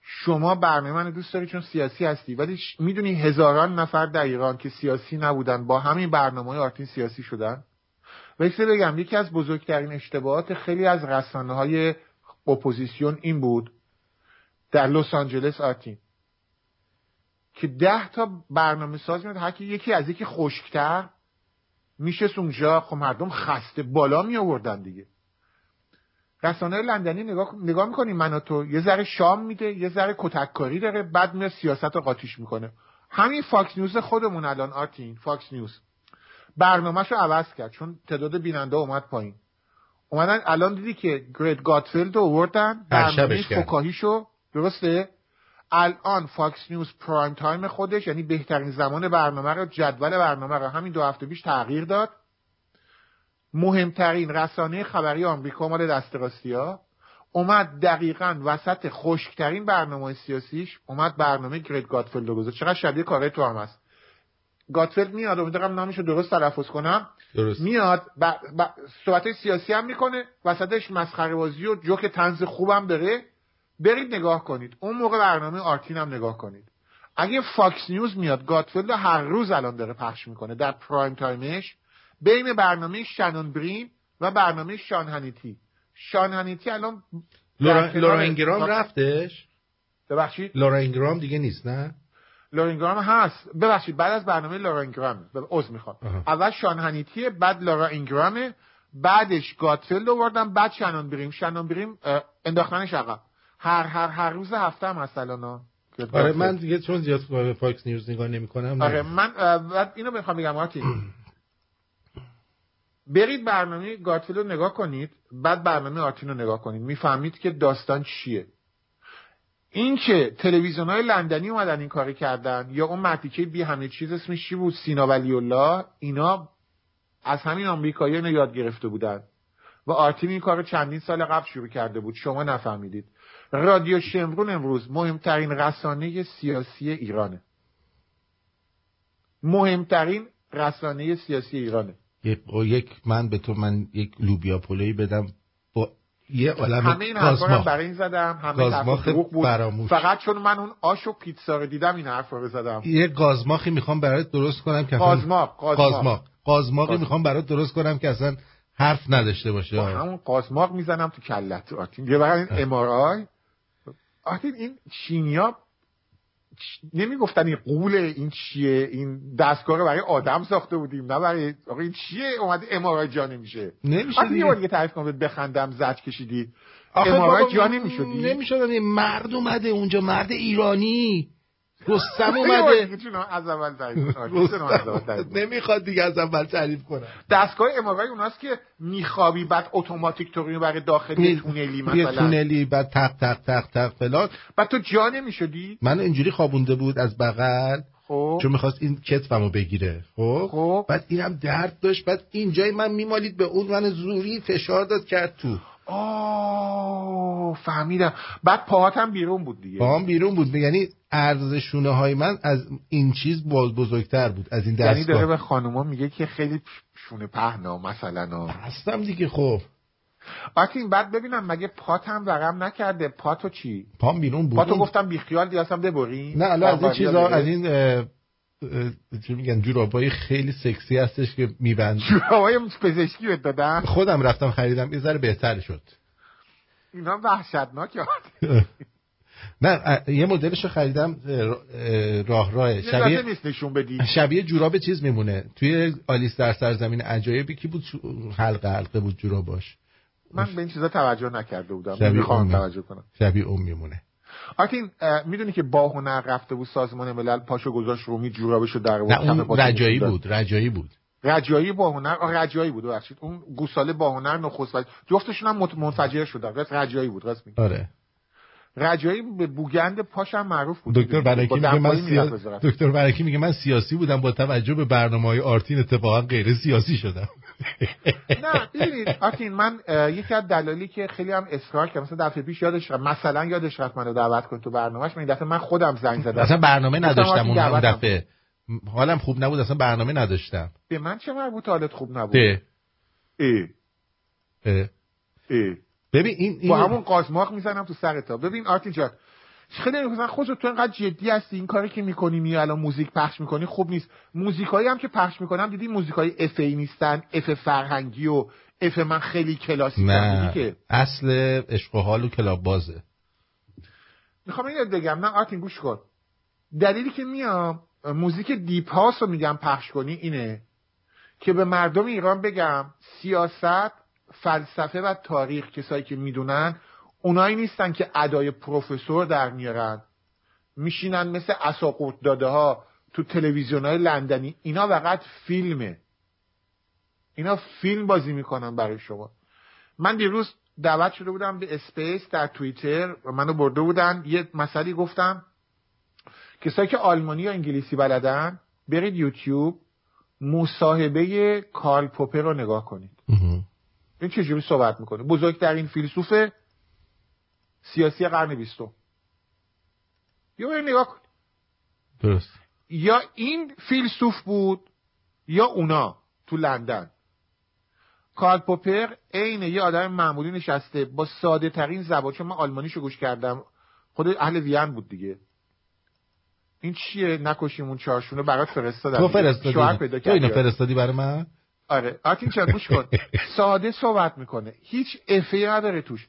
شما برنامه من دوست داری چون سیاسی هستی ولی می‌دونی هزاران نفر در ایران که سیاسی نبودن با همین برنامه های آرتین سیاسی شدن؟ و بگم یکی از بزرگترین اشتباهات خیلی از رسانه های اپوزیسیون این بود در لس آنجلس آرتین که ده تا برنامه ساز میاد هر کی یکی از یکی خشکتر میشه اونجا خب مردم خسته بالا می دیگه. رسانه لندنی نگاه نگاه می‌کنی من و تو. یه ذره شام میده یه ذره کتککاری داره بعد میاد سیاست رو قاطیش می‌کنه. همین Fox News خودمون الان آرتین Fox News. برنامهش رو عوض کرد چون تعداد بیننده اومد پایین. اومدن الان دیدی که گرگ گاتفیلد رو
هر
برنامه. فکاهیشو درسته؟ الان Fox News prime time خودش یعنی بهترین زمان برنامه رو جدول برنامه رو همین دو هفته پیش تغییر داد. مهمترین رسانه خبری آمریکا مال دست راستی ها. اومد دقیقا وسط خشکترین برنامه سیاسیش اومد برنامه گرگ گاتفیلد رو گذاشت. چقدر شبیه کارهای تو هم هست. گاتفیلد میاد امیدوارم نامش رو درست تلفظ کنم.
درست.
میاد ب... ب... صحبت سیاسی هم می‌کنه وسطش مسخره بازی و جوک طنز خوبم داره. برید نگاه کنید. اون موقع برنامه آرتین هم نگاه کنید. اگه Fox News میاد گاتفیلد رو هر روز الان داره پخش می‌کنه. در prime time ش بین برنامه شنون بریم و برنامه شان هنیتی شان هنیتی الان
لورا- لورنگرام رفتش.
ببخشید.
لورنگرام دیگه نیست نه؟
لورینگرام هست. ببخشید بعد از برنامه لورا اینگرام عذر می‌خوام. اول شان هنیتیه بعد لورا اینگرامه بعدش گاتفیلد آوردم بعد شنان بریم. شنان بریم انداختنش عقب. هر هر هر روز هفته هم هست الان.
آره من دیگه چون زیاد Fox News نگاه نمی‌کنم
آره من اینو بخوام بگم آرتین برید برنامه گاتفیلد رو نگاه کنید. بعد برنامه آرتین رو نگاه کنید. می‌فهمید که داستان چیه. این که تلویزیون های لندنی اومدن این کاری کردن یا اون مرتیکه بی همه چیز اسمش چی بود؟ سینا ولی الله. اینا از همین آمریکایی اینو یاد گرفته بودن. و آرتین این کار چندین سال قبل شروع کرده بود. شما نفهمیدید. رادیو شمرون امروز مهمترین رسانه سیاسی ایرانه. مهمترین رسانه سیاسی ایرانه.
یک یک من به تو من یک لوبیا پلویی بدم. با یه عالم
همه این حرفا
گازماخ.
برای این زدم. همه
گازماخ
بود.
فراموش.
فقط چون من اون آش و پیتزا رو دیدم این حرفا رو زدم.
یه گازماخی می‌خوام برات درست کنم که
قازماق
قازماقی
قازماق.
می‌خوام برات درست کنم که اصلا حرف نداشته باشه.
با همون قازماق می‌زنم تو کلت. آرتین یه برای این امارای آرتین این چینیا نمی‌گفتن این قول این چیه؟ این دستگاه رو برای آدم ساخته بودیم نه برای آقا این چیه؟ اومده امارای جا نمیشه.
نمیشه
یه
دیگه.
بار دیگه تعریف کنم بخندم زج کشیدی. امارای جا نمی‌شدی؟
نمی‌شدن مرد اومده اونجا مرد ایرانی. رستم اومده.
از اول تعریف.
نمی‌خواد دیگه از اول تعریف کنم.
دستگاه امارای اوناست که میخوابی بعد اتوماتیک تو برای داخل یه تونلی
یه
مثلا.
تونلی بعد تق تق تق تق فلان.
بعد تو جا نمی‌شدی؟
من اینجوری خوابونده بود از بغل.
خب.
چون می‌خواست این کتفمو بگیره. خب.
خب.
بعد اینم درد داشت. بعد اینجای من میمالید به اون من زوری فشار داد کرد تو.
آه فهمیدم. بعد پاهات هم بیرون بود دیگه.
پاهم بیرون بود. یعنی عرض شونه های من از این چیز باز بزرگتر بود از این
یعنی داره
دستگاه
به خانوما میگه که خیلی شونه پهنا مثلا.
هستم دیگه خب.
آرتین بعد ببینم مگه پات هم ورم نکرده. پاتو چی؟
پام بیرون بود.
پاتو گفتم بیخیال دیگه اصلا ببری
نه الان از این چیزا از این چی میگن جورابای خیلی سکسی هستش که میبند
جورابای پزشکی بهت دادن
خودم رفتم خریدم یه ذره بهتر شد.
اینا وحشتناک
نه یه مدلش رو خریدم اه، اه، راه راه.
یه
شبیه
نیست نشون بدی.
شبیه جوراب چیز میمونه. توی آلیس در سرزمین عجایبی کی بود حلقه حلقه بود جوراباش.
من به این چیزا توجه نکرده بودم.
اون.
توجه کنم.
شبیه اون میمونه.
آرتین می‌دونی که با هنر رفته بود سازمان ملل پاشو گذاشت رومی جورابشو در آورد،
رجایی. بود رجایی بود.
رجایی با هنر رجایی بود ببخشید. اون گوساله با هنر نخست جفتشون هم منفجر شدن. راست رجایی بود راست میگی.
آره.
رجایی به بوگند پاش هم معروف بود.
دکتر برکی میگه من سیا... دکتر برکی میگه من سیاسی بودم با توجه به برنامه های آرتین اتفاقا غیر سیاسی شدم.
نه ببینید آرتین من یکی از دلایلی که خیلی هم اصرار کردم مثلا دفعه پیش یادش رفت مثلا یادش رفت منو دعوت کن تو برنامهش من این دفعه من خودم زنگ زدم.
اصلا برنامه نداشتم اون دفعه. حالم خوب نبود اصلا برنامه نداشتم.
به من چه مربوط حالت خوب نبود. اه.
اه.
اه.
ببین این, این
با همون قازماق می‌زنم تو سرتا ببین آرتین جان خیلی مثلا خودت تو اینقدر جدی هستی این کاری که می‌کنی می الان موزیک پخش می‌کنی خوب نیست. موزیکایی هم که پخش می‌کنم دیدی موزیکای اف ای نیستن اف فرهنگی و اف من خیلی کلاسیکم.
نه.
که؟
اصل عشق و حال و کلاب بازه.
می‌خوام اینو بگم. نه آرتین گوش کن. دلیلی که میام موزیک deep house رو میگم پخش کنی اینه که به مردم ایران بگم سیاست فلسفه و تاریخ کسایی که می‌دونن اونایی نیستن که ادای پروفسور در میارن. میشینن مثل عصا قورت داده ها تو تلویزیون های لندنی. اینا فقط فیلمه. اینا فیلم بازی می‌کنن برای شما. من دیروز دعوت شده بودم به space در توییتر و منو برده بودن. یه مسئله گفتم. کسایی که آلمانی یا انگلیسی بلدن برید یوتیوب مصاحبه کارل پوپر رو نگاه کنید. این چجوری صحبت می‌کنه؟ بزرگترین فیلسوف سیاسی قرن بیستم. یا برید نگاه کنید
درست.
یا این فیلسوف بود یا اونا تو لندن. کارل پوپر عین یه آدم معمولی نشسته با ساده ترین زبان. چون من آلمانیشو گوش کردم. خود اهل وین بود دیگه. این چیه؟ نکشیمون چارشونه برات فرستادم
تو.
شوهر
فرستادی.
پیدا
تو اینو فرستادی برای من؟
آره. آرتین چرا گوش کن. ساده صحبت می‌کنه. هیچ افه نداره توش.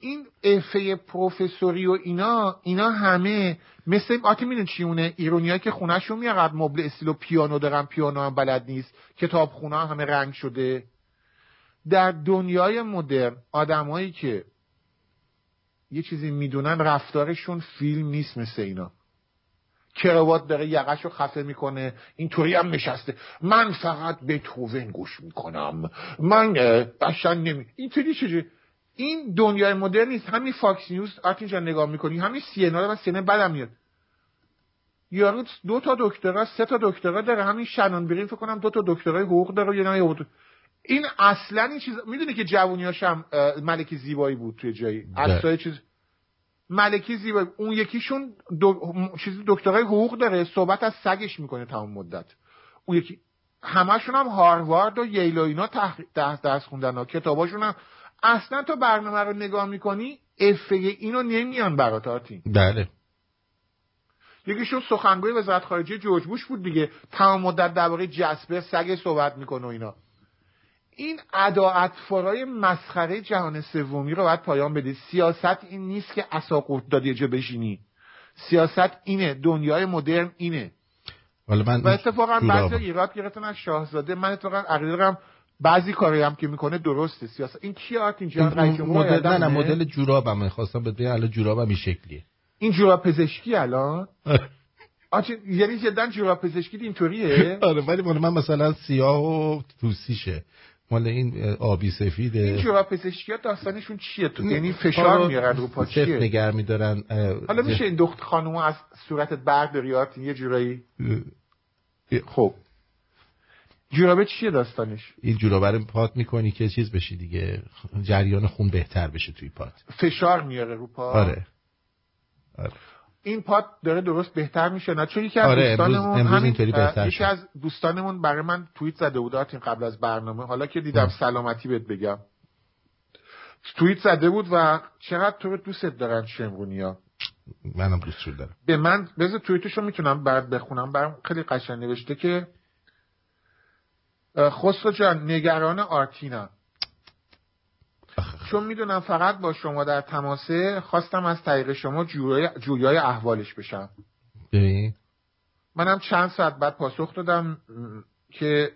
این افه پروفسوری و اینا اینا همه مثل آرتین میدون چی اونه؟ ایرونیا که خونهشون میاد مبل استیل و پیانو دارن پیانو هم بلد نیست. کتاب خونه همه رنگ شده. در دنیای مدرن آدمایی که یه چیزی می‌دونن رفتارشون فیلم نیست مثل اینا. کراوات داره یقش رو خفه می‌کنه. اینطوری هم نشسته. من فقط به توون گوش می‌کنم. من قشنگ نمی اینطوری چجوری این دنیای مدرن نیست. همین فاکس نیوز آرتین جان نگاه می‌کنی. همین سی ان من سی بدم میاد. یارو دو تا دکترا سه تا دکترا داره. همین شنان برین فکر کنم دو تا دکترای حقوق داره یه نه این اصلا این چیز می‌دونی که جوونیاش هم ملکی زیبایی بود توی جایی. اصلا چیز ملکی زیبایی. اون یکیشون دو... چیز دکترای حقوق داره. صحبت از سگش می‌کنه تمام مدت. اون یکی همشون هم هاروارد و ییل و اینا تح... درس خوندن ها. کتاباشون هم اصلا تو برنامه رو نگاه می‌کنی افه اینو نمیان برات آرتین
بله.
یکیشون سخنگوی وزارت خارجه جورج بوش بود دیگه. تمام مدت درباره جسبه سگ صحبت می‌کنه و اینا. این ادا فرای مسخره جهان سومی رو باید پایان بده سیاست این نیست که اصا دادی جا بشینی. سیاست اینه. دنیای مدرن اینه.
من
و اتفاقا بعضی ایراد گرفتن از شاهزاده. من اتفاقا عقیده دارم بعضی کاری هم که می‌کنه درسته. سیاست این کی آرت؟ اینجا
مدل نه نه مدل جورابم خواستم بده الان جورابم این شکلیه.
این جوراب پزشکی الان؟ آچه یعنی جدا جوراب پزشکی اینطوریه؟
آره ولی من مثلا سیاه و توسیشه. مال این آبی سفیده.
این جوراب پزشکی داستانشون چیه تو؟ یعنی فشار میارن رو پا چیه؟
نگر میدارن
حالا میشه این دخت خانوم از صورتت برداری یه جورایی؟ خب. جورابه چیه داستانش؟
این جورابه رو پات می‌کنی که چیز بشی دیگه جریان خون بهتر بشه توی پات.
فشار میاره رو پا.
آره, آره.
این پات داره درست بهتر میشه نه؟ چون یکی از
آره
دوستانمون
امروز, امروز بهتر
یکی از دوستانمون برای من توییت زده بود این قبل از برنامه. حالا که دیدم سلامتی بهت بگم. توییت زده بود و چقدر تو دوست دارن شمرونیا؟
منم دوست دارم.
به من بذار توییتشو می‌تونم بعد بخونم. برام خیلی قشنگ نوشته که خسرو جان نگران آرتینم چون می‌دونم فقط با شما در تماسه خواستم از طریق شما جویای احوالش بشم.
ببین.
منم چند ساعت بعد پاسخ دادم که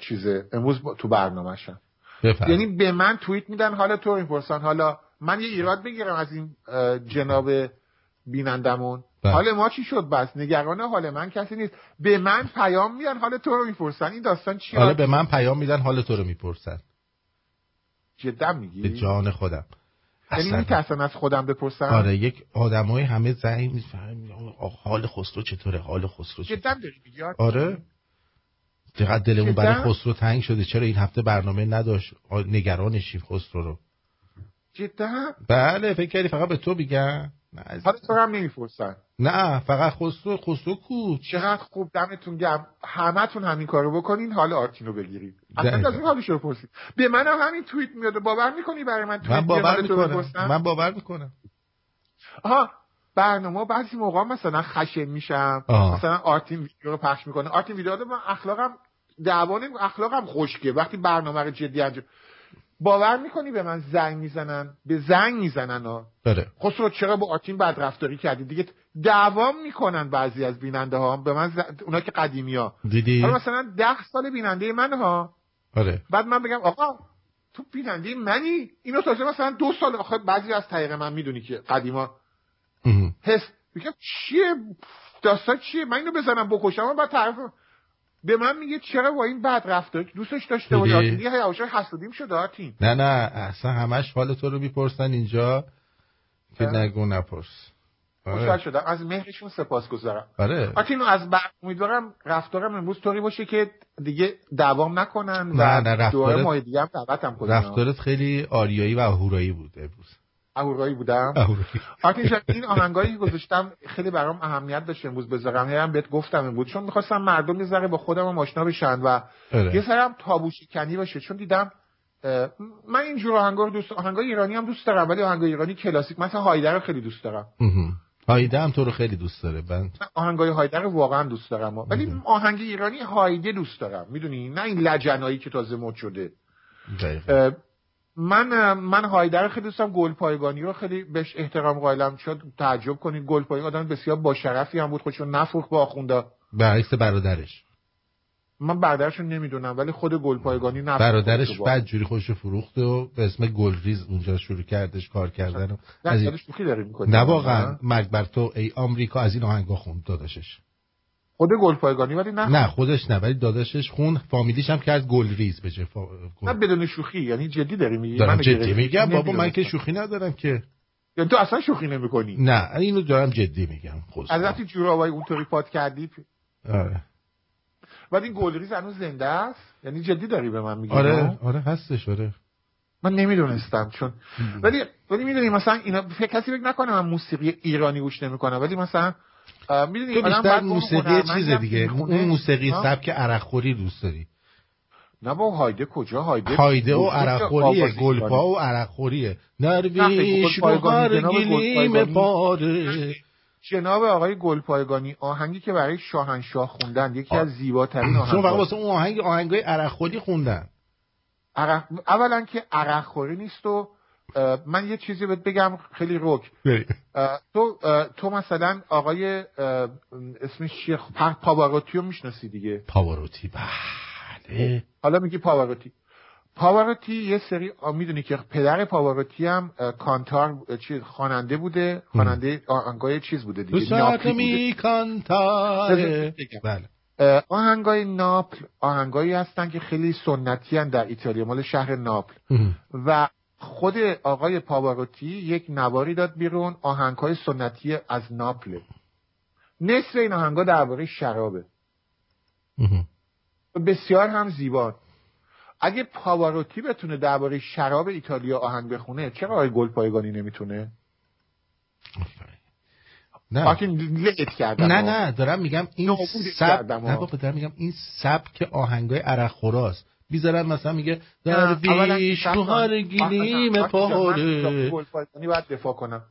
چیزه امروز تو برنامه شم. یعنی به من توییت میدن حالا تو می‌پرسن حالا من یه ایراد بگیرم از این جناب بینندمون بله. حال ما چی شد؟ بس نگران حال من کسی نیست. به من پیام میدن حال تو رو می‌پرسن. این داستان چیه
حالا به من پیام میدن حال تو رو می‌پرسن.
جدا میگی؟
به جان خودم.
یعنی میترسن از خودم بپرسن؟
آره یک آدمای همه زنگ می‌فهمن حال خسرو چطوره؟ حال خسرو
چطوره؟ جدا داری میگی
آره. چقدر دلمون برای خسرو تنگ شده؟ چرا این هفته برنامه نداشت؟ نگرانشیم خسرو رو.
جدا؟
بله فکر کردی فقط به تو میگن؟
حالا تو هم نمی‌پرسن.
نه فقط خسرو خسرو کو
چقدر خوب دمتون گرم. همتون همین کارو بکنین حال آرتینو بگیرید اصلا از این حالش رو پرسید. به من هم همین توییت میاد. باور می‌کنی برای من توییت
من باور می‌کنم. من باور می‌کنم.
آها برنامه بعضی موقع مثلا خشن میشم. مثلا آرتین ویدیو رو پخش می‌کنه. آرتین ویدیو رو من اخلاقم دعوانه اخلاقم خشکه. وقتی برنامه رو جدی انجام باور می‌کنی به من زنگ می‌زنن؟ به زنگ می‌زنن ها.
داره
خسرو چرا با آتین بدرفتاری کردی؟ دیگه دعوام می‌کنن بعضی از بیننده ها به من ز... اونا که قدیمی ها
دیدی؟
حالا مثلا ده سال بیننده من ها
آره.
بعد من بگم آقا تو بیننده منی؟ اینو تازه مثلا دو سال آخه بعضی از طریق من می‌دونی که قدیما. حس میگم چیه؟ داستان چیه؟ من اینو بزنم بکشم. بعد طرف به من میگه چرا با این بد رفتار؟ دوستش داشته و دیگه هیاوش حسودیم شده آتین.
نه نه اصلا همش حال تو رو می‌پرسن اینجا. که نگو نپرس.
خوشحال آره. شدم. از مهرشون سپاسگزارم
آره.
آتین از بعد امیدوارم رفتارم امروز طوری باشه که دیگه دوام نکنن
نه نه رفتارت
ماه دیگه هم دعوتم کنن
رفتارت خیلی آریایی و اهورایی بود امروز.
اهورایی بودم؟ آتین این آهنگایی که گذاشتم خیلی برام اهمیت داشت امروز بذارم. هم بهت گفتم امروز. چون می‌خواستم مردم یه ذره با خودم آشنا بشن و
اره.
یه سرم تابو شکنی باشه. چون دیدم من اینجور آهنگا رو دوست آهنگای ایرانی هم دوست دارم ولی آهنگای ایرانی کلاسیک. مثلا هایدر رو خیلی دوست دارم.
هایده هم تو رو خیلی دوست داره. من
آهنگای هایده رو واقعا دوست دارم. ولی آهنگ ایرانی هایده دوست دارم. می‌دونی؟ نه این لجنایی که تازه مد شده. من من هایدر خیلی دوستم گل پایگانی رو خیلی بهش احترام قائلم. شد تعجب کنید. گل پایگانی آدم بسیار با شرفی هم بود. خودشو نفروخت با آخونده.
برعکس برادرش.
من برادرشو نمی‌دونم ولی خود گل پایگانی نفروخت
برادرش بعد جوری خودشو فروخت و به اسم گلریز اونجا شروع کردش کار کردن و
از این...
نه واقعا. مرگ بر تو ای آمریکا از این آهنگا خوند داداشش.
خود گلپایگانی ولی نه.
نه خودش نه ولی داداشش خون فامیلیش هم کرد گلریز بشه فا...
نه. بدون شوخی یعنی جدی داری میگی؟
دارم
من
جدی. میگم بابا من. که شوخی ندارم که.
یعنی تو اصلا شوخی نمی‌کنی.
نه اینو دارم جدی میگم خود
از وقتی جورابای اونطوری پات کردی
آره.
ولی این گلریز هنوز زنده است؟ یعنی جدی داری به من میگی
آره آره هستش آره.
من نمی‌دونستم چون ولی ولی می‌دونی مثلا اینا فکر کسی فکر نکنه من موسیقی ایرانی گوش نمی‌کنم ولی مثلا می‌دونی
تو بیشتر موسیقی چیز دیگه اون موسیقی سبک عرقخوری دوست داری.
نه با هایده کجا؟ هایده
هایده و عرقخوریه. گلپا و عرقخوریه. نرویش
جناب
گلیم. پاره.
جناب آقای گلپایگانی آهنگی که برای شاهنشاه خوندن یکی از زیباترین
چون
آهنگ
واسه اون آهنگ آهنگای عرقخوری خوندن.
عرق... اولا که عرق خوری نیست و من یه چیزی بهت بگم خیلی رک. تو تو مثلا آقای اسمش چیه؟ پاواروتی رو می‌شناسی دیگه؟
پاواروتی بله.
حالا میگی پاواروتی. پاواروتی یه سری می‌دونی که پدر پاواروتی هم کانتار چیز خواننده بوده. خواننده آهنگای چیز بوده دیگه.
می
بگم.
بله.
آهنگای ناپل آهنگایی هستن که خیلی سنتی هن در ایتالیا مال شهر ناپل. و خود آقای پاواروتی یک نواری داد بیرون آهنگهای سنتی از ناپل نصف این آهنگا درباره شرابه. بسیار هم زیبا. اگه پاواروتی بتونه درباره شراب ایتالیا آهنگ بخونه چرا آقای گلپایگانی نمی‌تونه
نه
لت کردم
نه نه دارم میگم این سب نه. بابا دارم میگم این سبک آهنگای عرق خوراست می‌ذارن مثلا میگه درویش تو. هر گلیم
باید دفاع کنم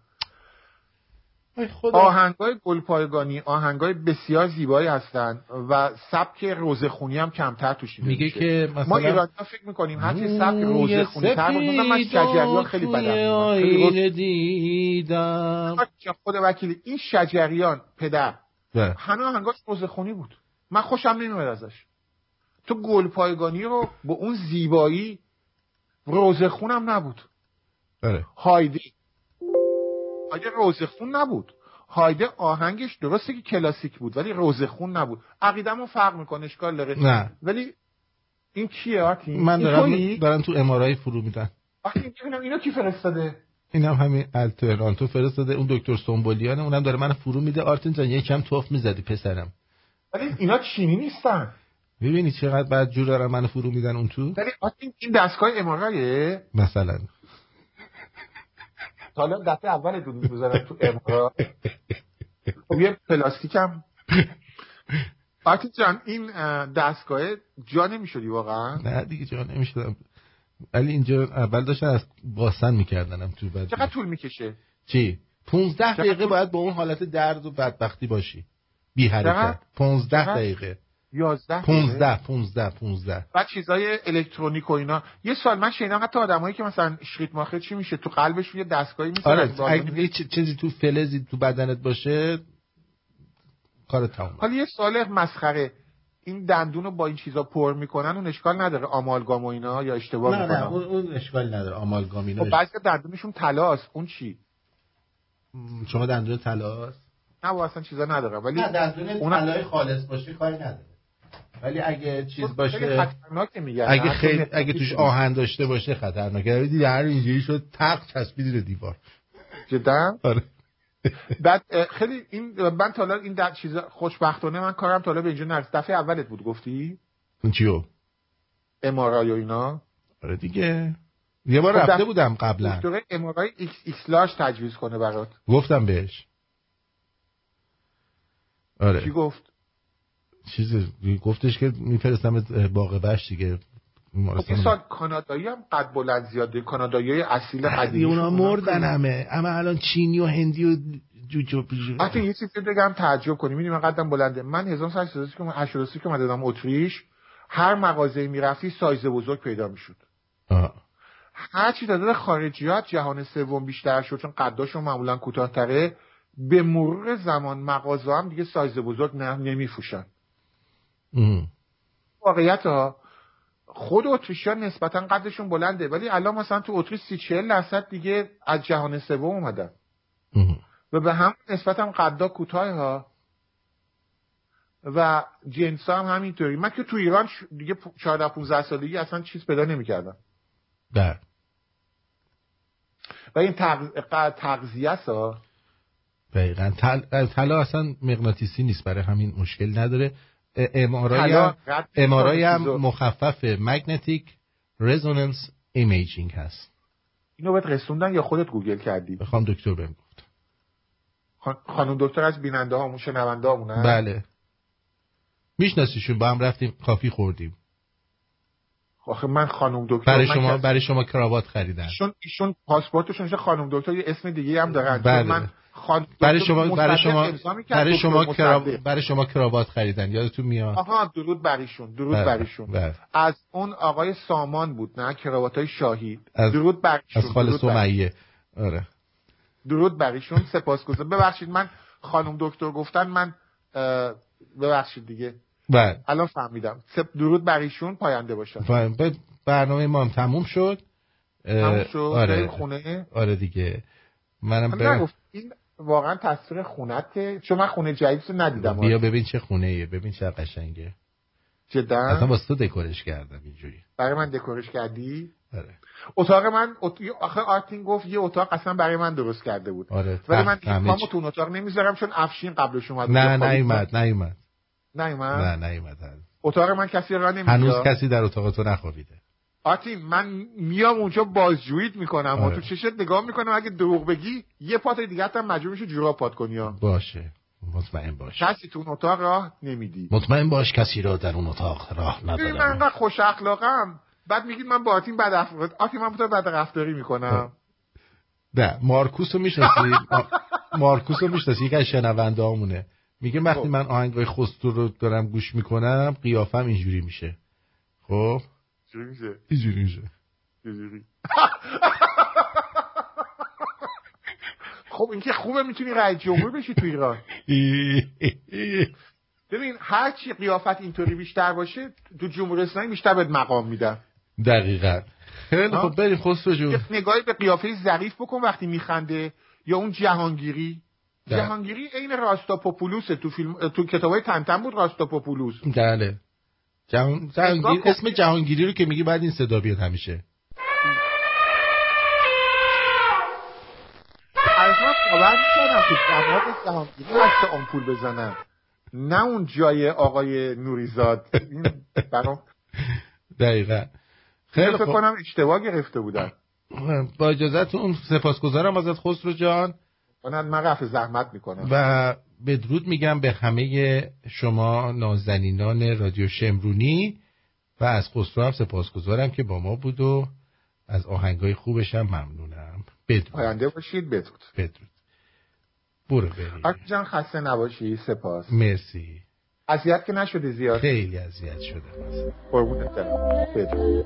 خدا.
آهنگای گلپایگانی آهنگای بسیار زیبایی هستند و سبک روزخونی هم کمتر توش
میگه
میشه.
که مثلا
ما ایرانی ها فکر می‌کنیم هرچی سبک روزخونی تر من شجریان خیلی بدم خیلی
دیدم
خود وکیلی این شجریان پدر. همه آهنگاش روزخونی بود من خوشم نمیاد ازش تو گلپایگانی رو با اون زیبایی روزخونم نبود
بله
هایده هایده روزخون نبود. هایده آهنگش درسته که کلاسیک بود ولی روزخون نبود. عقیدمو فرق می‌کنه اشکال داره.
نه.
ولی این کیه آرتین
من
این
دارم
تویی؟
دارم تو امارای فرو میدن
آرتین ببینم اینو کی فرستاده؟
اینم همین الترانتو فرستاده اون دکتر سنبولیانه اونم داره من فرو میده. آرتین جان یکم توف می‌زدی پسرم.
ولی اینا چینی نیستن.
می‌بینی چقدر بعد جور دارن من فرو میدن اون تو.
ولی این دستگاه امارایه
مثلا.
حالا دفعه اول دون می‌ذارم تو امارا خب یه پلاستیکم آرتین جان این اه، دستگاه جا نمی‌شدی واقعا؟
نه دیگه جا نمی‌شدم. ولی اینجا اول داشتن از باسن میکردنم تو بعد
چقدر طول می‌کشه؟
چی؟ 15
چقدر
دقیقه
طول-
باید با اون حالت درد و بدبختی باشی. بی؟ حرکت 15
چقدر؟
دقیقه.
11
15 15 15
بعد چیزای الکترونیک و اینا. یه سال من شنیدم حتی آدمایی که مثلا شریط ماخه چی میشه؟ تو قلبش یه دستگاهی می‌ذارن
آره اگه چیزی تو فلزی تو بدنت باشه کار تمام
حالا یه سال مسخره. این دندون رو با این چیزا پر می‌کنن اون اشکال نداره آمالگام و اینا یا اشتباه
نه
می‌کنن؟
نه اون, اون اشکالی نداره. آمالگامینا
خب بعضی دندونشون طلاست. اون چی؟
شما دندون طلاست؟
نه اصلا چیزا نداره. ولی
نه دندون طلای خالص باشه کاری نداره. ولی اگه چیز
خیلی
باشه
خطرناکه میگن
اگه خیلی اگه توش آهن داشته باشه خطرناکه دیدی هر اینجوری شد تق چسبیدی رو دیوار.
جدا؟
آره.
بعد خیلی این من تا این در چیزا خوشبختانه من کارم تا به اینجا نرسید. دفعه اولت بود گفتی؟
چیو؟
MRI و اینا.
آره دیگه. یه بار
خب
رفته بودم قبلا.
دکتر امارای ایکس ایکس لارج تجویز کنه برات.
گفتم بهش.
چی
آره
گفت؟
چیز گفتش که میفرستم باغ بش دیگه
خب. این سال کانادایی هم قد بلند زیاده کانادایی اصیل
بعد
قدیمی
اونا مردن همه اما الان چینی و هندی و جوجو
حتی یه چیزی بگم تعجب کنی می‌دونی من قدم بلنده من 1983 که اومده بودم اتریش هر مغازه می‌رفتی سایز بزرگ پیدا می‌شد
آه.
هر چی تعداد خارجیات جهان سوم بیشتر شد چون قداشون معمولا کوتاهتره به مرور زمان مغازه هم دیگه سایز بزرگ نه نمیفروشن
ام.
واقعیت ها خود اتریشیا نسبتا قدشون بلنده ولی الان مثلا تو اتریش سی چهل درصد دیگه از جهان سوم اومدن. و به هم نسبت هم قدا کوتاه ها و جنس هم همینطوری. من که تو ایران دیگه 14 15 سالگی اصلا چیز پیدا نمی‌کردم.
بله.
و این تغذیه ها.
دقیقا. تل... طلا اصلا مغناطیسی نیست برای همین مشکل نداره. MRI
طلا
هم, مخفف magnetic resonance imaging هست.
اینو بهت رسوندن یا خودت گوگل کردی؟
بخوام دکتر بهم گفت.
خان- خانم دکتر از بیننده هامون شنونده هامون
بله. میشناسیشون با هم رفتیم coffee خوردیم.
آخه من خانم دکتر
برای شما برای شما کراوات خریدن.
ایشون ایشون پاسپورتشون خانم دکتر یه اسم دیگه هم دارن.
بله.
چون من خانم
برای شما برای شما برای شما کرا... برای شما کراوات خریدن. یادتون میاد؟
آها درود بریشون درود
بله،
بریشون
بله.
از اون آقای سامان بود نه؟ کراوات های شاهی
از-
درود بریشون
از خال
بر-
سمیه. آره.
درود بریشون سپاسگزارم. ببخشید من خانم دکتر گفتن من ببخشید دیگه.
بله.
الان فهمیدم. درود بریشون پاینده باشن
ف- ب- برنامه ما هم تموم شد.
تموم شد
آره.
خونه.
آره دیگه. منم برم
این واقعا تصویر خونته چون من خونه جدید رو ندیدم.
بیا ببین چه خونه ایه ببین چه قشنگه.
جدا.
اصلا واسه تو دکورش کردم اینجوری.
برای من دکورش کردی؟
آره.
اتاق من ات... آخه آرتین گفت یه اتاق اصلا برای من درست کرده بود.
آره
ولی من دیگه
همه
پامو
چی.
تو اتاق نمی‌ذارم چون افشین قبلش اومد.
نه. نیومد نیومد.
نیومد؟
نه نیومد.
اتاق من کسی را نمی‌ذاره
هنوز کسی در اتاق تو نخوابیده.
آرتین من میام اونجا بازجوییت می‌کنم. و
آره.
تو چشت نگاه می‌کنم. اگه دروغ بگی یه پات دیگه هم مجبور میشه جوراب پات کنی ها.
باشه. مطمئن باش.
کسی تو اون اتاق راه نمیدی.
مطمئن باش کسی را در اون اتاق راه
ببین من انقدر خوش اخلاقم. بعد میگید من با آرتین بد اخلاق آرتین من با تو بد رفتاری می‌کنم.
نه مارکوس رو می‌شناسی؟ مارکوس رو می‌شناسی؟ یکی از شنونده همونه میگه وقتی
خب.
من آهنگای خستو رو دارم گوش می‌کنم قیافم اینجوری میشه. خب؟
چی میشه
اینجوری میشه
چجوری؟ خب این که خوبه می‌تونی رئیس جمهور بشی تو ایران. ببین هر چی قیافت اینطوری بیشتر باشه تو جمهوری اسلامی بیشتر بهت مقام میدن.
دقیقا. خیلی؟ خب بریم خسرو جون.
نگاهی به قیافه ظریف بکن وقتی میخنده یا اون جهانگیری.
بله.
جهانگیری عین راستاپوپولوسه. تو فیلم تو کتابای تنتن بود راستاپوپولوس.
بله. جهان... جهانگیر... اسم جهانگیری رو که میگی بعد این صدا بیاد همیشه.
از من باور می‌کردم که جواب جهانگیری هست آمپول بزنن نه اون جای آقای نوریزاد. این برام
دقیقا. خیلی
فکر کنم اشتباه گرفته بودن.
با اجازهتون سپاسگزارم ازت خسرو جان.
من رفع زحمت می‌کنم.
و بدرود میگم به همه شما نازنینان رادیو شمرونی و از خسرو هم سپاسگزارم که با ما بود و از آهنگای خوبش هم ممنونم. بدرود.
پاینده باشید. بدرود.
بدرود. برو بریم.
جان خسته نباشی. سپاس.
مرسی.
اذیت که نشده زیاد.
خیلی اذیت ازت.
قربونت برم. بدرود.